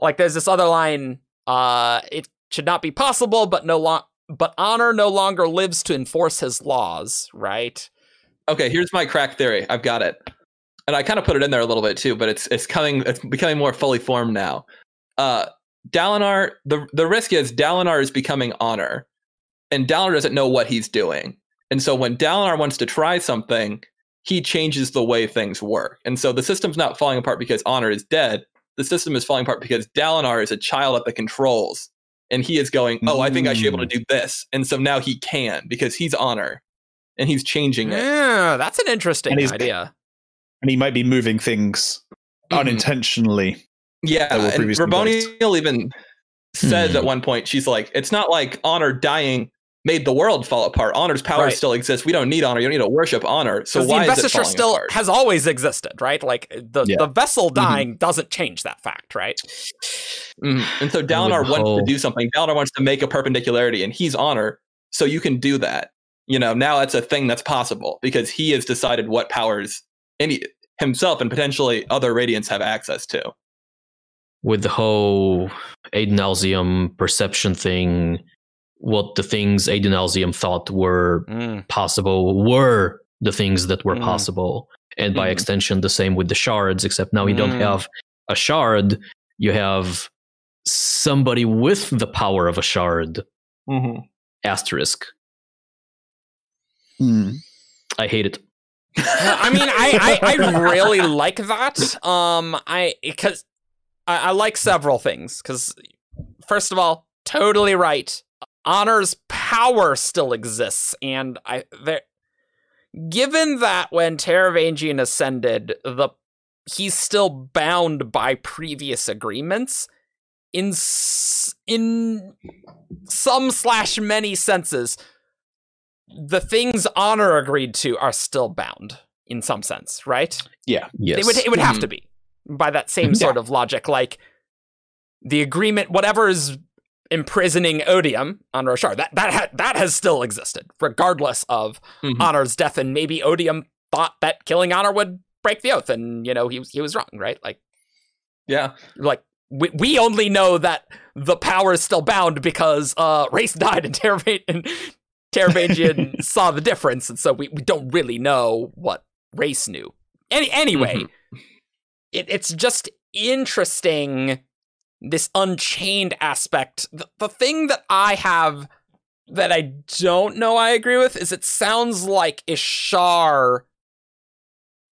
like there's this other line uh it should not be possible but no long but honor no longer lives to enforce his laws right Okay, here's my crack theory. I've got it, and I kind of put it in there a little bit too, but it's it's coming. It's becoming more fully formed now. Uh, Dalinar. The the risk is Dalinar is becoming honor, and Dalinar doesn't know what he's doing, and so when Dalinar wants to try something, he changes the way things work, and so the system's not falling apart because honor is dead. The system is falling apart because Dalinar is a child at the controls, and he is going, "Oh, I think I should be able to do this," and so now he can because he's honor, and he's changing it. yeah that's an interesting And idea and he might be moving things Mhm. unintentionally. Yeah, that and Raboniel even says Hmm. at one point, she's like, "It's not like honor dying made the world fall apart. Honor's power Right. still exists. We don't need honor. You don't need to worship honor. So why the is it still apart? has always existed, right? Like the, Yeah. the vessel Mm-hmm. dying doesn't change that fact, right? Mhm. And so Dalinar With wants to do something. Dalinar wants to make a perpendicularity, and he's honor, so you can do that. You know, now that's a thing that's possible because he has decided what powers any himself and potentially other Radiants have access to. with the whole Adonalsium perception thing, what the things Adonalsium thought were possible were the things that were Mm. possible. And by Mhm. extension, the same with the shards, except now you don't Mm. have a shard, you have somebody with the power of a shard. Asterisk. Hmm. I hate it. I mean, I, I, I really like that. Um, I because I, I like several things. Because first of all, totally right. Honor's power still exists, and I there. Given that when Taravangian ascended, the he's still bound by previous agreements. In in some slash many senses, the things honor agreed to are still bound in some sense, right? Yeah. Yes. It would it would have Mhm. to be by that same sort of logic. Like the agreement, whatever is imprisoning Odium on Roshar, that that ha- that has still existed, regardless of Mhm. Honor's death. And maybe Odium thought that killing Honor would break the oath, and you know he was he was wrong, right? Like Yeah. like we, we only know that the power is still bound because uh Rayse died and Teravain and Taravangian saw the difference and so we, we don't really know what Rayse knew any anyway Mhm. it, it's just interesting this unchained aspect the, the thing that i have that i don't know i agree with is it sounds like ishar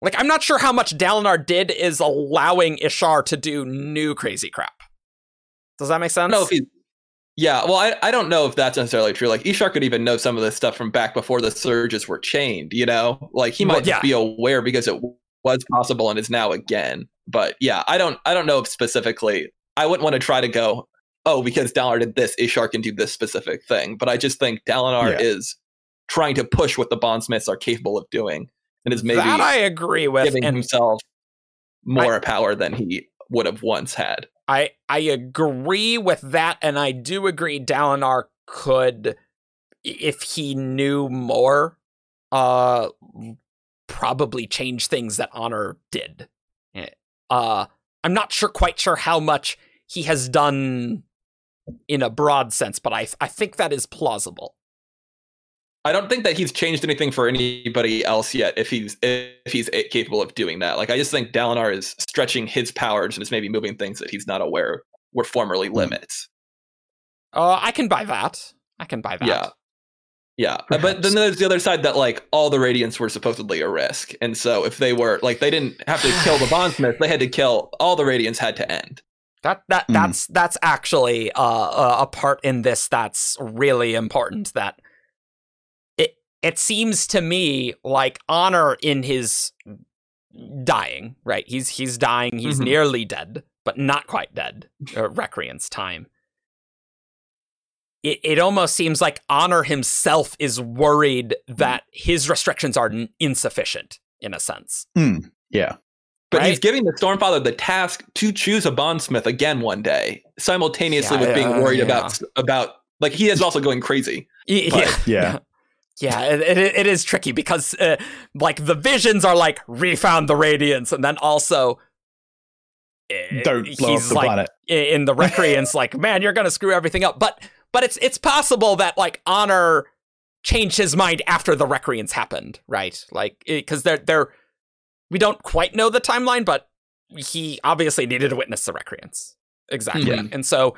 like I'm not sure how much Dalinar did is allowing Ishar to do new crazy crap. Does that make sense? he. Yeah, well, I, I don't know if that's necessarily true. Like Ishar could even know some of this stuff from back before the surges were chained. You know, like he Well, might yeah. just be aware because it was possible and is now again. But yeah, I don't I don't know if specifically. I wouldn't want to try to go. Oh, because Dalinar did this, Ishar can do this specific thing. But I just think Dalinar Yeah. is trying to push what the bondsmiths are capable of doing, and is maybe that I agree with, giving and himself more power than he would have once had. I I agree with that, and I do agree Dalinar could, if he knew more, uh, probably change things that Honor did. Eh, Uh, I'm not sure, quite sure how much he has done in a broad sense, but I I think that is plausible. I don't think that he's changed anything for anybody else yet. If he's if he's capable of doing that, like I just think Dalinar is stretching his powers and is maybe moving things that he's not aware were formerly limits. Uh, I can buy that. I can buy that. Yeah. Yeah, Uh, but then there's the other side that like all the Radiants were supposedly a risk, and so if they were like they didn't have to kill the Bondsmith, they had to kill all the Radiants had to end. That that Hmm. that's that's actually uh, a, a part in this that's really important. That it it seems to me like honor in his dying. Right, he's he's dying. He's Mhm. nearly dead, but not quite dead. Uh, Recreant's time. It it almost seems like honor himself is worried that his restrictions are n- insufficient in a sense. Yeah. But he's giving the Stormfather the task to choose a Bondsmith again one day, simultaneously Yeah, with being yeah, worried yeah. about about like he is also going crazy. Y- yeah, Yeah. yeah. It, it, it is tricky because uh, like the visions are like refound the radiance, and then also uh, Don't blow up he's the like planet. in the recreants, like man, you're gonna screw everything up. But but it's it's possible that like honor changed his mind after the recreants happened, right? Like because they're they're we don't quite know the timeline, but he obviously needed to witness the recreants exactly, Yeah. and so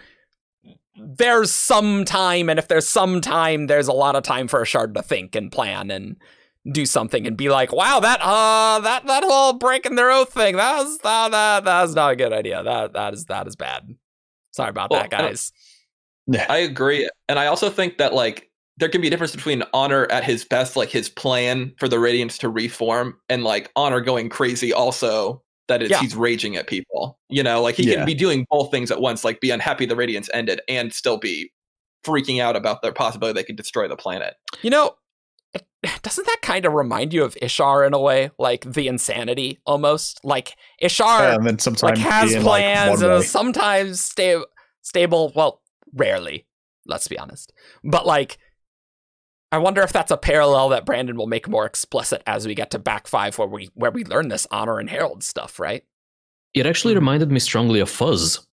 there's some time, and if there's some time, there's a lot of time for a shard to think and plan and do something and be like, "Wow, that uh, that that whole breaking their oath thing, that was that that that was not a good idea. That that is that is bad. Sorry about Well, that, I don't- I agree. And I also think that like there can be a difference between honor at his best, like his plan for the Radiants to reform, and like honor going crazy also that it's Yeah. he's raging at people. You know, like he Yeah. can be doing both things at once, like be unhappy the Radiants ended and still be freaking out about the possibility they could destroy the planet. You know, doesn't that kind of remind you of Ishar in a way, like the insanity almost? Like Ishar, and then sometimes like has plans one and sometimes sta- stable. Well, rarely. Let's be honest. But like, I wonder if that's a parallel that Brandon will make more explicit as we get to back five, where we where we learn this honor and herald stuff, right? It actually reminded me strongly of Fuzz.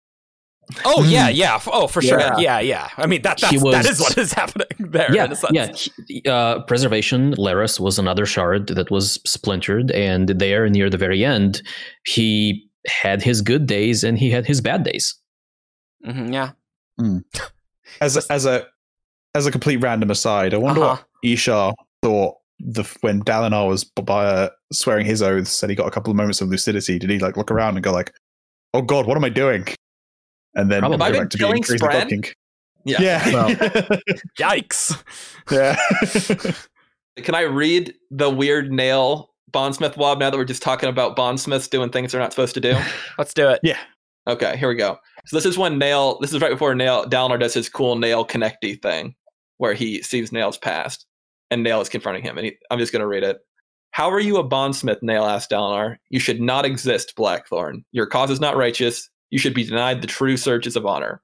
Oh Hmm. yeah, yeah, oh for sure, Yeah. yeah, yeah. I mean that He that's, that was- is what is happening there. yeah, in a sense. yeah. he- uh, Preservation, Leras was another shard that was splintered, and there near the very end, he had his good days and he had his bad days. Mhm, yeah. As a, as a as a complete random aside, I wonder Uh-huh. what Ishar thought the when Dalinar was by, uh, swearing his oaths and he got a couple of moments of lucidity. Did he like look around and go like, "Oh God, what am I doing?" And then Probably. go I back been to being killing crazy Spren? talking. Yeah. Yeah, Yikes. yeah. Can I read the weird Nale Bondsmith wob now that we're just talking about Bondsmiths doing things they're not supposed to do? Let's do it. Okay, here we go. So this is when Nale. This is right before Nale Dalinar does his cool Nale connecty thing, where he sees Nale's past, and Nale is confronting him. And he, I'm just to read it. How are you a bondsmith? Nale asked Dalinar. You should not exist, Blackthorn. Your cause is not righteous. You should be denied the true surges of honor.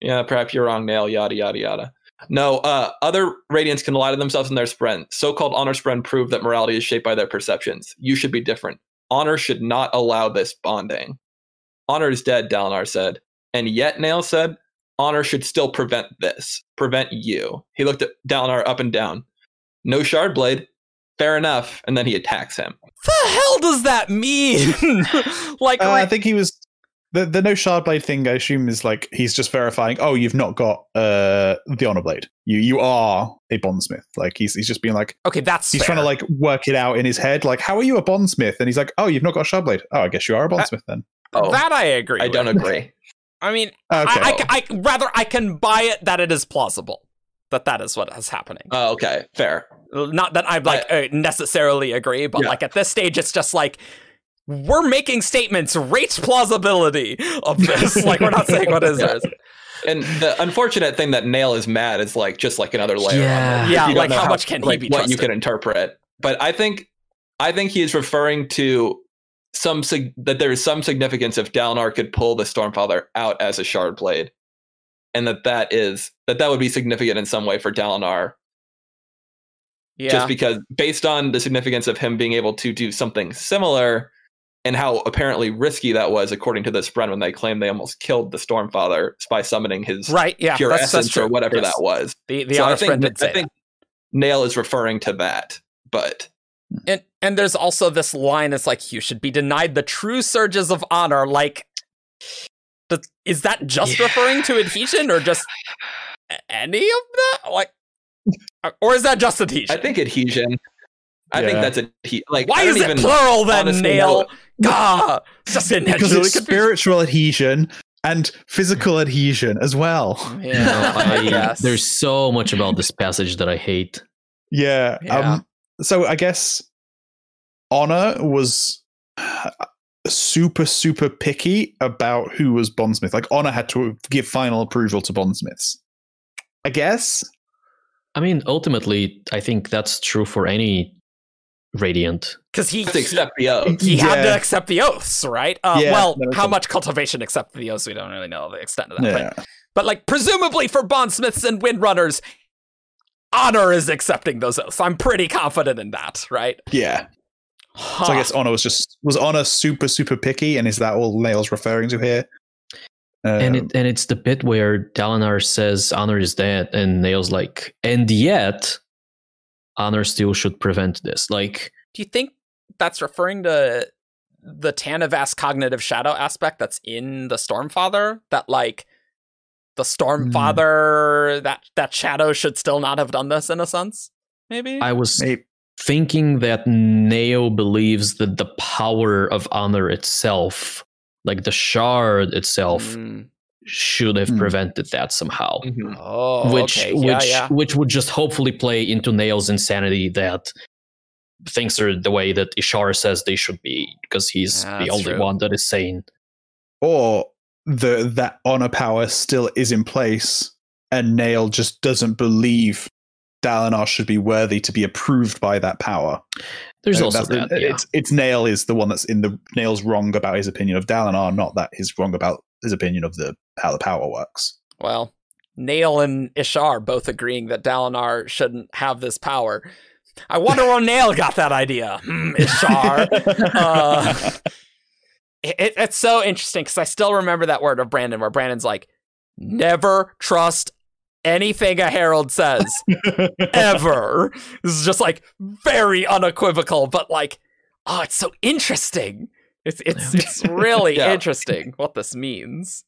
Yeah, perhaps you're wrong, Nale. Yada yada yada. No, uh, other Radiants can lie to themselves in their spren. So-called honor spren prove that morality is shaped by their perceptions. You should be different. Honor should not allow this bonding. Honor is dead, Dalinar said. And yet, Nale said, honor should still prevent this, prevent you. He looked at Dalinar up and down. No Shardblade. Fair enough. And then he attacks him. the hell does that mean? like, Uh, right- I think he was the the no shard blade thing. I assume is like he's just verifying. Oh, you've not got uh the honor blade. You you are a bondsmith. Like he's he's just being like okay, that's he's trying to like work it out in his head. Like how are you a bondsmith? And he's like, oh, you've not got a shard blade. Oh, I guess you are a bondsmith then. Oh, that I agree. I don't agree. I mean, Okay. I, I, I rather I can buy it that it is plausible that that is what is happening. Oh, okay. Fair. Not that I'm like uh, necessarily agree, but Yeah. like at this stage, it's just like we're making statements. Rate plausibility of this. like we're not saying what is Yeah. there. And the unfortunate thing that Nale is mad is like just like another layer. Yeah. on. Yeah, like know how much can he be what you can interpret. But I think I think he is referring to some sig- that there is some significance if Dalinar could pull the Stormfather out as a shard blade, and that that is that that would be significant in some way for Dalinar, Yeah. just because based on the significance of him being able to do something similar. And how apparently risky that was, according to this friend, when they claimed they almost killed the Stormfather by summoning his right. Yeah. pure that's, essence that's or whatever Yes. that was. The the So I think, friend did say I think Nale is referring to that, but. And and there's also this line. It's like you should be denied the true surges of honor. Like, th- is that just Yeah. referring to adhesion or just any of that? Like, or is that just adhesion? I think adhesion. I think that's a he- like. Why I don't is it plural then, honestly Nale? know. Gah, it's just because it's spiritual adhesion and physical adhesion as well. Yeah, No, I I- there's so much about this passage that I hate. Yeah. Yeah. Um, so I guess Honor was super, super picky about who was Bondsmith. Like Honor had to give final approval to Bondsmiths. I guess. I mean, ultimately, I think that's true for any Radiant. because he to accept the oath. he had to accept the oaths, right? Uh, Yeah, well, that how much cultivation accept the oaths? We don't really know the extent of that. Yeah. But, but like, presumably for bondsmiths and windrunners, honor is accepting those oaths. I'm pretty confident in that, right? Yeah. Huh. So I guess Honor was just was Honor super, super picky, and is that all Nale's referring to here? and Um, it and it's the bit where Dalinar says Honor is dead, and Nale's like, and yet Honor still should prevent this. Like, do you think that's referring to the Tanavast cognitive shadow aspect that's in the Stormfather? That like the Stormfather that that shadow should still not have done this in a sense? Maybe. I was maybe- thinking that Neo believes that the power of Honor itself, like the shard itself, Mm. should have Hmm. prevented that somehow. Mhm. Oh, which okay. which yeah, yeah. which would just hopefully play into Nale's insanity that things are the way that Ishar says they should be because he's Yeah, the only true. one that is sane. or the that honor power still is in place and Nale just doesn't believe Dalinar should be worthy to be approved by that power. There's also that. Yeah. It's it's Nale is the one that's in the Nale's wrong about his opinion of Dalinar, not that he's wrong about his opinion of the how the power works. Well, Nale and Ishar both agreeing that Dalinar shouldn't have this power. I wonder where Nale got that idea. Hmm, Ishar. Uh, it, it's so interesting because I still remember that word of Brandon, where Brandon's like, "Never trust anything a herald says ever." this is just like very unequivocal, but like, oh, it's so interesting. It's it's it's really Yeah. interesting what this means.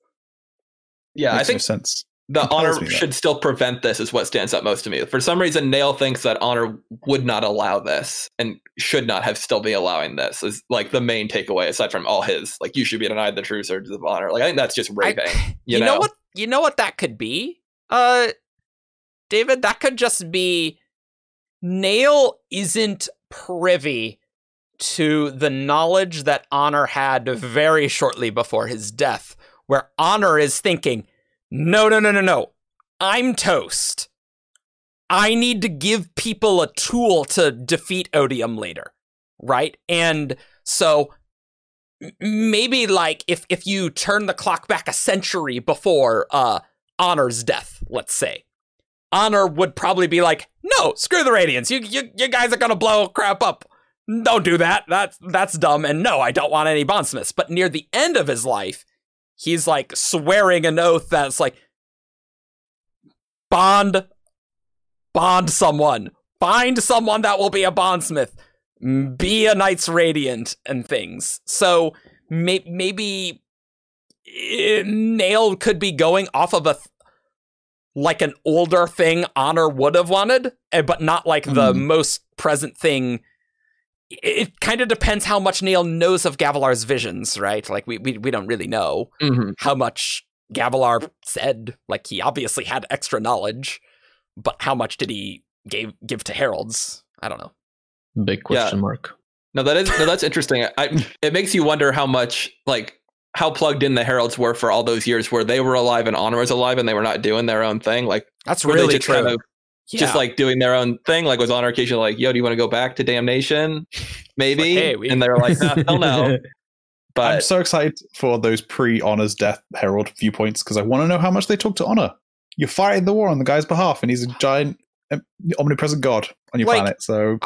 Yeah, I think no sense. the compels honor me, though. should still prevent this is what stands out most to me. For some reason, Nale thinks that honor would not allow this and should not have still be allowing this is like the main takeaway aside from all his like you should be denied the true surges of honor. Like I think that's just raving. You, you know? know? what? You know what that could be, uh, David. That could just be Nale isn't privy to the knowledge that Honor had very shortly before his death, where Honor is thinking, "No, no, no, no, no, I'm toast. I need to give people a tool to defeat Odium later, right?" And so maybe like if if you turn the clock back a century before uh honor's death let's say honor would probably be like no screw the radiants you you, you guys are gonna blow crap up. Don't do that. That's that's dumb. And no i don't want any bondsmiths. But near the end of his life he's like swearing an oath that's like bond bond someone. Find someone that will be a bondsmith. Be a knight's radiant and things. So may- maybe eh, Nale could be going off of a th- like an older thing honor would have wanted eh, but not like the Hmm. most present thing. It, it kind of depends how much nail knows of gavilar's visions right? Like we, we we don't really know Mhm. how much gavilar said. Like he obviously had extra knowledge but how much did he gave give to heralds i don't know Big question mark. No, that is no, that's interesting. I, it makes you wonder how much like how plugged in the heralds were for all those years where they were alive and honor was alive and they were not doing their own thing. Like that's really just true kind of just like doing their own thing? Like was honor occasionally like, yo, do you want to go back to damnation? Maybe. hey, we- and they were like, nah, hell no. I'm so excited for those pre-Honor's death Herald viewpoints because I want to know how much they talk to Honor. You're fighting the war on the guy's behalf, and he's a giant, um, omnipresent god on your Like, planet. So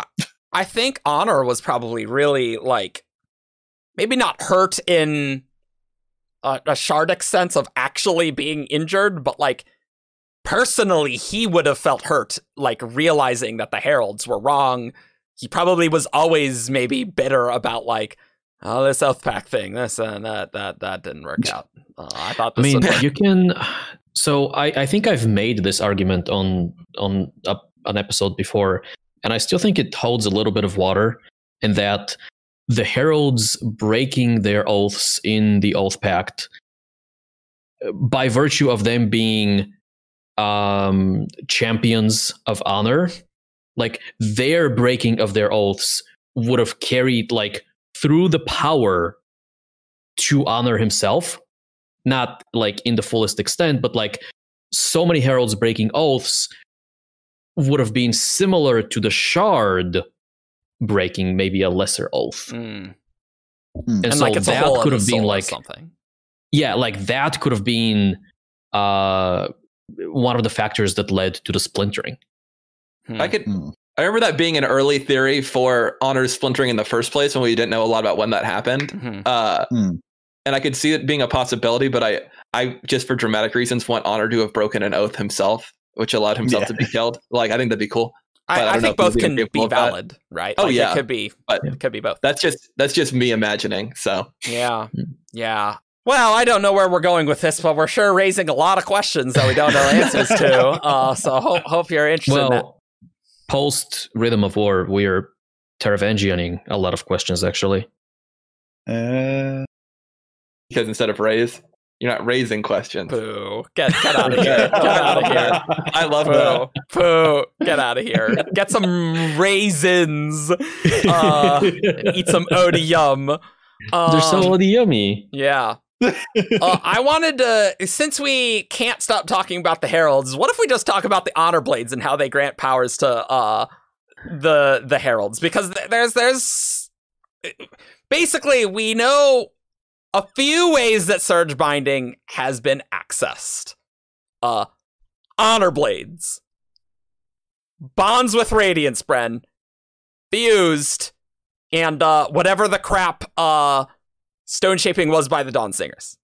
I think Honor was probably really like maybe not hurt in a, a Shardic sense of actually being injured, but like personally, he would have felt hurt, like realizing that the Heralds were wrong. He probably was always maybe bitter about like, oh, this Oathpact thing, this and that, that, that didn't work out. Uh, I thought I this mean, would you can. So I, I think I've made this argument on on a, an episode before, and I still think it holds a little bit of water in that the heralds breaking their oaths in the Oathpact by virtue of them being um, champions of honor like their breaking of their oaths would have carried like through the power to honor himself not like in the fullest extent but like so many heralds breaking oaths would have been similar to the shard breaking maybe a lesser oath Mm. and, And so like that could have been like something. yeah like that could have been uh one of the factors that led to the splintering Hmm. I could. Hmm. I remember that being an early theory for honors splintering in the first place when we didn't know a lot about when that happened. Mhm. Uh, Hmm. And I could see it being a possibility, but I, I just for dramatic reasons want Honor to have broken an oath himself, which allowed himself Yeah. to be killed. Like I think that'd be cool. I I, I don't know think both can be valid, right? Oh, Like, yeah. it could be, But- it could be both. That's just that's just me imagining. So Yeah, Hmm. yeah. Well, I don't know where we're going with this, but we're sure raising a lot of questions that we don't know answers to. Uh, so hope hope you're interested in that. well post rhythm of war we're Taravangianing a lot of questions actually Uh, because instead of raise, you're not raising questions. Boo! Get get out of here! Get out of here! I love that. Boo! Boo! Get out of here! Get some raisins. Uh, Eat some odium. Uh, they're so yummy Yeah. uh, I wanted to, since we can't stop talking about the heralds, what if we just talk about the honor blades and how they grant powers to uh, the the heralds? Because th- there's there's basically we know a few ways that surge binding has been accessed. Uh, honor blades, bonds with Radiants, spren, fused, and uh, whatever the crap uh stone shaping was by the Dawnsingers.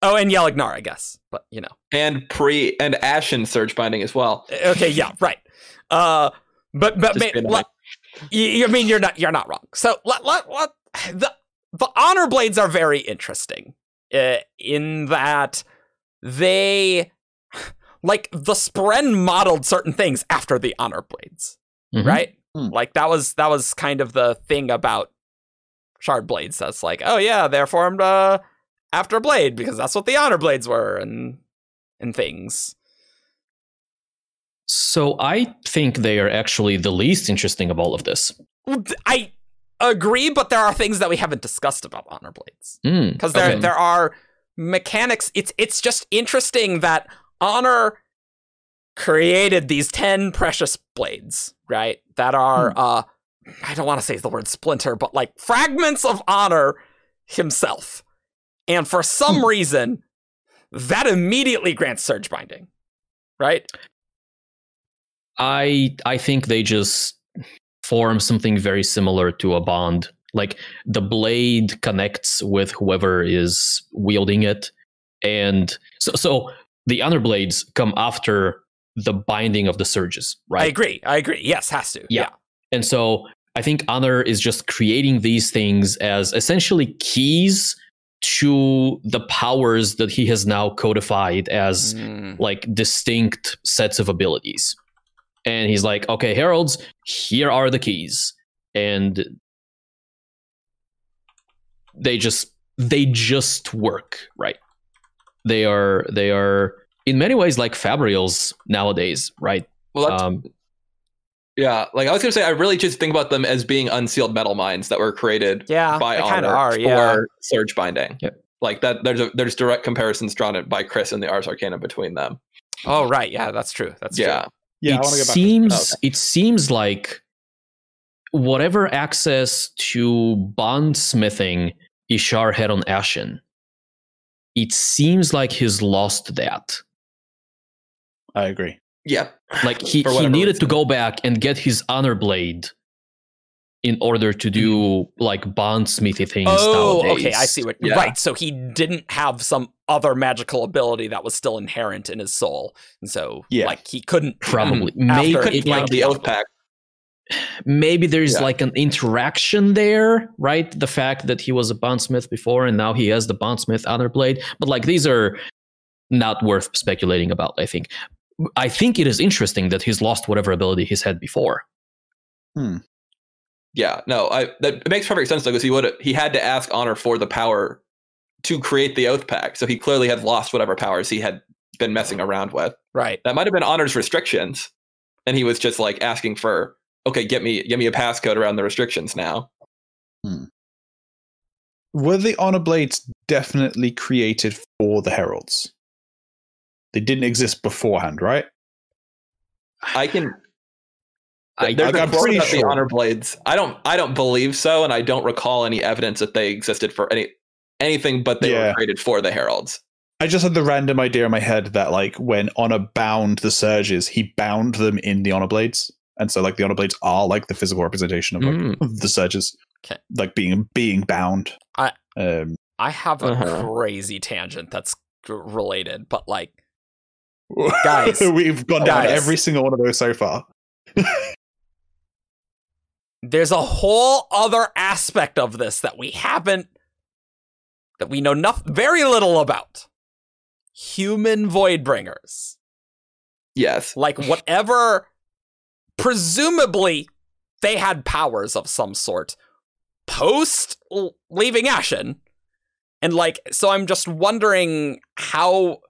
Oh, and Yelig-nar, I guess. But you know. And pre and Ashyn surge binding as well. Okay, yeah, right. Uh but but ma- you, mean you're not you're not wrong. So let let, let the the honor blades are very interesting. Uh, in that they like the Spren modeled certain things after the honor blades. Mhm. right? Hmm. Like that was that was kind of the thing about shard blades. That's like, oh yeah, they're formed uh, after blade because that's what the honor blades were, and and things. so i think they are actually the least interesting of all of this I agree, but there are things that we haven't discussed about honor blades Mm, because there okay. there are mechanics. It's it's just interesting that honor created these 10 precious blades, right? That are uh I don't want to say the word splinter, but like fragments of honor himself. And for some reason, that immediately grants surge binding. Right? I I think they just form something very similar to a bond. Like the blade connects with whoever is wielding it, and so so the honor blades come after the binding of the surges, right? I agree. I agree. Yes, has to. Yeah. And so I think honor is just creating these things as essentially keys to the powers that he has now codified as Mm. like distinct sets of abilities. And he's like, okay, heralds, here are the keys. And they just they just work, right? They are they are in many ways like Fabrials nowadays, right? Well, that's, Um, yeah. Like I was gonna say, I really just think about them as being unsealed metalminds that were created Yeah, by they kind Honor of are. for Yeah. surge binding. Yep. Like that. There's a there's direct comparisons drawn by Khriss and the Ars Arcanum between them. Oh, right. Yeah, that's true. That's yeah. Yeah, it want to back. seems Okay. it seems like whatever access to bondsmithing Ishar had on Ashyn, it seems like he's lost that. I agree. Yeah. Like he, he whatever needed to go back and get his honor blade in order to do like bondsmithy things. Oh, nowadays. okay. I see what. Yeah. Right. So he didn't have some other magical ability that was still inherent in his soul, and so Yeah. like he couldn't Probably, Mm. Maybe it Couldn't it, like the Oathpact. maybe there's Yeah. like an interaction there, right? The fact that he was a bondsmith before and now he has the bondsmith honor blade, but like these are not worth speculating about. I think I think it is interesting that he's lost whatever ability he's had before. Yeah, no, I that it makes perfect sense though because he would he had to ask Honor for the power to create the Oathpact, so he clearly had lost whatever powers he had been messing around with. Right. That might have been Honor's restrictions, and he was just like asking for, okay, get me get me a passcode around the restrictions now. Hmm. Were the honor blades definitely created for the heralds? They didn't exist beforehand, right? I can. I- there's I'm a quote pretty about the honor blades. I don't. I don't believe so, and I don't recall any evidence that they existed for any anything but they Yeah. were created for the heralds. I just had the random idea in my head that like when Honor bound the surges, he bound them in the honor blades. And so like the honor blades are like the physical representation of like Mm. the surges. Okay. Like being being bound. I- um I have a Uh-huh. crazy tangent that's related, but like Guys. we've gone down Guys. every single one of those so far. there's a whole other aspect of this that we haven't that we know nothing very little about. Human void bringers. Yes. Like whatever presumably they had powers of some sort post leaving Ashyn. And like so I'm just wondering how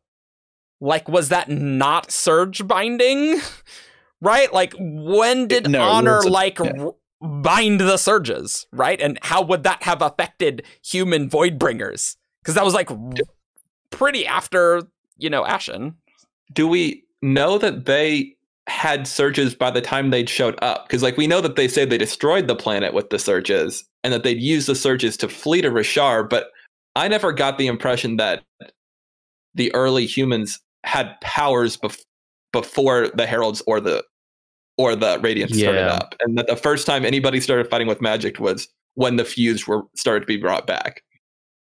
like was that not surge binding? right? Like when did No, honor like Yeah. r- bind the surges, right? And how would that have affected human void bringers? Cuz that was like pretty after, you know, Ashyn. do we know that they had surges by the time they'd showed up? Because like we know that they say they destroyed the planet with the surges and that they'd use the surges to flee to Roshar, but I never got the impression that the early humans had powers bef- before the heralds or the or the Radiants started up, and that the first time anybody started fighting with magic was when the fused were started to be brought back.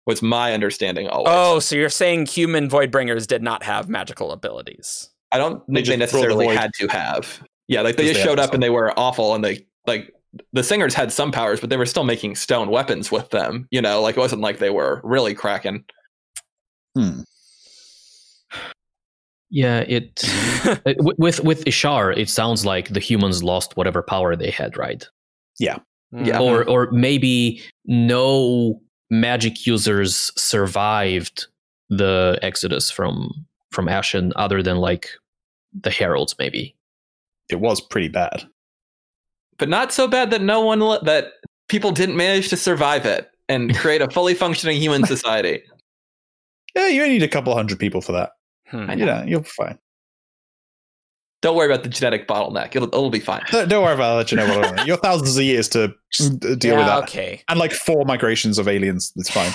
Was my understanding always? Oh, so you're saying human void bringers did not have magical abilities. I don't They think they, just the necessarily had to have. Yeah, like they just they showed had up and they were awful, and they like the singers had some powers, but they were still making stone weapons with them. You know, like it wasn't like they were really cracking. Hmm. Yeah, it with with Ishar, it sounds like the humans lost whatever power they had, right? Yeah. Mm-hmm. Yeah. Or or maybe no magic users survived the exodus from from Ashyn other than like the heralds maybe. It was pretty bad. But not so bad that no one le- that people didn't manage to survive it and create a fully functioning human society. Yeah, you only need a couple hundred people for that. Hmm. I You know, you're fine. Don't worry about the genetic bottleneck; it'll, it'll be fine. Don't don't worry about it, I'll let you know what I mean. You're thousands of years to mm, deal with that. Okay. And like four migrations of aliens. It's fine.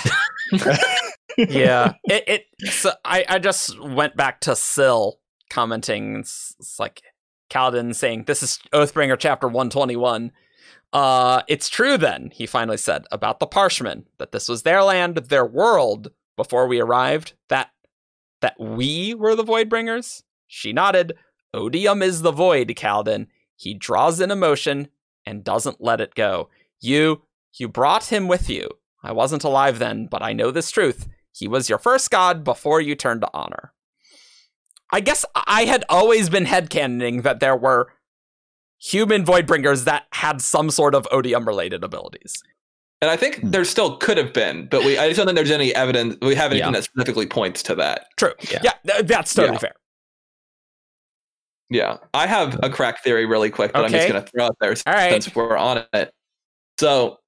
yeah. It, it so I, I just went back to Syl commenting. It's, it's like Kaladin saying, This is Oathbringer chapter 121. Uh, it's true then, he finally said, about the Parshmen, that this was their land, their world before we arrived, that that we were the Voidbringers? She nodded. Odium is the void, Kaladin. He draws in emotion and doesn't let it go. You you brought him with you. I wasn't alive then, but I know this truth. He was your first god before you turned to honor. I guess I had always been headcanoning that there were human voidbringers that had some sort of odium related abilities. And I think Hmm. there still could have been, but we I just don't think there's any evidence. We have anything Yeah. that specifically points to that. True. Yeah. Yeah, th- that's totally Yeah. fair. Yeah, I have a crack theory really quick that I'm just going to throw out there All right. since we're on it. So,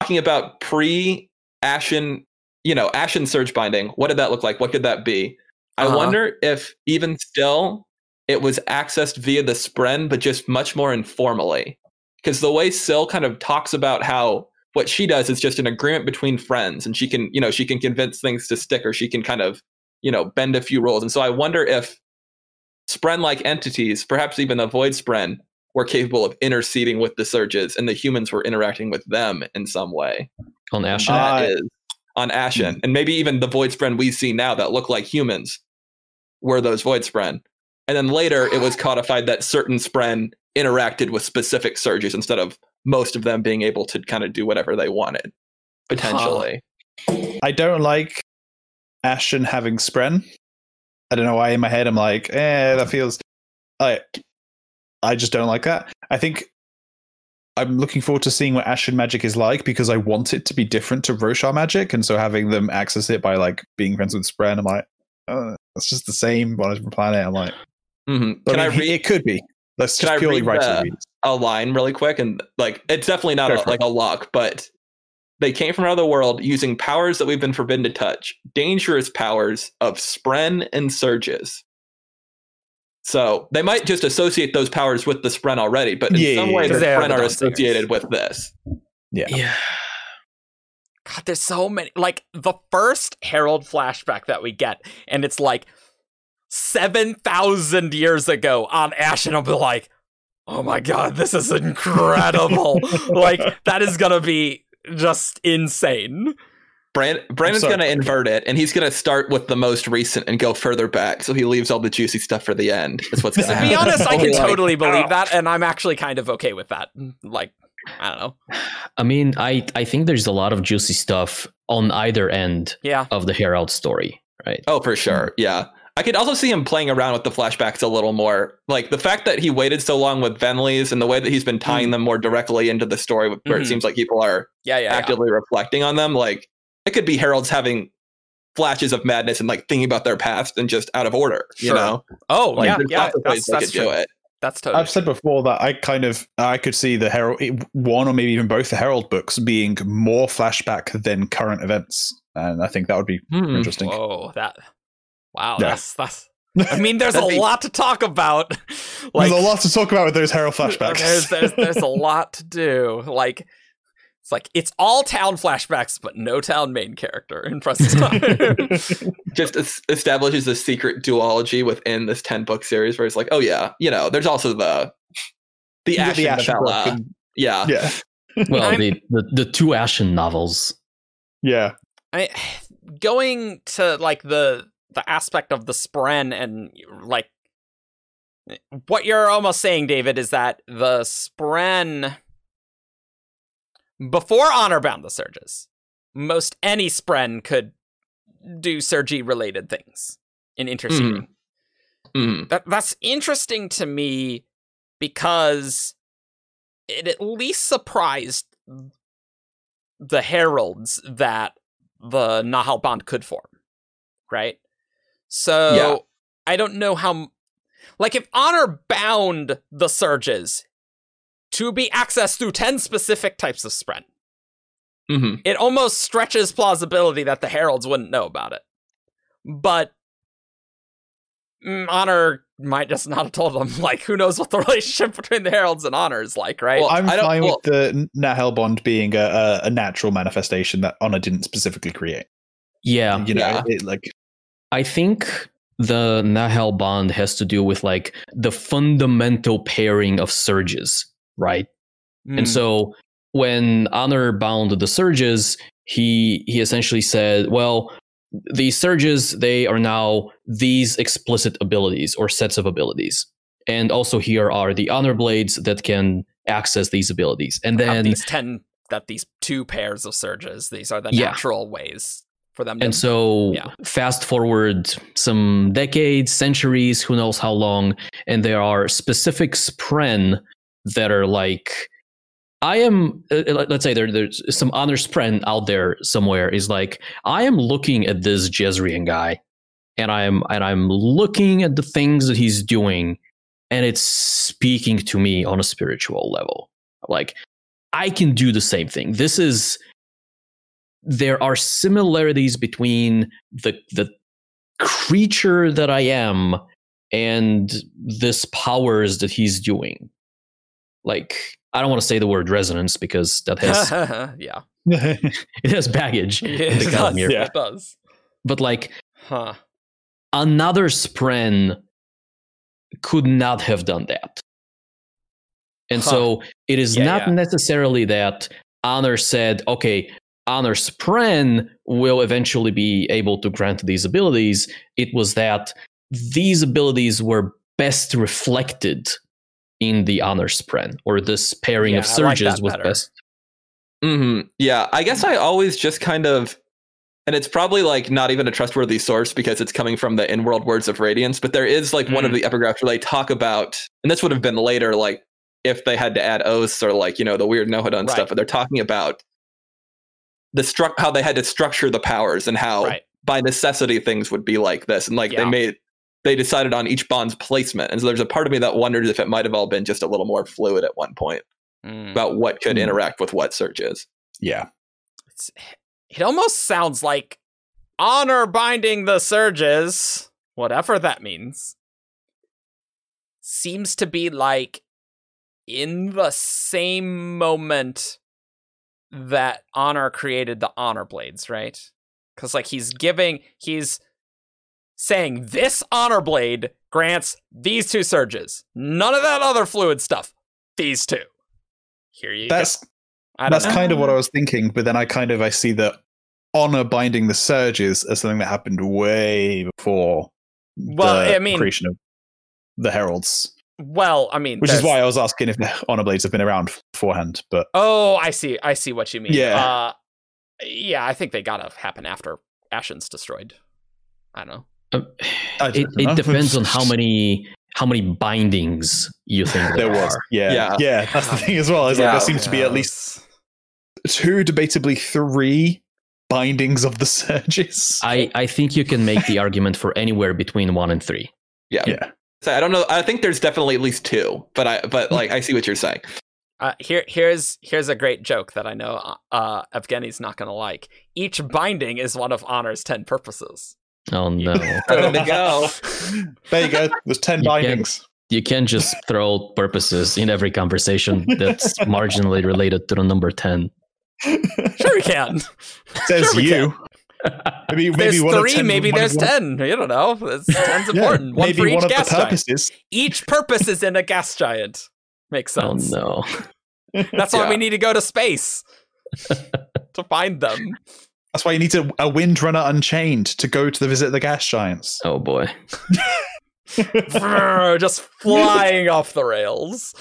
talking about pre Ashyn, you know, Ashyn surge binding, what did that look like? What could that be? I Uh-huh. wonder if even still it was accessed via the Spren, but just much more informally. Because the way Syl kind of talks about how what she does is just an agreement between friends, and she can, you know, she can convince things to stick, or she can kind of, you know, bend a few rules. And so I wonder if Spren like entities, perhaps even the Void Spren, were capable of interceding with the surges, and the humans were interacting with them in some way. On Ashyn. Uh, That is on Ashyn, and maybe even the Void Spren we see now that look like humans were those Void Spren. And then later, it was codified that certain Spren interacted with specific surges instead of most of them being able to kind of do whatever they wanted, potentially. I don't like Ashyn having Spren I don't know why in my head I'm like, eh, that feels I I just don't like that. I think I'm looking forward to seeing what Ashyn magic is like because I want it to be different to Roshar magic, and so having them access it by like being friends with Spren, I'm like, oh, just the same on a different planet. I'm like, Mhm. but Can I I read It could be. Let's Can just I purely read the- it. read it. a line really quick? And like, it's definitely not a, like a lock, but they came from another world using powers that we've been forbidden to touch, dangerous powers of Spren and Surges. So they might just associate those powers with the Spren already, but in Yeah, some yeah, way yeah. the 'Cause Spren are associated with this. Yeah. Yeah. God, there's so many. Like the first Herald flashback that we get, and it's like seven thousand years ago on Ash, and I'll be like, "Oh my god, this is incredible!" like that is gonna be just insane. Brand, Brandon's going to invert it, and he's going to start with the most recent and go further back. So he leaves all the juicy stuff for the end. That's what's going to happen. To be honest, I can Like, totally believe oh. that, and I'm actually kind of okay with that. Like, I don't know. I mean, I I think there's a lot of juicy stuff on either end Yeah, of the Herald story, right? Oh, for sure. Yeah. I could also see him playing around with the flashbacks a little more. Like the fact that he waited so long with Venli's and the way that he's been tying them more directly into the story where Mhm. it seems like people are yeah, yeah. yeah. actively reflecting on them. Like it could be heralds having flashes of madness and like thinking about their past and just out of order, you know? Oh, Like yeah, yeah. lots of ways That's, they that's could do true. it. That's totally. I've said before that I kind of I could see the Herald one or maybe even both the Herald books being more flashback than current events, and I think that would be Hmm. interesting. Whoa, that. Wow, Yeah. that's that's. I mean, there's a be- lot to talk about. Like, There's a lot to talk about with those Herald flashbacks. There's, there's there's a lot to do. Like, it's like it's all town flashbacks, but no town main character in present time. Just es- establishes a secret duology within this 10 book series where it's like, oh yeah, you know, there's also the the You Ashyn the Ashyn book novella. and- yeah. yeah, Well, the, the the two Ashyn novels. yeah. I going to like the the aspect of the spren and like what you're almost saying, David, is that the spren before honor bound the surges, most any spren could do surgy related things in interceding. Mhm. That that's interesting to me because it at least surprised the heralds that the Nahel bond could form, right? So Yeah. I don't know how, like, if honor bound the surges to be accessed through ten specific types of spren, Mhm. it almost stretches plausibility that the heralds wouldn't know about it. But mm, honor might just not have told them. Like, who knows what the relationship between the heralds and honor is like, right? Well, I'm I don't- fine well- with the Nahel bond being a, a, a natural manifestation that Honor didn't specifically create. Yeah, You know, Yeah. it, like I think the Nahel bond has to do with like the fundamental pairing of surges, right? Mm. And so when Honor bound the surges, he he essentially said, well, these surges they are now these explicit abilities or sets of abilities. And also here are the honor blades that can access these abilities. And then these ten that these two pairs of surges. These are the Yeah. natural ways for them to. And so, yeah. fast forward some decades, centuries, who knows how long, and there are specific spren that are like, I am, uh, uh, let's say there, there's some honor spren out there somewhere is like, I am looking at this Jezrien guy, and I'm and I'm looking at the things that he's doing, and it's speaking to me on a spiritual level. Like, I can do the same thing. This is there are similarities between the the creature that I am and this powers that he's doing. Like I don't want to say the word resonance because that has yeah, it has baggage in it the does. Yeah. It does. But like Huh. another spren could not have done that. And Huh. so it is Yeah, not yeah. necessarily that Honor said, okay, Honor Spren will eventually be able to grant these abilities. It was that these abilities were best reflected in the Honor Spren, or this pairing of Yeah, like surges that was better. best. hmm Yeah, I guess I always just kind of and it's probably like not even a trustworthy source because it's coming from the in-world words of radiance but there is like one of the epigraphs where they talk about and this would have been later like if they had to add oaths or like you know the weird nohadon Right. stuff but they're talking about the stru- how they had to structure the powers and how Right. by necessity things would be like this and like Yeah. they made they decided on each bond's placement and so there's a part of me that wonders if it might have all been just a little more fluid at one point Mm. about what could Hmm. interact with what surges Yeah. It's, it almost sounds like honor binding the surges, whatever that means, seems to be like in the same moment that honor created the honor blades, right? Because like he's giving, he's saying this honor blade grants these two surges. None of that other fluid stuff. These two. Here you That's go. That's know. kind of what I was thinking, but then I kind of I see that honor binding the surges as something that happened way before Well, the I mean- creation of the heralds. Well, I mean, Which is why I was asking if the honor blades have been around beforehand. But Oh, I see. I see what you mean. Yeah. Uh, yeah, I think they gotta happen after Ashyn's destroyed. I don't know. Um, I it, don't it know. depends on how many how many bindings you think there were. there, was. Yeah, Yeah. yeah, That's the thing as well. Is like there seems to be at least two, debatably three bindings of the surges. I, I think you can make the argument for anywhere between one and three. yeah yeah. So I don't know. I think there's definitely at least two, but I but like I see what you're saying. Uh, here, here's here's a great joke that I know uh, Evgeny's not gonna like. Each binding is one of Honor's ten purposes. Oh no. There they go. There you go. There's ten You can't- bindings. you can't just throw purposes in every conversation that's marginally related to the number 10. Sure, we can. Says Sure we you. Maybe maybe there's one of three, 10 maybe one there's one- ten. You don't know. It's, ten's Yeah, important. one maybe for each one of the gas giant. Each purpose is in a gas giant. Makes Oh sense. no. That's why Yeah. we need to go to space to find them. That's why you need a, a Windrunner Unchained to go to the visit the gas giants. Oh boy. Just flying off the rails,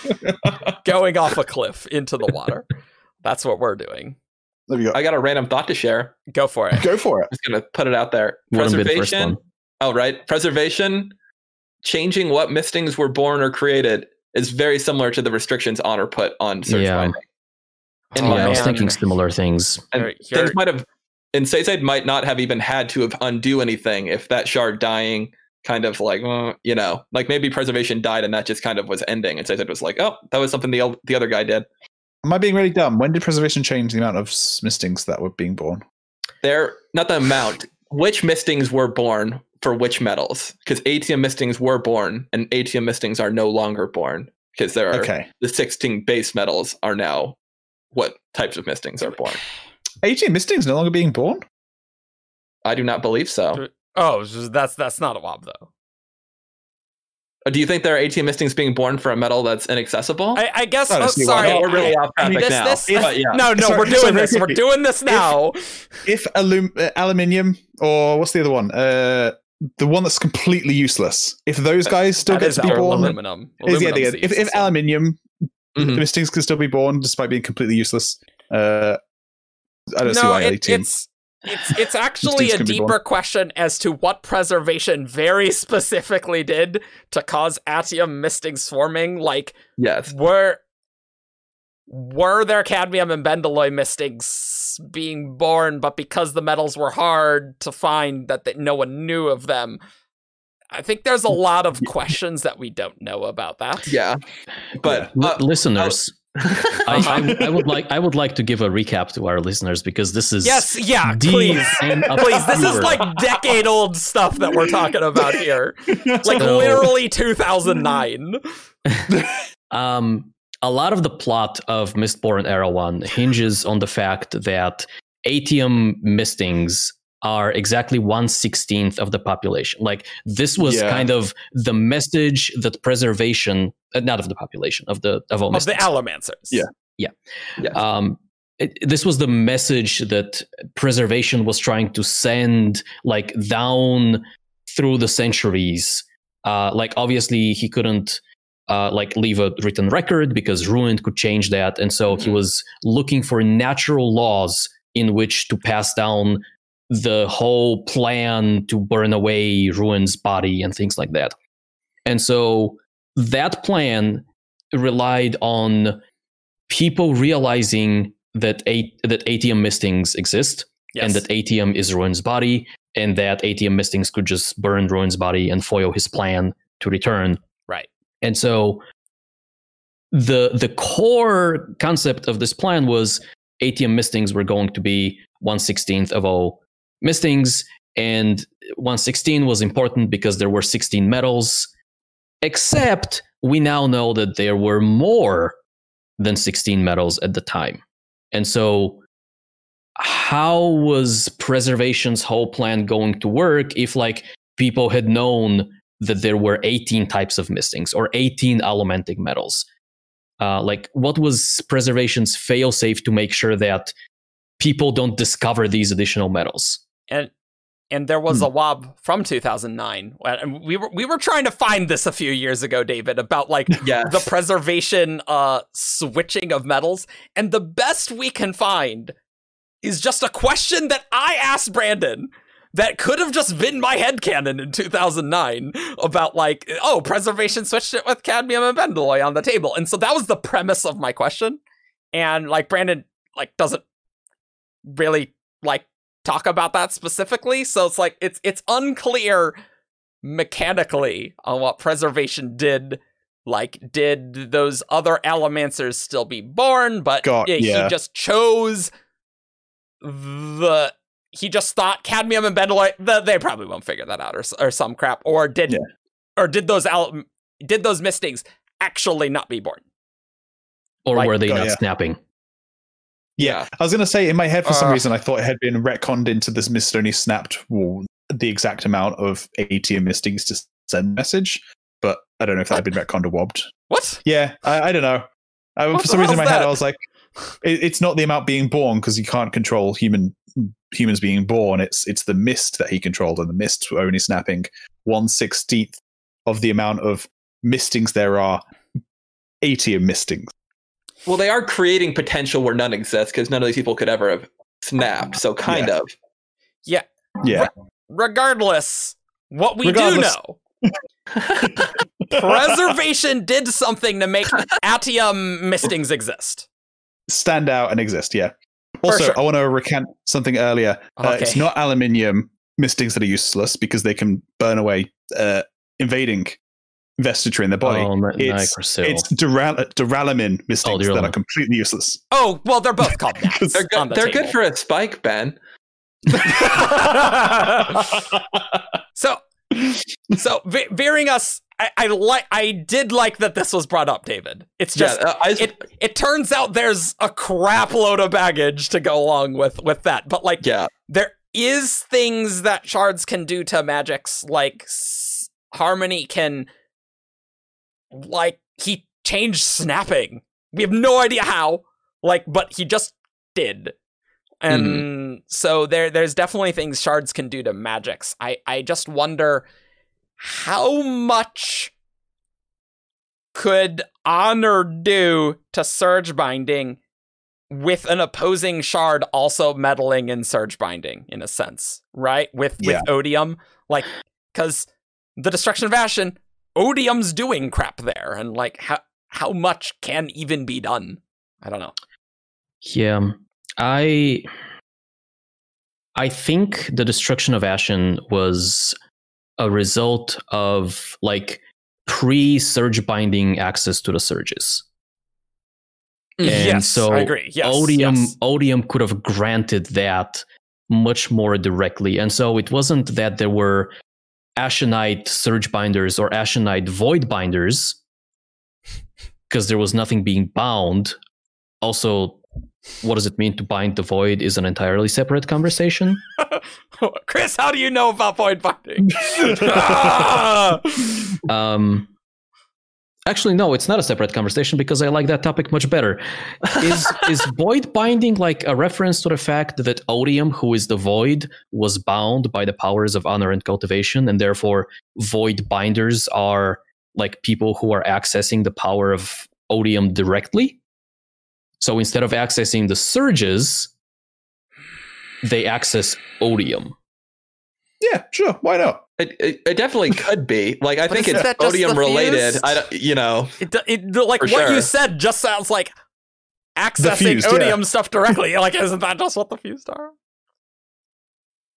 going off a cliff into the water. That's what we're doing. There we go. I got a random thought to share. Go for it. Go for it. I'm just gonna put it out there. Wouldn't the Preservation. Oh right, preservation. Changing what mistings were born or created is very similar to the restrictions honor put on surge Yeah. binding. And Oh, yeah, I was thinking similar things. And Here- here- things might have and Sazed might not have even had to have undo anything if that shard dying kind of like uh, you know like maybe preservation died and that just kind of was ending and Sazed was like oh that was something the the other guy did Am I being really dumb? When did preservation change the amount of mistings that were being born? there not the amount which mistings were born for which metals because atium mistings were born and atium mistings are no longer born because there are Okay. the 16 base metals are now what types of mistings are born atium mistings no longer being born? I do not believe so Oh, that's that's not a wob though. Uh, do you think there are 18 mistings being born for a metal that's inaccessible I, I guess. I Oh, sorry. not. we're really off I mean, topic this, now this, but yeah No, no, Sorry- we're doing sorry, this. We're doing this now. If alum- uh, aluminium or what's the other one? Uh, the one that's completely useless. If those guys still That get is to be born, aluminum. is yeah, Aluminum's yeah, if, if useless. aluminium, Mhm. the mistings can still be born despite being completely useless. Uh, I don't see why it, 18. it's it's it's actually a can be born. deeper question as to what preservation very specifically did to cause atium misting swarming. Like, yes were were there cadmium and bendalloy mistings being born, but because the metals were hard to find, that they, no one knew of them? I think there's a lot of questions that we don't know about that. yeah but Li- uh, listeners, I, I, I would like I would like to give a recap to our listeners because this is Yes, yeah, please. Please, this is like decade old stuff that we're talking about here. Like So- literally 2009. um, a lot of the plot of Mistborn Era 1 hinges on the fact that atium mistings are exactly 1 16th of the population. Like, this was Yeah. kind of the message that preservation, uh, not of the population, of the of all Of the mistings. Allomancers. Yeah. yes. um, it, this was the message that preservation was trying to send like down through the centuries uh, like obviously he couldn't uh, like leave a written record because ruined could change that and so he Mhm. was looking for natural laws in which to pass down the whole plan to burn away Ruin's body and things like that. And so that plan relied on people realizing that a- that atium mistings exist Yes. and that atium is Ruin's body, and that atium mistings could just burn Ruin's body and foil his plan to return. right. And so the the core concept of this plan was atium mistings were going to be 116th of all mistings, and 116 was important because there were 16 metals, except we now know that there were more than 16 metals at the time. And so how was preservation's whole plan going to work if like people had known that there were 18 types of mistings or 18 Allomantic metals uh, like what was preservation's failsafe to make sure that people don't discover these additional metals and and there was a wob from 2009 and we were we were trying to find this a few years ago david about like Yes. the preservation uh switching of metals. And the best we can find is just a question that i asked brandon that could have just been my head headcanon in 2009 about like oh preservation switched it with cadmium and bendalloy on the table. And so that was the premise of my question. And like brandon like doesn't really like talk about that specifically so it's like it's it's unclear mechanically on what preservation did like did those other Allomancers still be born but God, he- yeah. he just chose the he just thought cadmium and bendalloy the, they probably won't figure that out or, or some crap or did Yeah. or did those al- did those mistings actually not be born or Like- were they Got not ya. snapping Yeah, I was going to say in my head for some Uh. reason I thought it had been retconned into this mist only snapped well, the exact amount of atium mistings to send message, but I don't know if that had been retconned or wobbed. what Yeah, I, I don't know. I, What for some reason in my hell's head? I was like, it, it's not the amount being born because you can't control human humans being born. It's it's the mist that he controlled, and the mists were only snapping one sixteenth of the amount of mistings there are. atium mistings. Well, they are creating potential where none exists because none of these people could ever have snapped. So kind of. Yeah, Yeah. regardless what we Regardless. do know preservation did something to make atium mistings exist stand out and exist. Yeah. Also, sure. I want to recant something earlier. Uh, it's not aluminium mistings that are useless because they can burn away uh, invading vestiture in the body. oh, it's Nicrosil. it's dural- duralumin mistings that are completely useless. oh well they're both called that They're good. the They're good for a spike, Ben. so so ve- veering us I, I like I did like that this was brought up, David. It's just yeah, uh, I, it it turns out there's a crap load of baggage to go along with with that. But like yeah. there is things that shards can do to magics like s- harmony can like he changed snapping. We have no idea how like but he just did. And mm-hmm. so there there's definitely things shards can do to magics. I i just wonder how much could honor do to surge binding with an opposing shard also meddling in surge binding in a sense, right? With Yeah. with odium, like because the destruction of Ashyn, odium's doing crap there, and like how how much can even be done? I don't know. Yeah, I I think the destruction of Ashyn was a result of like pre-surge binding access to the surges. Mm, and yes, so I agree. Yes, Odium yes. Odium could have granted that much more directly. And so it wasn't that there were Ashynite surge binders or Ashynite void binders, because there was nothing being bound. Also, what does it mean to bind the void is an entirely separate conversation. Chris, how do you know about void binding? Um, actually, no, it's not a separate conversation because I like that topic much better. Is is void binding like a reference to the fact that Odium, who is the void, was bound by the powers of honor and cultivation, and therefore void binders are like people who are accessing the power of Odium directly? So instead of accessing the surges, they access odium. Yeah, sure. Why not? It, it, it definitely could be. Like I But think isn't it's that odium related. I don't, you know. It, do- it like For what you said just sounds like accessing fused, yeah. odium stuff directly. Like, isn't that just what the fused are?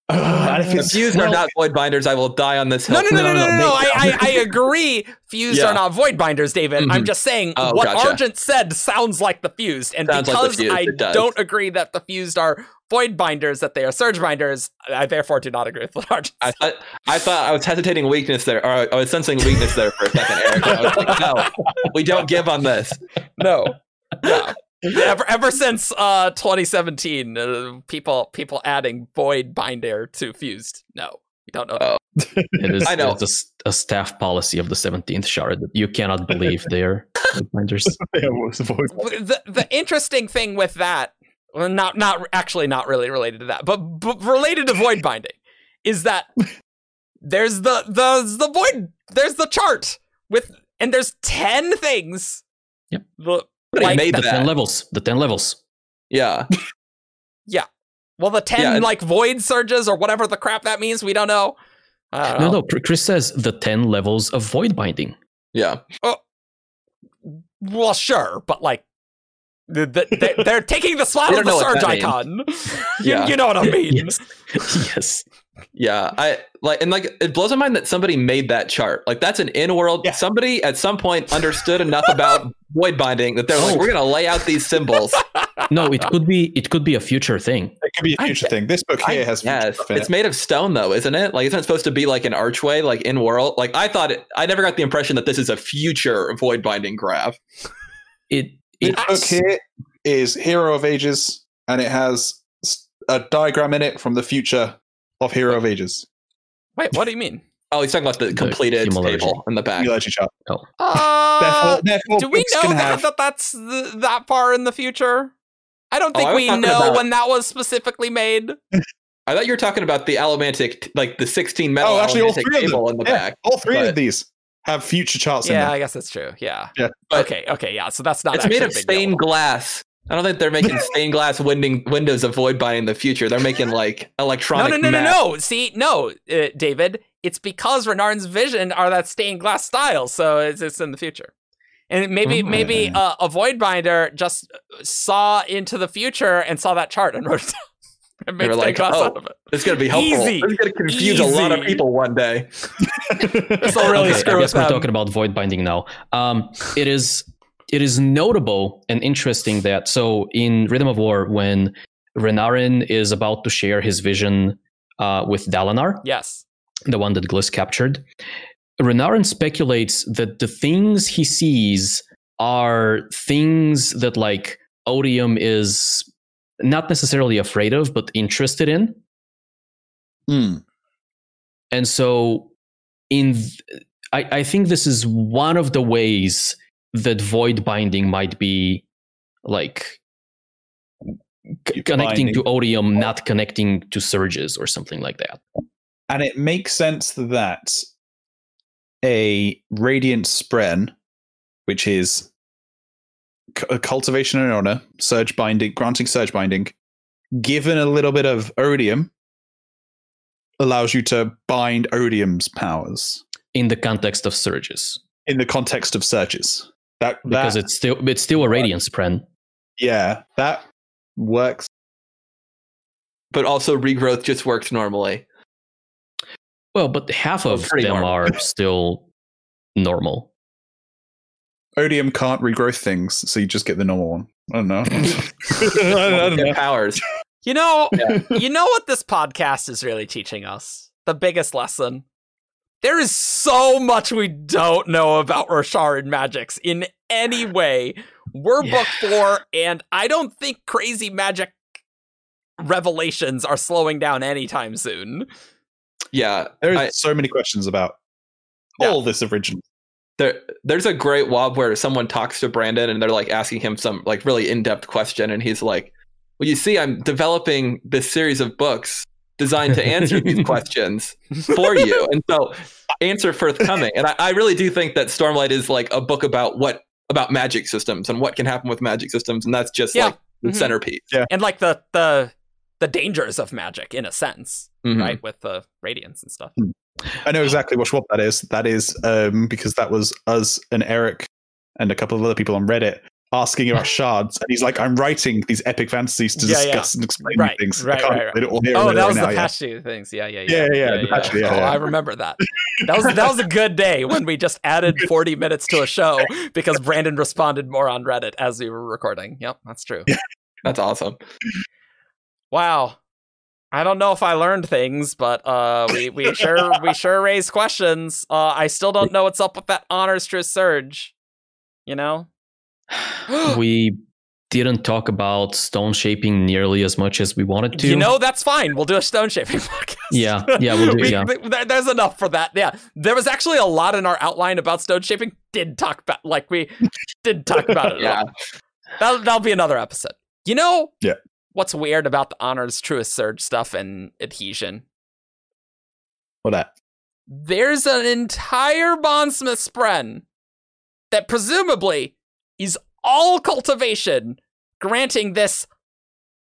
And if it's- fused are not void binders, I will die on this hill. No, no, no, no, no, no. no. I, I, I agree. Fused Yeah. are not void binders, David. I'm Mhm. just saying Oh, what gotcha. Argent said sounds like the fused, and Sounds like because fused, I don't agree that the fused are void binders, that they are surge binders, I therefore do not agree with what Argent I thought I thought I was hesitating weakness there, or I was sensing weakness there for a second, Eric. I was like, no, we don't give on this. No. Yeah. Ever, ever since uh 2017, uh, people people adding void binder to fused. No, we don't know. Oh. It is I know. it's a s- a, staff policy of the 17th shard that you cannot believe they're binders. The the the interesting thing with that, well, not not actually not really related to that, but, but related to void binding, is that there's the the the void there's the chart with and there's ten things. Yep. The, Somebody like, made The 10 levels. The 10 levels. Yeah, yeah. well, the ten Yeah, like void surges or whatever the crap that means. We don't know. I don't No, know. no. Chris says the 10 levels of void binding. yeah. Oh. Well, sure, but like. The, the, they- they're taking the spot We of the surge icon. you, Yeah. you know what I mean? yes. yes. Yeah, I like and like it blows my mind that somebody made that chart. Like that's an in-world. Yeah. Somebody at some point understood enough about void binding that they're like, we're gonna lay out these symbols. No, it could be it could be a future thing. It could be a I future gue- thing. This book here has Yes, stuff in it's it. made of stone though, isn't it? Like, isn't it supposed to be like an archway, like in world? Like I thought. It, I never got the impression that this is a future void binding graph. It This it's book here is Hero of Ages, and it has a diagram in it from the future of Hero of Ages. Wait, what do you mean? Oh, he's talking about the completed homology. table in the back. Geology chart. Uh, Therefore, therefore do we know that, have that that's th- that far in the future? I don't Oh, think I we know about- when that was specifically made. I thought you were talking about the allomantic, like the 16 metal Oh, actually, all allomantic three of them. in the Yeah, back. all three but- of these have future charts in Yeah. I guess that's true. Yeah. Yeah. But- okay. Okay. Yeah. So that's not. It's made of a big deal. stained glass. I don't think they're making stained glass winding, windows of void binding in the future. They're making like electronic. no, no, no, math. no. See, no, uh, David. It's because Renarin's vision are that stained glass style, so it's, it's in the future. And maybe, Oh. maybe uh, a void binder just saw into the future and saw that chart and wrote it down. And They were like, "Oh, out of it. It's gonna be helpful. Easy. This is gonna confuse a lot of people one day. This will really okay, screw I with guess we're them. talking about void binding now. Um, it is it is notable and interesting that so in Rhythm of War, when Renarin is about to share his vision uh, with Dalinar, Yes. the one that Glys captured, Renarin speculates that the things he sees are things that like Odium is not necessarily afraid of, but interested in. Hmm. And so, in th- I, I think this is one of the ways that void binding might be like c- connecting to odium, not connecting to surges or something like that. And it makes sense that a radiant spren, which is a cultivation and honor, surge binding, granting surge binding, given a little bit of odium, allows you to bind odium's powers in the context of surges in the context of surges. That because that, it's still it's still a radiant spren. yeah, that works. But also regrowth just works normally. Well, but half of them normal. are still normal. Odium can't regrowth things, so you just get the normal one. I don't know. I don't Get know. powers. You know, Yeah. you know what this podcast is really teaching us? The biggest lesson. There is so much we don't know about Rosharan magics in any way. We're Yeah. book four, and I don't think crazy magic revelations are slowing down anytime soon. Yeah, There's I- so many questions about Yeah. all this original. there there's a great wob where someone talks to Brandon and they're like asking him some like really in-depth question and he's like, "Well, you see I'm developing this series of books designed to answer these questions for you." And so answer forthcoming. And I, I really do think that Stormlight is like a book about what about magic systems and what can happen with magic systems and that's just Yeah. like the Mhm. centerpiece. And like the the the dangers of magic in a sense, Mhm. right? With the Radiants and stuff. I know exactly what, what that is. That is um, because that was us and Eric and a couple of other people on Reddit asking about shards, and he's like, "I'm writing these epic fantasies to Yeah, yeah. discuss and explain Right, things. right, I right, right. explain it all here Oh, right that was now, the yeah. things. Yeah, yeah, Yeah, yeah. yeah, the patch two, yeah, oh. I remember that. That was that was a good day when we just added 40 minutes to a show because Brandon responded more on Reddit as we were recording. Yep, that's true. That's awesome. Wow. I don't know if I learned things, but uh, we, we sure we sure raised questions. Uh, I still don't know what's up with that honors truth surge. You know? We didn't talk about stone shaping nearly as much as we wanted to. You know that's fine. We'll do a stone shaping podcast. Yeah, yeah, we'll do- We- yeah. th- there- there's enough for that. Yeah, there was actually a lot in our outline about stone shaping. Did talk about like we did talk about it. Yeah. Yeah, that'll, that'll be another episode. You know? Yeah. What's weird about the honors truest surge stuff and adhesion? What that? There's an entire bondsmith spren that presumably is all cultivation, granting this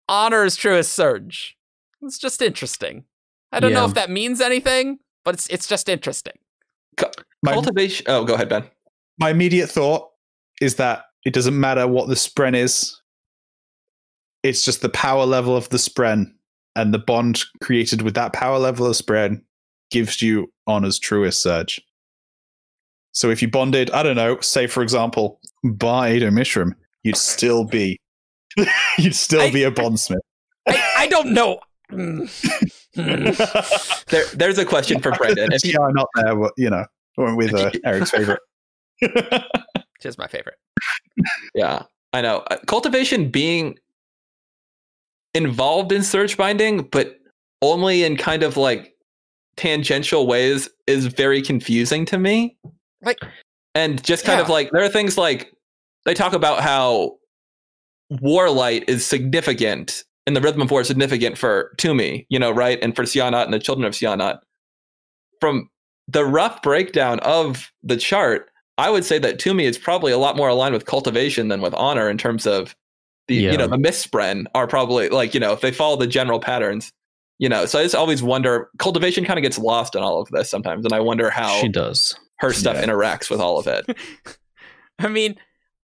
honors truest surge. It's just interesting. I don't know if that means anything, but it's it's just interesting. My, Cultivation. Oh, go ahead, Ben. my immediate thought is that it doesn't matter what the spren is. It's just the power level of the spren, and the bond created with that power level of spren gives you honor's truest surge. So if you bonded, I don't know, say for example, Ba-Ado-Mishram, you'd still be, you'd still I- be a bondsmith. I, I don't know. Mm. Mm. There, there's a question for Brendan. If you, yeah, not there, but you know, went with uh, Eric's favorite. She's my favorite. yeah, I know. Uh, Cultivation being involved in surge binding, but only in kind of like tangential ways, is very confusing to me. Like- and just kind of like there are things like they talk about how Warlight is significant and the rhythm of war is significant for Toomey, you know, right? And for Sja-anat and the children of Sja-anat. From the rough breakdown of the chart, I would say that Toomey is probably a lot more aligned with cultivation than with honor in terms of the Yeah. you know the misspren are probably like you know if they follow the general patterns you know so i just always wonder cultivation kind of gets lost in all of this sometimes and i wonder how she does. Her stuff Yeah. interacts with all of it I mean,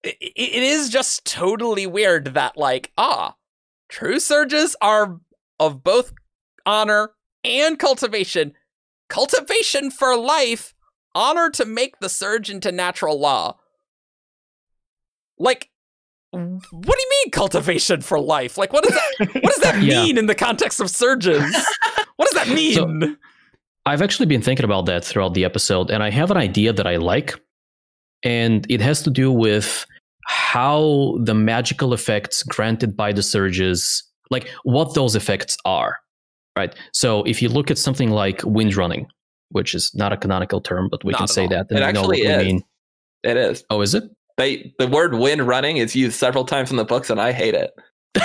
i- i- it is just totally weird that, like, ah, true surges are of both honor and cultivation. Cultivation for life, honor to make the surge into natural law. Like, what do you mean cultivation for life? Like, what does that? What does that Yeah. mean in the context of surges? What does that mean? I've actually been thinking about that throughout the episode, and I have an idea that I like. And it has to do with how the magical effects granted by the surges, like what those effects are. Right. So if you look at something like wind running, which is not a canonical term, but we Not can say all. that. and It we know what we mean. it is Oh, is it? they the word wind running is used several times in the books and i hate it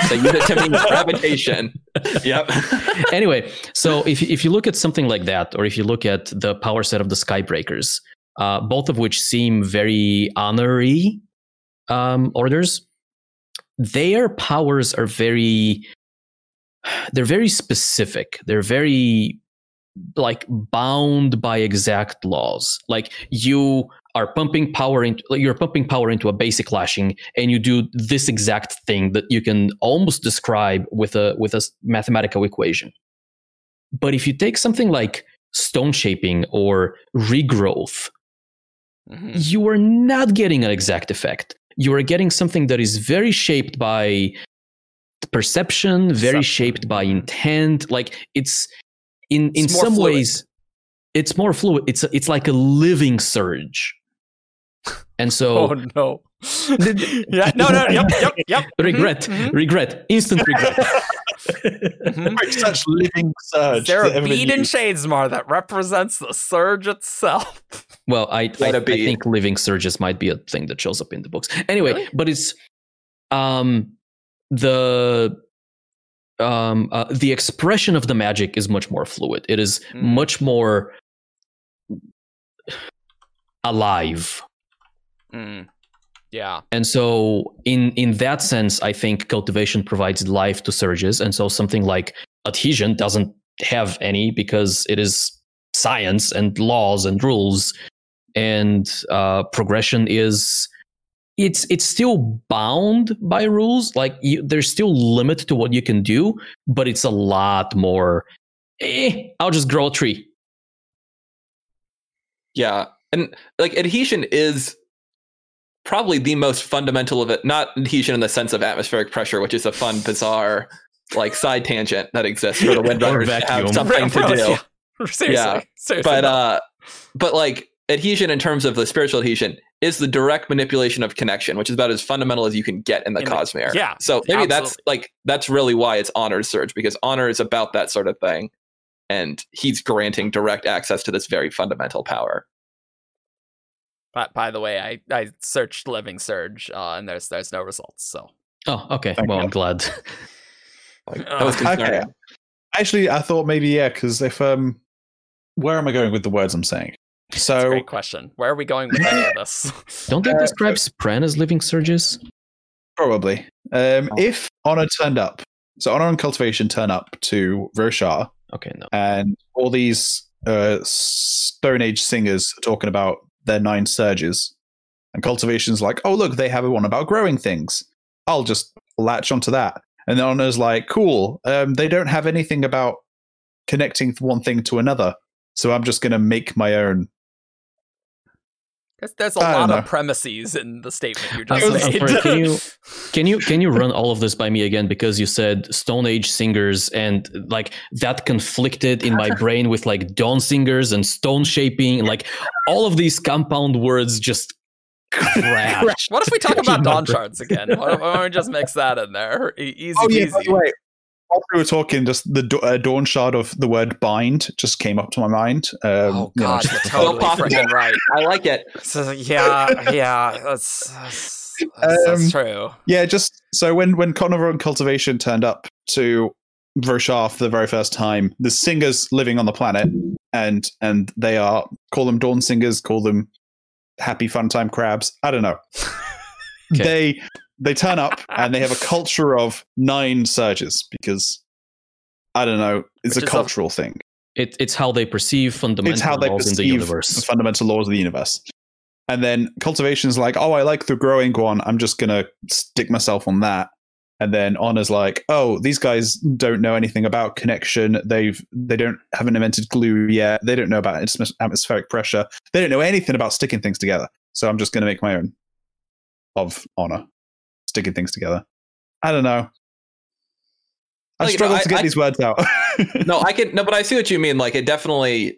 they use it to mean gravitation yep anyway, so if you- if you look at something like that, or if you look at the power set of the Skybreakers, uh, both of which seem very honorary um, orders, their powers are very they're very specific. They're very like bound by exact laws. Like you are pumping power into you're pumping power into a basic lashing and you do this exact thing that you can almost describe with a with a mathematical equation. But if you take something like stone shaping or regrowth, Mhm. you are not getting an exact effect. You are getting something that is very shaped by perception, very shaped by intent. Like it's in in It's some fluid. ways, it's more fluid. It's it's like a living surge. And so Oh no! yeah, no, no, yep, yep, yep. regret, mhm. regret, instant regret. Mhm. Such living surge. There are a ever been bead in. Shadesmar that represents the surge itself? Well, I I, I think living surges might be a thing that shows up in the books. Anyway, Really? but it's um the um uh, the expression of the magic is much more fluid. It is Mm. much more alive. Mm. Yeah. And so in in that sense, I think cultivation provides life to surges. And so something like adhesion doesn't have any because it is science and laws and rules. And uh, progression is it's it's still bound by rules. Like you, there's still limit to what you can do, but it's a lot more. Eh, I'll just grow a tree. Yeah. And like adhesion is probably the most fundamental of it. Not adhesion in the sense of atmospheric pressure, which is a fun, bizarre, like side tangent that exists for the windrunners to vacuum. have something to do. Yeah. Seriously. Yeah. Seriously. But uh but like adhesion in terms of the spiritual adhesion is the direct manipulation of connection, which is about as fundamental as you can get in the In the- yeah, So maybe that's like that's really why it's honor surge, because honor is about that sort of thing. And he's granting direct access to this very fundamental power. But by the way, I, I searched Living Surge, uh, and there's there's no results. So Oh, okay. Thank well, you. I'm glad. Like, that was Uh, concerning. okay. Actually, I thought maybe yeah, because if um, where am I going with the words I'm saying? That's a So great question. Where are we going with any of this? Don't they Uh, describe Spren as living surges? probably, um, Oh. if Honor turned up, so Honor and Cultivation turn up to Roshar, Okay, no. and all these uh, Stone Age singers are talking about their nine surges, and Cultivation's like, oh look, they have one about growing things. I'll just latch onto that. And then Honor's like, cool. Um, they don't have anything about connecting one thing to another, so I'm just going to make my own. There's, there's a I lot know. of premises in the statement you just made. sorry, can you can you can you run all of this by me again because you said Stone Age singers and like that conflicted in my brain with like dawn singers and stone shaping like all of these compound words just crashed. what if we talk about Dawn brain. charts again? Why don't, why don't we just mix that in there? E- easy Oh yeah, peasy. by the way, while we were talking, just the uh, dawn shard of the word bind just came up to my mind. Um, oh you know, god, you're totally freaking right. I like it. So, yeah, yeah, that's that's, that's, that's Um, true. yeah, just so when when Carnivore and Cultivation turned up to Roshar for the very first time, the singers living on the planet, and and they are call them dawn singers, call them happy fun time crabs. I don't know. Okay. They they turn up and they have a culture of nine surges because I don't know, it's Which a cultural thing. It, it's how they perceive fundamental it's how they laws in the perceive the universe. fundamental laws of the universe. And then cultivation is like, oh, I like the growing one. I'm just gonna stick myself on that. And then honor's like, oh, these guys don't know anything about connection. They've they don't haven't invented glue yet. They don't know about atmospheric pressure. They don't know anything about sticking things together. So I'm just gonna make my own of honor, sticking things together. I don't know. I Like, struggle I- to get I- these words out. No, I can no, but I see what you mean. Like it definitely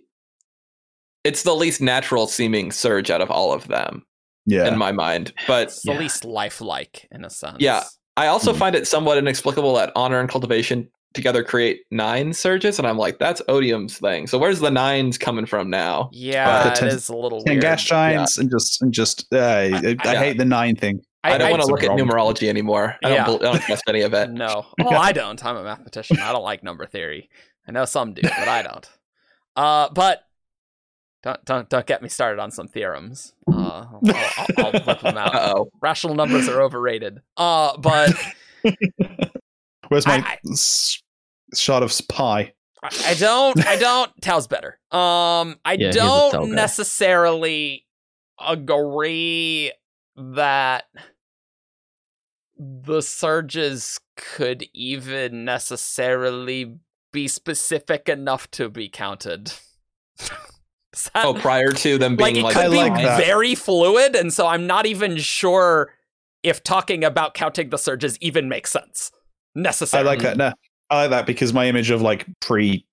it's the least natural seeming surge out of all of them yeah. in my mind. But It's the yeah. least lifelike in a sense. Yeah. I also Hmm. find it somewhat inexplicable that honor and cultivation together create nine surges, and I'm like, that's Odium's thing. So where's the nines coming from now? Yeah, The it ten- is a little and weird. gas giants and just and just uh, I, I Yeah. hate the nine thing. I, don't want to look at numerology anymore. I don't, I don't trust any of it. No. Well, I don't. I'm a mathematician. I don't like number theory. I know some do, but I don't. Uh, but don't don't don't get me started on some theorems. Uh, I'll, I'll, I'll whip them out. Uh oh. Rational numbers are overrated. Uh, but Where's my I- I- s- shot of pie? I I don't. I don't. Tau's better. Um, I Yeah, he's a Tao don't necessarily agree that the surges could even necessarily be specific enough to be counted. Is that- Oh, prior to them like being it like, could I be like that. very fluid, and so I'm not even sure if talking about counting the surges even makes sense. I like that. No, I like that because my image of like pre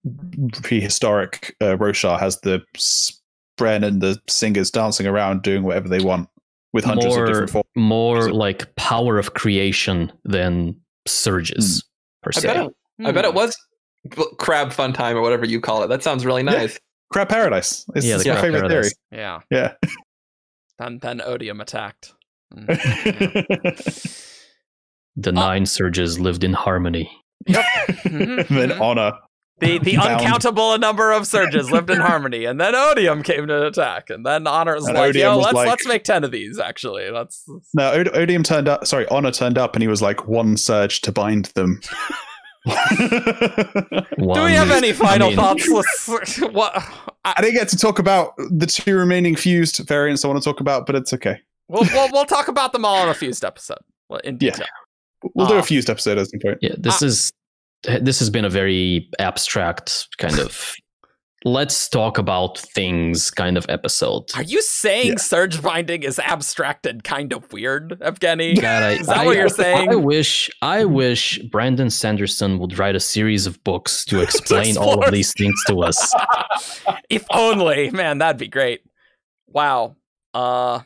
prehistoric uh, Roshar has the Spren and the singers dancing around doing whatever they want with hundreds More- of different forms. More like power of creation than surges per I se. bet, it, I bet it was crab fun time or whatever you call it. That sounds really Yeah. nice. Crab paradise. It's, Yeah, it's the my crab favorite paradise. Yeah. theory. Then then Odium attacked. Mm, Yeah. The nine surges lived in harmony. Mhm, then mhm. honor The the Bound. uncountable number of surges lived in harmony, and then Odium came to attack, and then Honor was And like, Odium "Yo, was let's like- let's make ten of these. Actually, let's." No, Od- Odium turned up. Sorry, Honor turned up, and he was like one surge to bind them. I Do we have any final mean- thoughts? What? I, didn't get to talk about the two remaining fused variants I want to talk about, but it's okay. we'll, we'll we'll talk about them all in a fused episode well, in Yeah. We'll do Ah. a fused episode at some point. Yeah, this is this has been a very abstract kind of let's talk about things kind of episode. Are you saying Yeah. surge binding is abstract and kind of weird, Evgeny? God, I, Is that I- what you're saying? I wish I wish Brandon Sanderson would write a series of books to explain all of these things to us. if only, man, that'd be great. Wow. Uh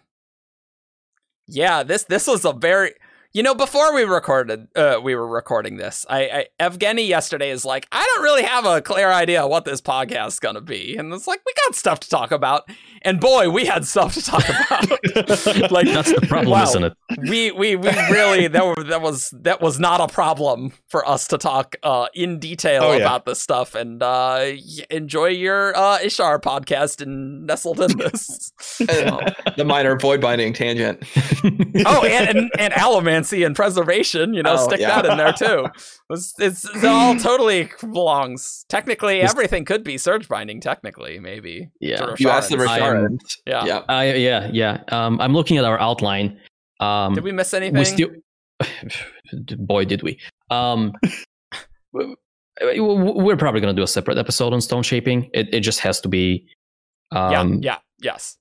Yeah, this this was a very you know, before we recorded uh we were recording this, I, I Evgeny yesterday is like, I don't really have a clear idea what this podcast is gonna be. And it's like, we got stuff to talk about. And boy, we had stuff to talk about. like That's the problem, wow. isn't it? we we we really that were, that was that was not a problem for us to talk uh in detail Oh, yeah. about this stuff and uh enjoy your uh Ishar podcast and nestled in this. And the minor void binding tangent. oh, and, and and allomancy and preservation, you know, Oh, stick yeah. that in there too. It's, it's it all totally belongs. Technically, This- everything could be surge binding. Technically, maybe. Yeah. To You asked the Rosharans. I am- Rosharans. Yeah. Yeah. I yeah, yeah. Um, I'm looking at our outline. Um, Did we miss anything? we still boy did we um w- w- we're probably going to do a separate episode on stone shaping it, it just has to be um yeah. Yeah. Yes.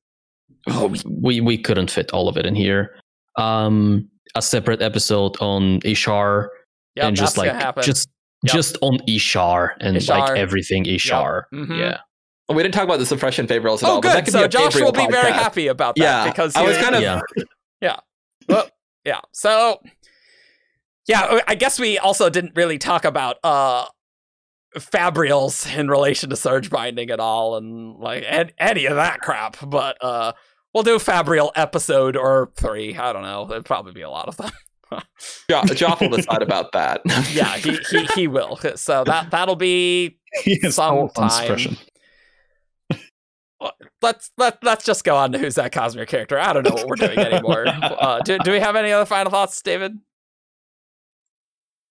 we we couldn't fit all of it in here um a separate episode on ishar Yeah. and just like just Yep. just on ishar and Ishar. like everything ishar Mhm. yeah We didn't talk about the suppression fabrials at Oh, all. but that good. could So Josh Gabriel will be very happy about that Yeah, because I was kind of yeah yeah. So yeah, I guess we also didn't really talk about uh fabrials in relation to surge binding at all and like an- any of that crap, but uh we'll do fabrial episode or 3, I don't know. There'd probably be a lot of them. Jo- Joff will decide about that. yeah, he, he he will. So that that'll be Sometime. let's let let's just go on to who's that Cosmere character. I don't know what we're doing anymore. uh, do do we have any other final thoughts, David?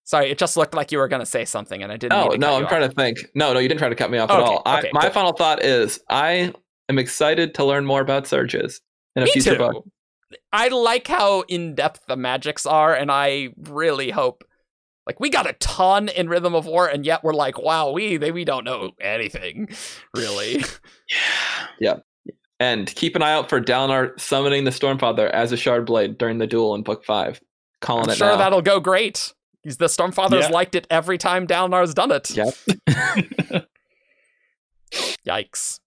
Sorry, it just looked like you were going to say something, and I didn't. To no, I'm trying to think. No, no, you didn't try to cut me off at Okay, all. I, my cool. final thought is I am excited to learn more about surges in a Me future too. book. I like how in depth the magics are, and I really hope. Like we got a ton in Rhythm of War, and yet we're like, wow, we they, we don't know anything, really. Yeah. Yeah. And keep an eye out for Dalinar summoning the Stormfather as a Shard Blade during the duel in Book Five. Calling I'm it sure now. that'll go great. 'Cause The Stormfather's Yeah. liked it every time Dalinar's done it. Yeah. Yikes.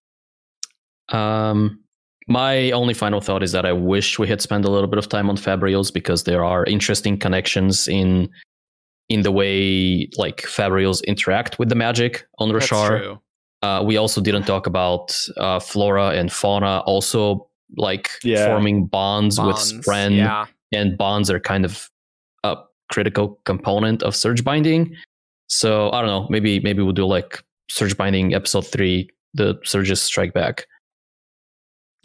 Um, my only final thought is that I wish we had spent a little bit of time on Fabrials because there are interesting connections in in the way like Fabrials interact with the magic on That's Roshar. true. Uh, we also didn't talk about uh, flora and fauna also like Yeah. forming bonds, Bonds, with Spren, Yeah. and bonds are kind of a critical component of surge binding. So I don't know, maybe maybe we'll do like surge binding episode three, the surges strike back.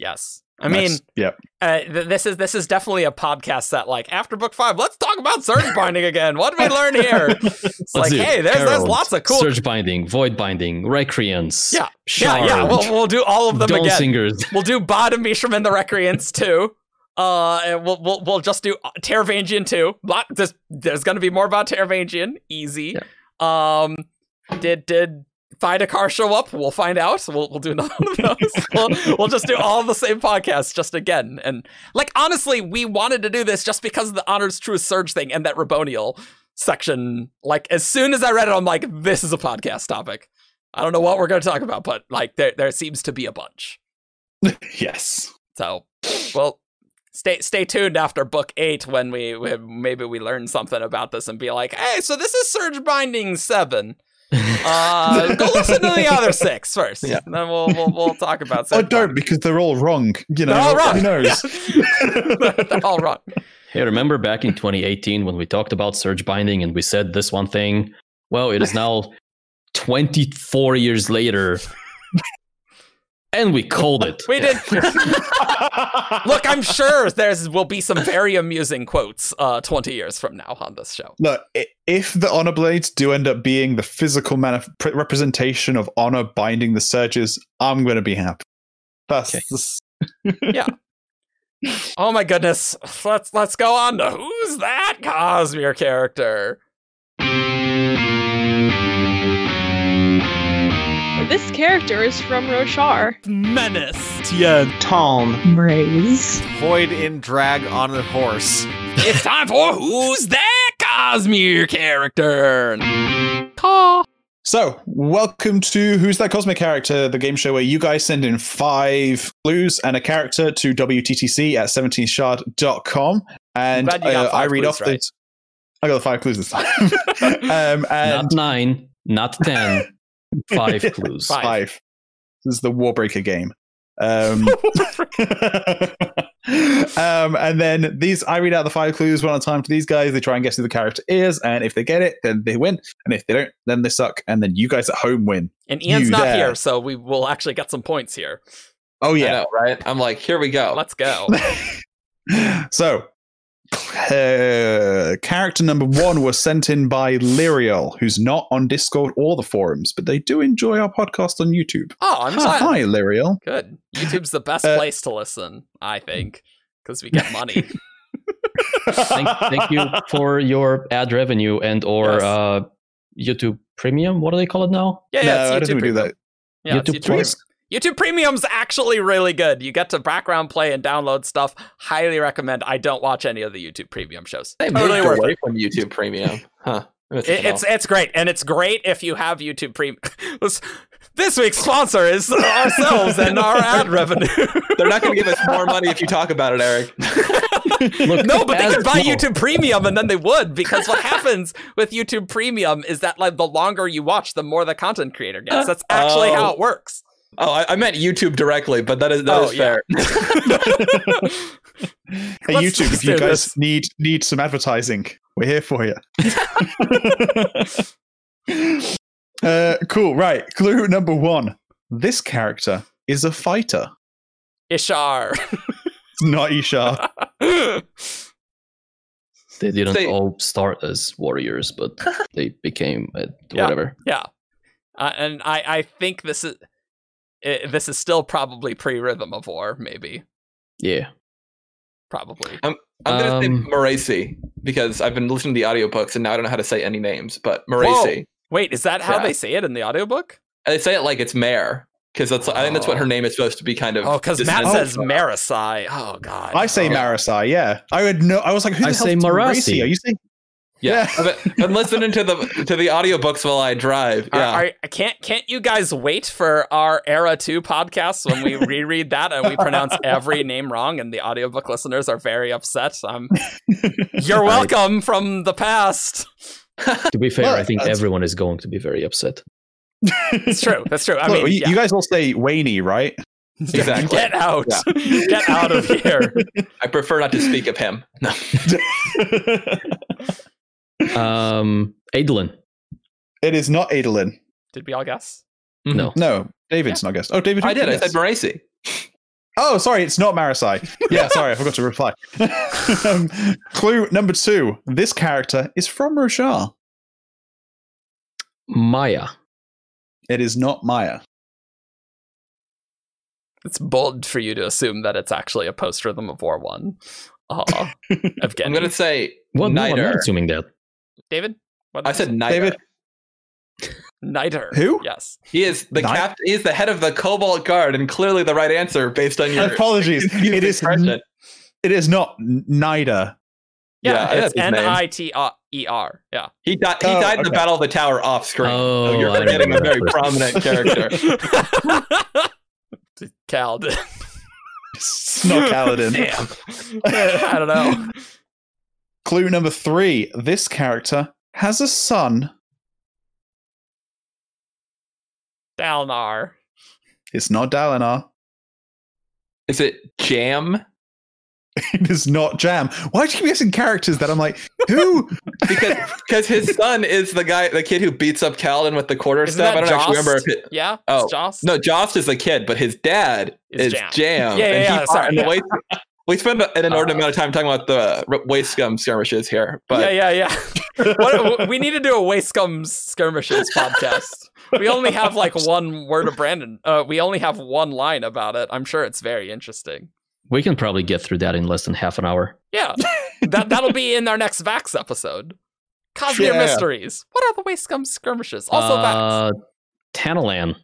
Yes. I mean, Nice. Yep. uh, th- this is this is definitely a podcast that like after book five, let's talk about surge binding again. What did we learn here? It's like, hey, there's there's lots of cool. surge binding, void binding, recreants. Yeah, yeah, yeah. We'll we'll do all of them again. singers. We'll do Ba-Ado-Mishram and the Recreants too. Uh, and we'll we'll we'll just do Taravangian too. Lot there's there's gonna be more about Taravangian. Easy. Um, did did Thaidakar show up? We'll find out. We'll we'll do another one of those. we'll, we'll just do all the same podcasts just again. And like honestly, we wanted to do this just because of the honors True surge thing and that Raboniel section. Like as soon as I read it, I'm like, this is a podcast topic. I don't know what we're gonna talk about, but like there there seems to be a bunch. yes. So, well, stay stay tuned after book eight when we, we maybe we learn something about this and be like, hey, so this is Surge Binding seven. Uh, go listen to the other six first. Yeah. And then we'll we'll we'll talk about. Oh, Surge don't because they're all wrong. You know, They're all wrong. who knows? Binding. They're all wrong. Hey, remember back in 2018 when we talked about surge binding and we said this one thing? Well, it is now 24 years later. And we called it. We did. Look, I'm sure there's will be some very amusing quotes uh, 20 years from now on this show. Look, if the honor blades do end up being the physical manif- representation of honor binding the surges, I'm going to be happy. That's Okay. this- Oh my goodness. Let's let's go on to who's that Cosmere character? This character is from Roshar. Menace. Tien. Tom. Braize. Void in drag on a horse. It's time for who's that Cosmere character? Caw. So, welcome to Who's That Cosmere Character, the game show where you guys send in five clues and a character to WTTC at 17shard.com. And glad you got uh, I read clues off right. the. I got the five clues this time. um, and Not nine, not 10, five clues. Five. five. This is the Warbreaker game. Um, um, and then these, I read out the five clues one at a time to these guys. They try and guess who the character is, and if they get it, then they win. And if they don't, then they suck. And then you guys at home win. And Ian's You not there. here, so we will actually get some points here. Oh I yeah. know, right? I'm like, here we go. Let's go. so, uh, character number one was sent in by Lyriel, who's not on Discord or the forums, but they do enjoy our podcast on YouTube. Oh, I'm Hi, glad. hi, Lyriel. Good. YouTube's the best Uh, place to listen, I think, because we get money. Thank, thank you for your ad revenue and or Yes. uh, YouTube Premium. What do they call it now? Yeah, no, yeah, I it's don't YouTube think we do Premium. that. Yeah, YouTube YouTube Plus? YouTube Premium's actually really good. You get to background play and download stuff. Highly recommend. I don't watch any of the YouTube Premium shows. They Totally moved worth away it. from YouTube Premium, huh? It- it's it's great, and it's great if you have YouTube Premium. this week's sponsor is ourselves and our ad revenue. They're not going to give us more money if you talk about it, Eric. Look, no, but they could buy no. YouTube Premium, and then they would because what happens with YouTube Premium is that like the longer you watch, the more the content creator gets. That's actually how Oh. it works. Oh, I, I meant YouTube directly, but that is that Oh, is yeah. fair. Hey, Let's YouTube, just if you guys this. need need some advertising, we're here for you. uh, cool. Right. Clue number one. This character is a fighter. Ishar. It's not Ishar. They didn't Say- all start as warriors, but they became uh, Yeah. whatever. Yeah, uh, and I I think this is i this is still probably pre Rhythm of War, maybe Yeah. probably. I'm going to Um, say Moraisi because I've been listening to the audiobooks and now I don't know how to say any names, but Moraisi. Wait, is that how Yeah. they say it in the audiobook? They say it like it's Mare because that's I think that's what her Oh. name is supposed to be kind of. Oh, because Matt says from. Marisai. Oh God. I say Oh. Marasai. Yeah, I would know. I was like, who the I hell say is Marasi. Marasi? Are you saying? Yeah, I've been listening to the to the audiobooks while I drive. Are- Yeah, are- can't can't you guys wait for our Era 2 podcast when we reread that and we pronounce every name wrong and the audiobook listeners are very upset? Um, you're welcome from the past. To be fair, Well, I think that's- everyone is going to be very upset. It's true. That's true. I Look, mean, you, yeah. you guys will say Wayne, right? exactly. get out. Get out of here. I prefer not to speak of him. No. Um, Adolin. it is not Adolin. Did we all guess? No. No, David's not guessed. Oh, David. I did. I said Moraisi. Oh, sorry, it's not Marasai. Yeah, sorry, I forgot to reply. um, clue number two. This character is from Roshar. Maya. It is not Maya. It's bold for you to assume that it's actually a post Rhythm of War one. Uh, I'm going to say Well, no, I'm not assuming that. David? What I said you Niter. David? Niter. Who? Yes. He is the Ni- cap. He is the head of the Cobalt Guard, and clearly the right answer based on your Apologies. It is. expression. It is not Nida. Yeah, Yeah, it's that's his N name. I T E R. Yeah. He died. He Oh, died in the. Battle of the Tower off screen. Oh, so you're I forgetting a very that prominent character. Cal did. It's not Kaladin. Damn. I don't know. Clue number three. This character has a son. Dalinar. It's not Dalinar. Is it Jam? It is not Jam. Why do you keep guessing characters that I'm like, who? because because his son is the guy, the kid who beats up Kaladin with the quarter Isn't staff. I don't actually remember if it. Yeah. Oh, it's Jost. No, Jost is the kid, but his dad Is is, Jam. Jam. Yeah, yeah, and he yeah, fought- sorry, and the yeah. Waste- we spend an inordinate Uh, amount of time talking about the waste scum skirmishes here, but yeah, yeah, yeah. what, we need to do a waste scum skirmishes podcast. We only have like one word of Brandon. Uh, we only have one line about it. I'm sure it's very interesting. We can probably get through that in less than half an hour. Yeah, that that'll be in our next Vax episode. Cosmere Yeah. Mysteries. What are the waste scum skirmishes? Also Vax. uh, Tanalan.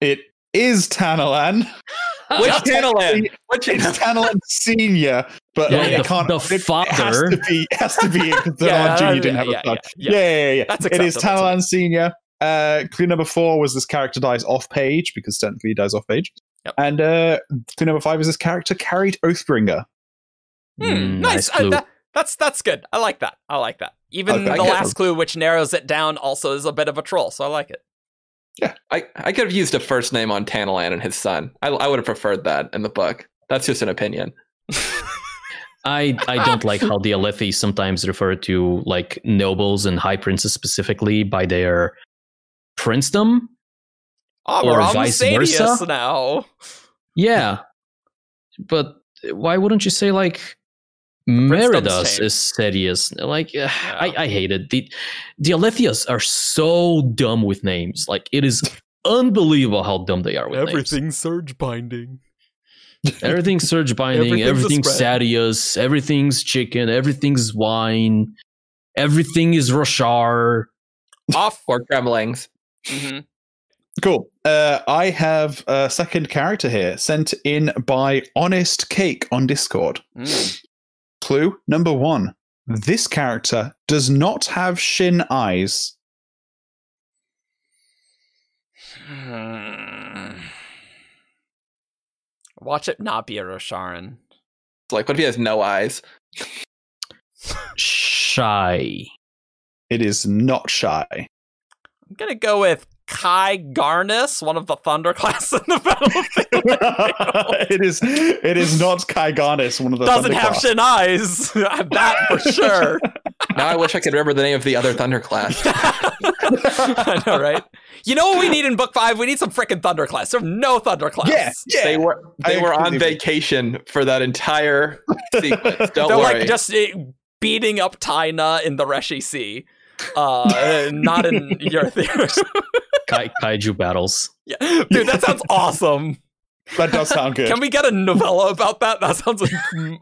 It is Tanalan. which Yeah. Tanalan? Which It's Tanalan Senior, but Yeah, like, it the- can't. the it- It has to be. It has to be because Tanalan Yeah, Junior yeah, didn't have yeah, a son. yeah, Yeah, yeah. yeah, yeah. yeah. That's it is acceptable, too. Tanalan Senior. Uh, clue number four was this character dies off page because technically he dies off page. Yep. And uh, clue number five is this character carried Oathbringer. Hmm, Mm, nice. Uh, clue. that- that's that's good. I like that. I like that. Even Okay. the I get- last clue, which narrows it down, also is a bit of a troll. So I like it. I, I could have used a first name on Tanalan and his son. I, I would have preferred that in the book. That's just an opinion. I I don't like how the Alethi sometimes refer to like nobles and high princes specifically by their princedom. Oh, Or we're vice versa? now. Yeah, but why wouldn't you say like princedom's Meridas is Sadeas? Like uh, I I hate it. The the Alethias are so dumb with names. Like it is unbelievable how dumb they are with names. Everything's surge binding. Everything's surge binding. Everything's Everything's. Sadeas. Everything's chicken. Everything's wine. Everything is Roshar. Off. Or Gremlings. hmm Cool. Uh, I have a second character here sent in by Honest Cake on Discord. Mm. Clue number one. This character does not have shin eyes. Hmm. Watch it not be a Rosharan. Like, what if he has no eyes? Shy. It is not shy. I'm gonna go with Kai Garnus, one of the Thunderclast in the battlefield. it is it is not Kai Garnis, one of the Doesn't have Thunderclast. shin eyes. that for sure. Now I wish I could remember the name of the other Thunderclast. I know, right? You know what we need in book five? We need some freaking Thunderclast. There's no Thunderclast. Yeah, yeah. They were I they were on completely agree. vacation for that entire sequence. Don't They're worry. like just uh, beating up Taina in the Reshi Sea. Uh, not in your theater. Kai, kaiju battles. yeah. Dude, that sounds awesome. That does sound good. Can we get a novella about that? That sounds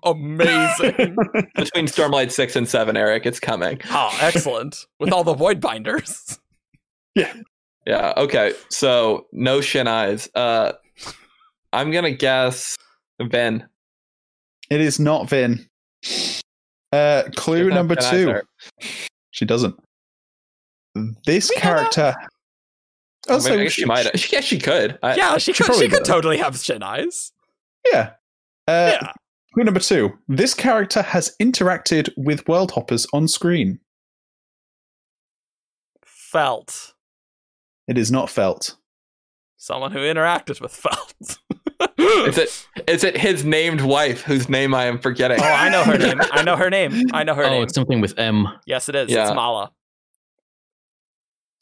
amazing. Between Stormlight six and seven, Eric, it's coming. Oh, excellent. With all the void binders. Yeah. Yeah. Okay. So no shin eyes. Uh, I'm gonna guess Ben. It is not Vin. Uh, clue number two. She doesn't. This We know that. character. I, Also, mean, I guess she might. She, yeah, she could. I, yeah, she she could. She could does. totally have shin eyes. Yeah. Uh, Yeah. Clue number two. This character has interacted with world hoppers on screen. Felt. It is not felt. Someone who interacted with Felt. Is it? Is it his named wife, whose name I am forgetting? Oh, I know her name. I know her name. I know her oh, name. it's something with M. Yes, it is. Yeah. It's Mala.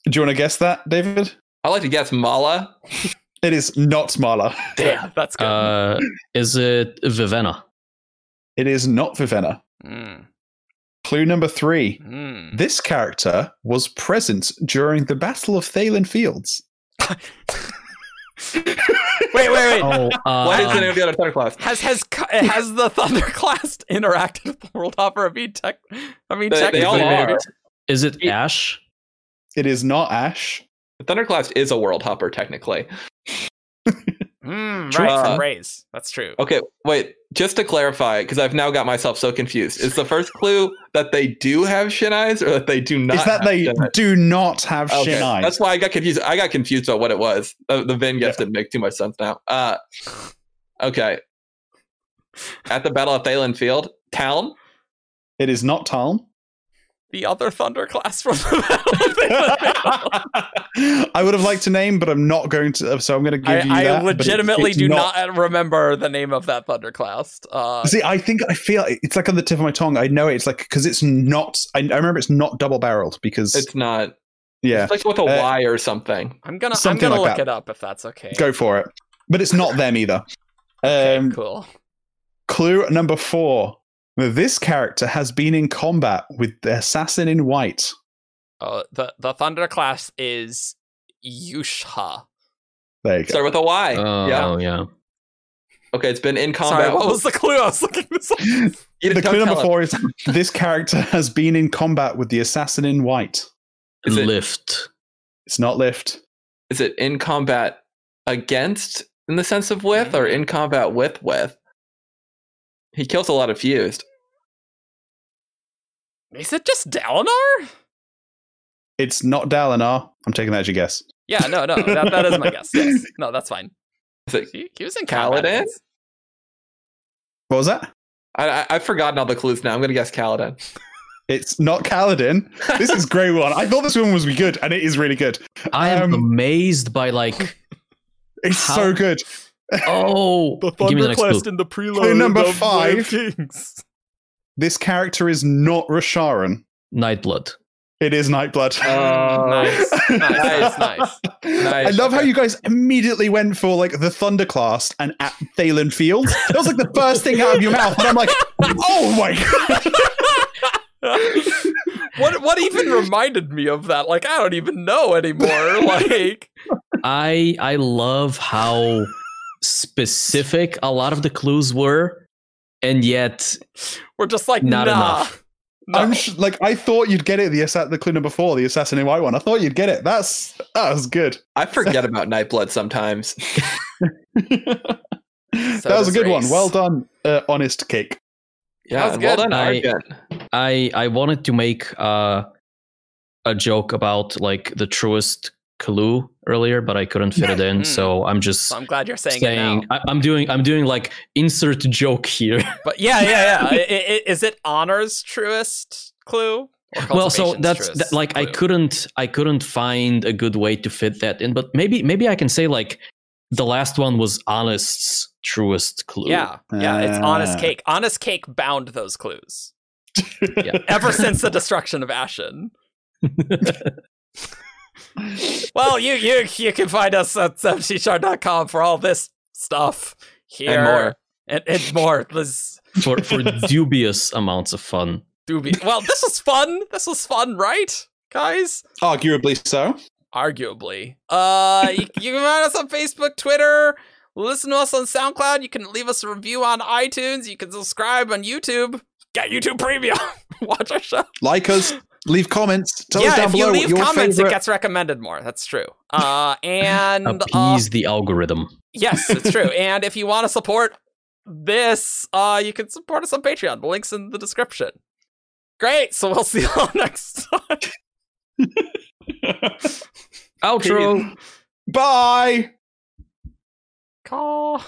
Do you want to guess that, David? I like to guess Mala. It is not Marla. Damn, that's good. Uh, is it Vivenna? It is not Vivenna. Mm, Clue number three. mm. This character was present during the Battle of Thaylen Fields. Wait, wait, wait. Oh, uh, What is the name of the other Thunderclast? Has has has the Thunderclast interacted with the World Hopper? I mean, tech. I mean, They- they all technically, are. Is it Ash? It is not Ash. The Thunderclast is a world hopper, technically. Mm, True. right, from Uh, Rayse. That's true. Okay, wait. Just to clarify, because I've now got myself so confused. Is the first clue that they do have shin eyes, or that they do not? is that have they shin eyes? do not have Okay, shin eyes? That's why I got confused. I got confused about what it was. The, the Vin guess didn't make too much sense now. Uh, okay. At the Battle of Thaylen Field, town. It is not Taln. The other Thunderclast from the battle. I would have liked to name, but I'm not going to. So I'm going to give you I, that. I legitimately it's do not, remember the name of that Thunderclast. Uh, See, I think I feel it's like on the tip of my tongue. I know it. it's like because it's not. I, I remember it's not double barreled because It's not. yeah, It's like with a Uh, Y or something. I'm gonna I'm gonna like look that. it up if that's okay. go for it. But it's not them either. Okay, Um, cool. Clue number four. This character has been in combat with the assassin in white. Oh, the the Thunderclast is Yusha. There you go. Start with a Y. Oh yeah. yeah. Okay, it's been in Sorry, combat. what was the clue? I was looking this up. The clue number four is this character has been in combat with the assassin in white. Is it- Lift. It's not lift. Is it in combat against in the sense of with mm-hmm. or in combat with with? He kills a lot of fused. Is it just Dalinar? It's not Dalinar. I'm taking that as your guess. Yeah, no, no, that, that is my guess. Yes, no, that's fine. Is it, He, he was in combat. Kaladin? against- What was that? I, I, I've forgotten all the clues now. I'm going to guess Kaladin. It's not Kaladin. This is great one. I thought this one was be good, and it is really good. I am Um, amazed by like It's How- so good. oh give me the next clue. in the preload Clue number of Blade five. Kings. This character is not Rosharan. Nightblood. It is Nightblood. Oh. nice, nice, nice, nice. I love how you guys immediately went for like the Thunderclast and at Thaylen Field. That was like the first thing out of your mouth, and I'm like, oh my god! what what even reminded me of that? Like I don't even know anymore. Like I I love how specific a lot of the clues were, and yet we're just like Not nah. enough. No. I'm sh- like, I thought you'd get it. The assa- the clue number four, the assassin in white one. I thought you'd get it. That's that was good. I forget about Nightblood sometimes. that was a does good one. Well done, uh, honest cake. Yeah, was and well done, I- I I wanted to make uh, a joke about like the truest clue earlier, but I couldn't fit it in, Mm. so I'm just I'm glad you're saying, saying, it now. I, I'm doing I'm doing like insert joke here. But yeah, yeah, yeah. Is it Honor's truest clue? Well, so that's that, like I couldn't I couldn't find a good way to fit that in, but maybe maybe I can say like the last one was honest's truest clue. Yeah, yeah. It's Honest Ah. Cake. Honest Cake bound those clues Yeah. ever since the destruction of Ashyn. Well, you you you can find us at 17shard.com for all this stuff here And more. and, and more. This for for dubious amounts of fun. Dubious. Well, this was fun. This was fun, right, guys? Arguably so. Arguably. Uh, you, you can find us on Facebook, Twitter. Listen to us on SoundCloud. You can leave us a review on iTunes. You can subscribe on YouTube. Get YouTube Premium. Watch our show. Like us, leave comments. Tell us yeah, down if below you leave your comments, favorite. it gets recommended more. That's true. Uh, and uh, Appease the algorithm. yes, it's true. and if you want to support this, uh, you can support us on Patreon. The link's in the description. Great. So we'll see you all next time. Outro. Bye. Call.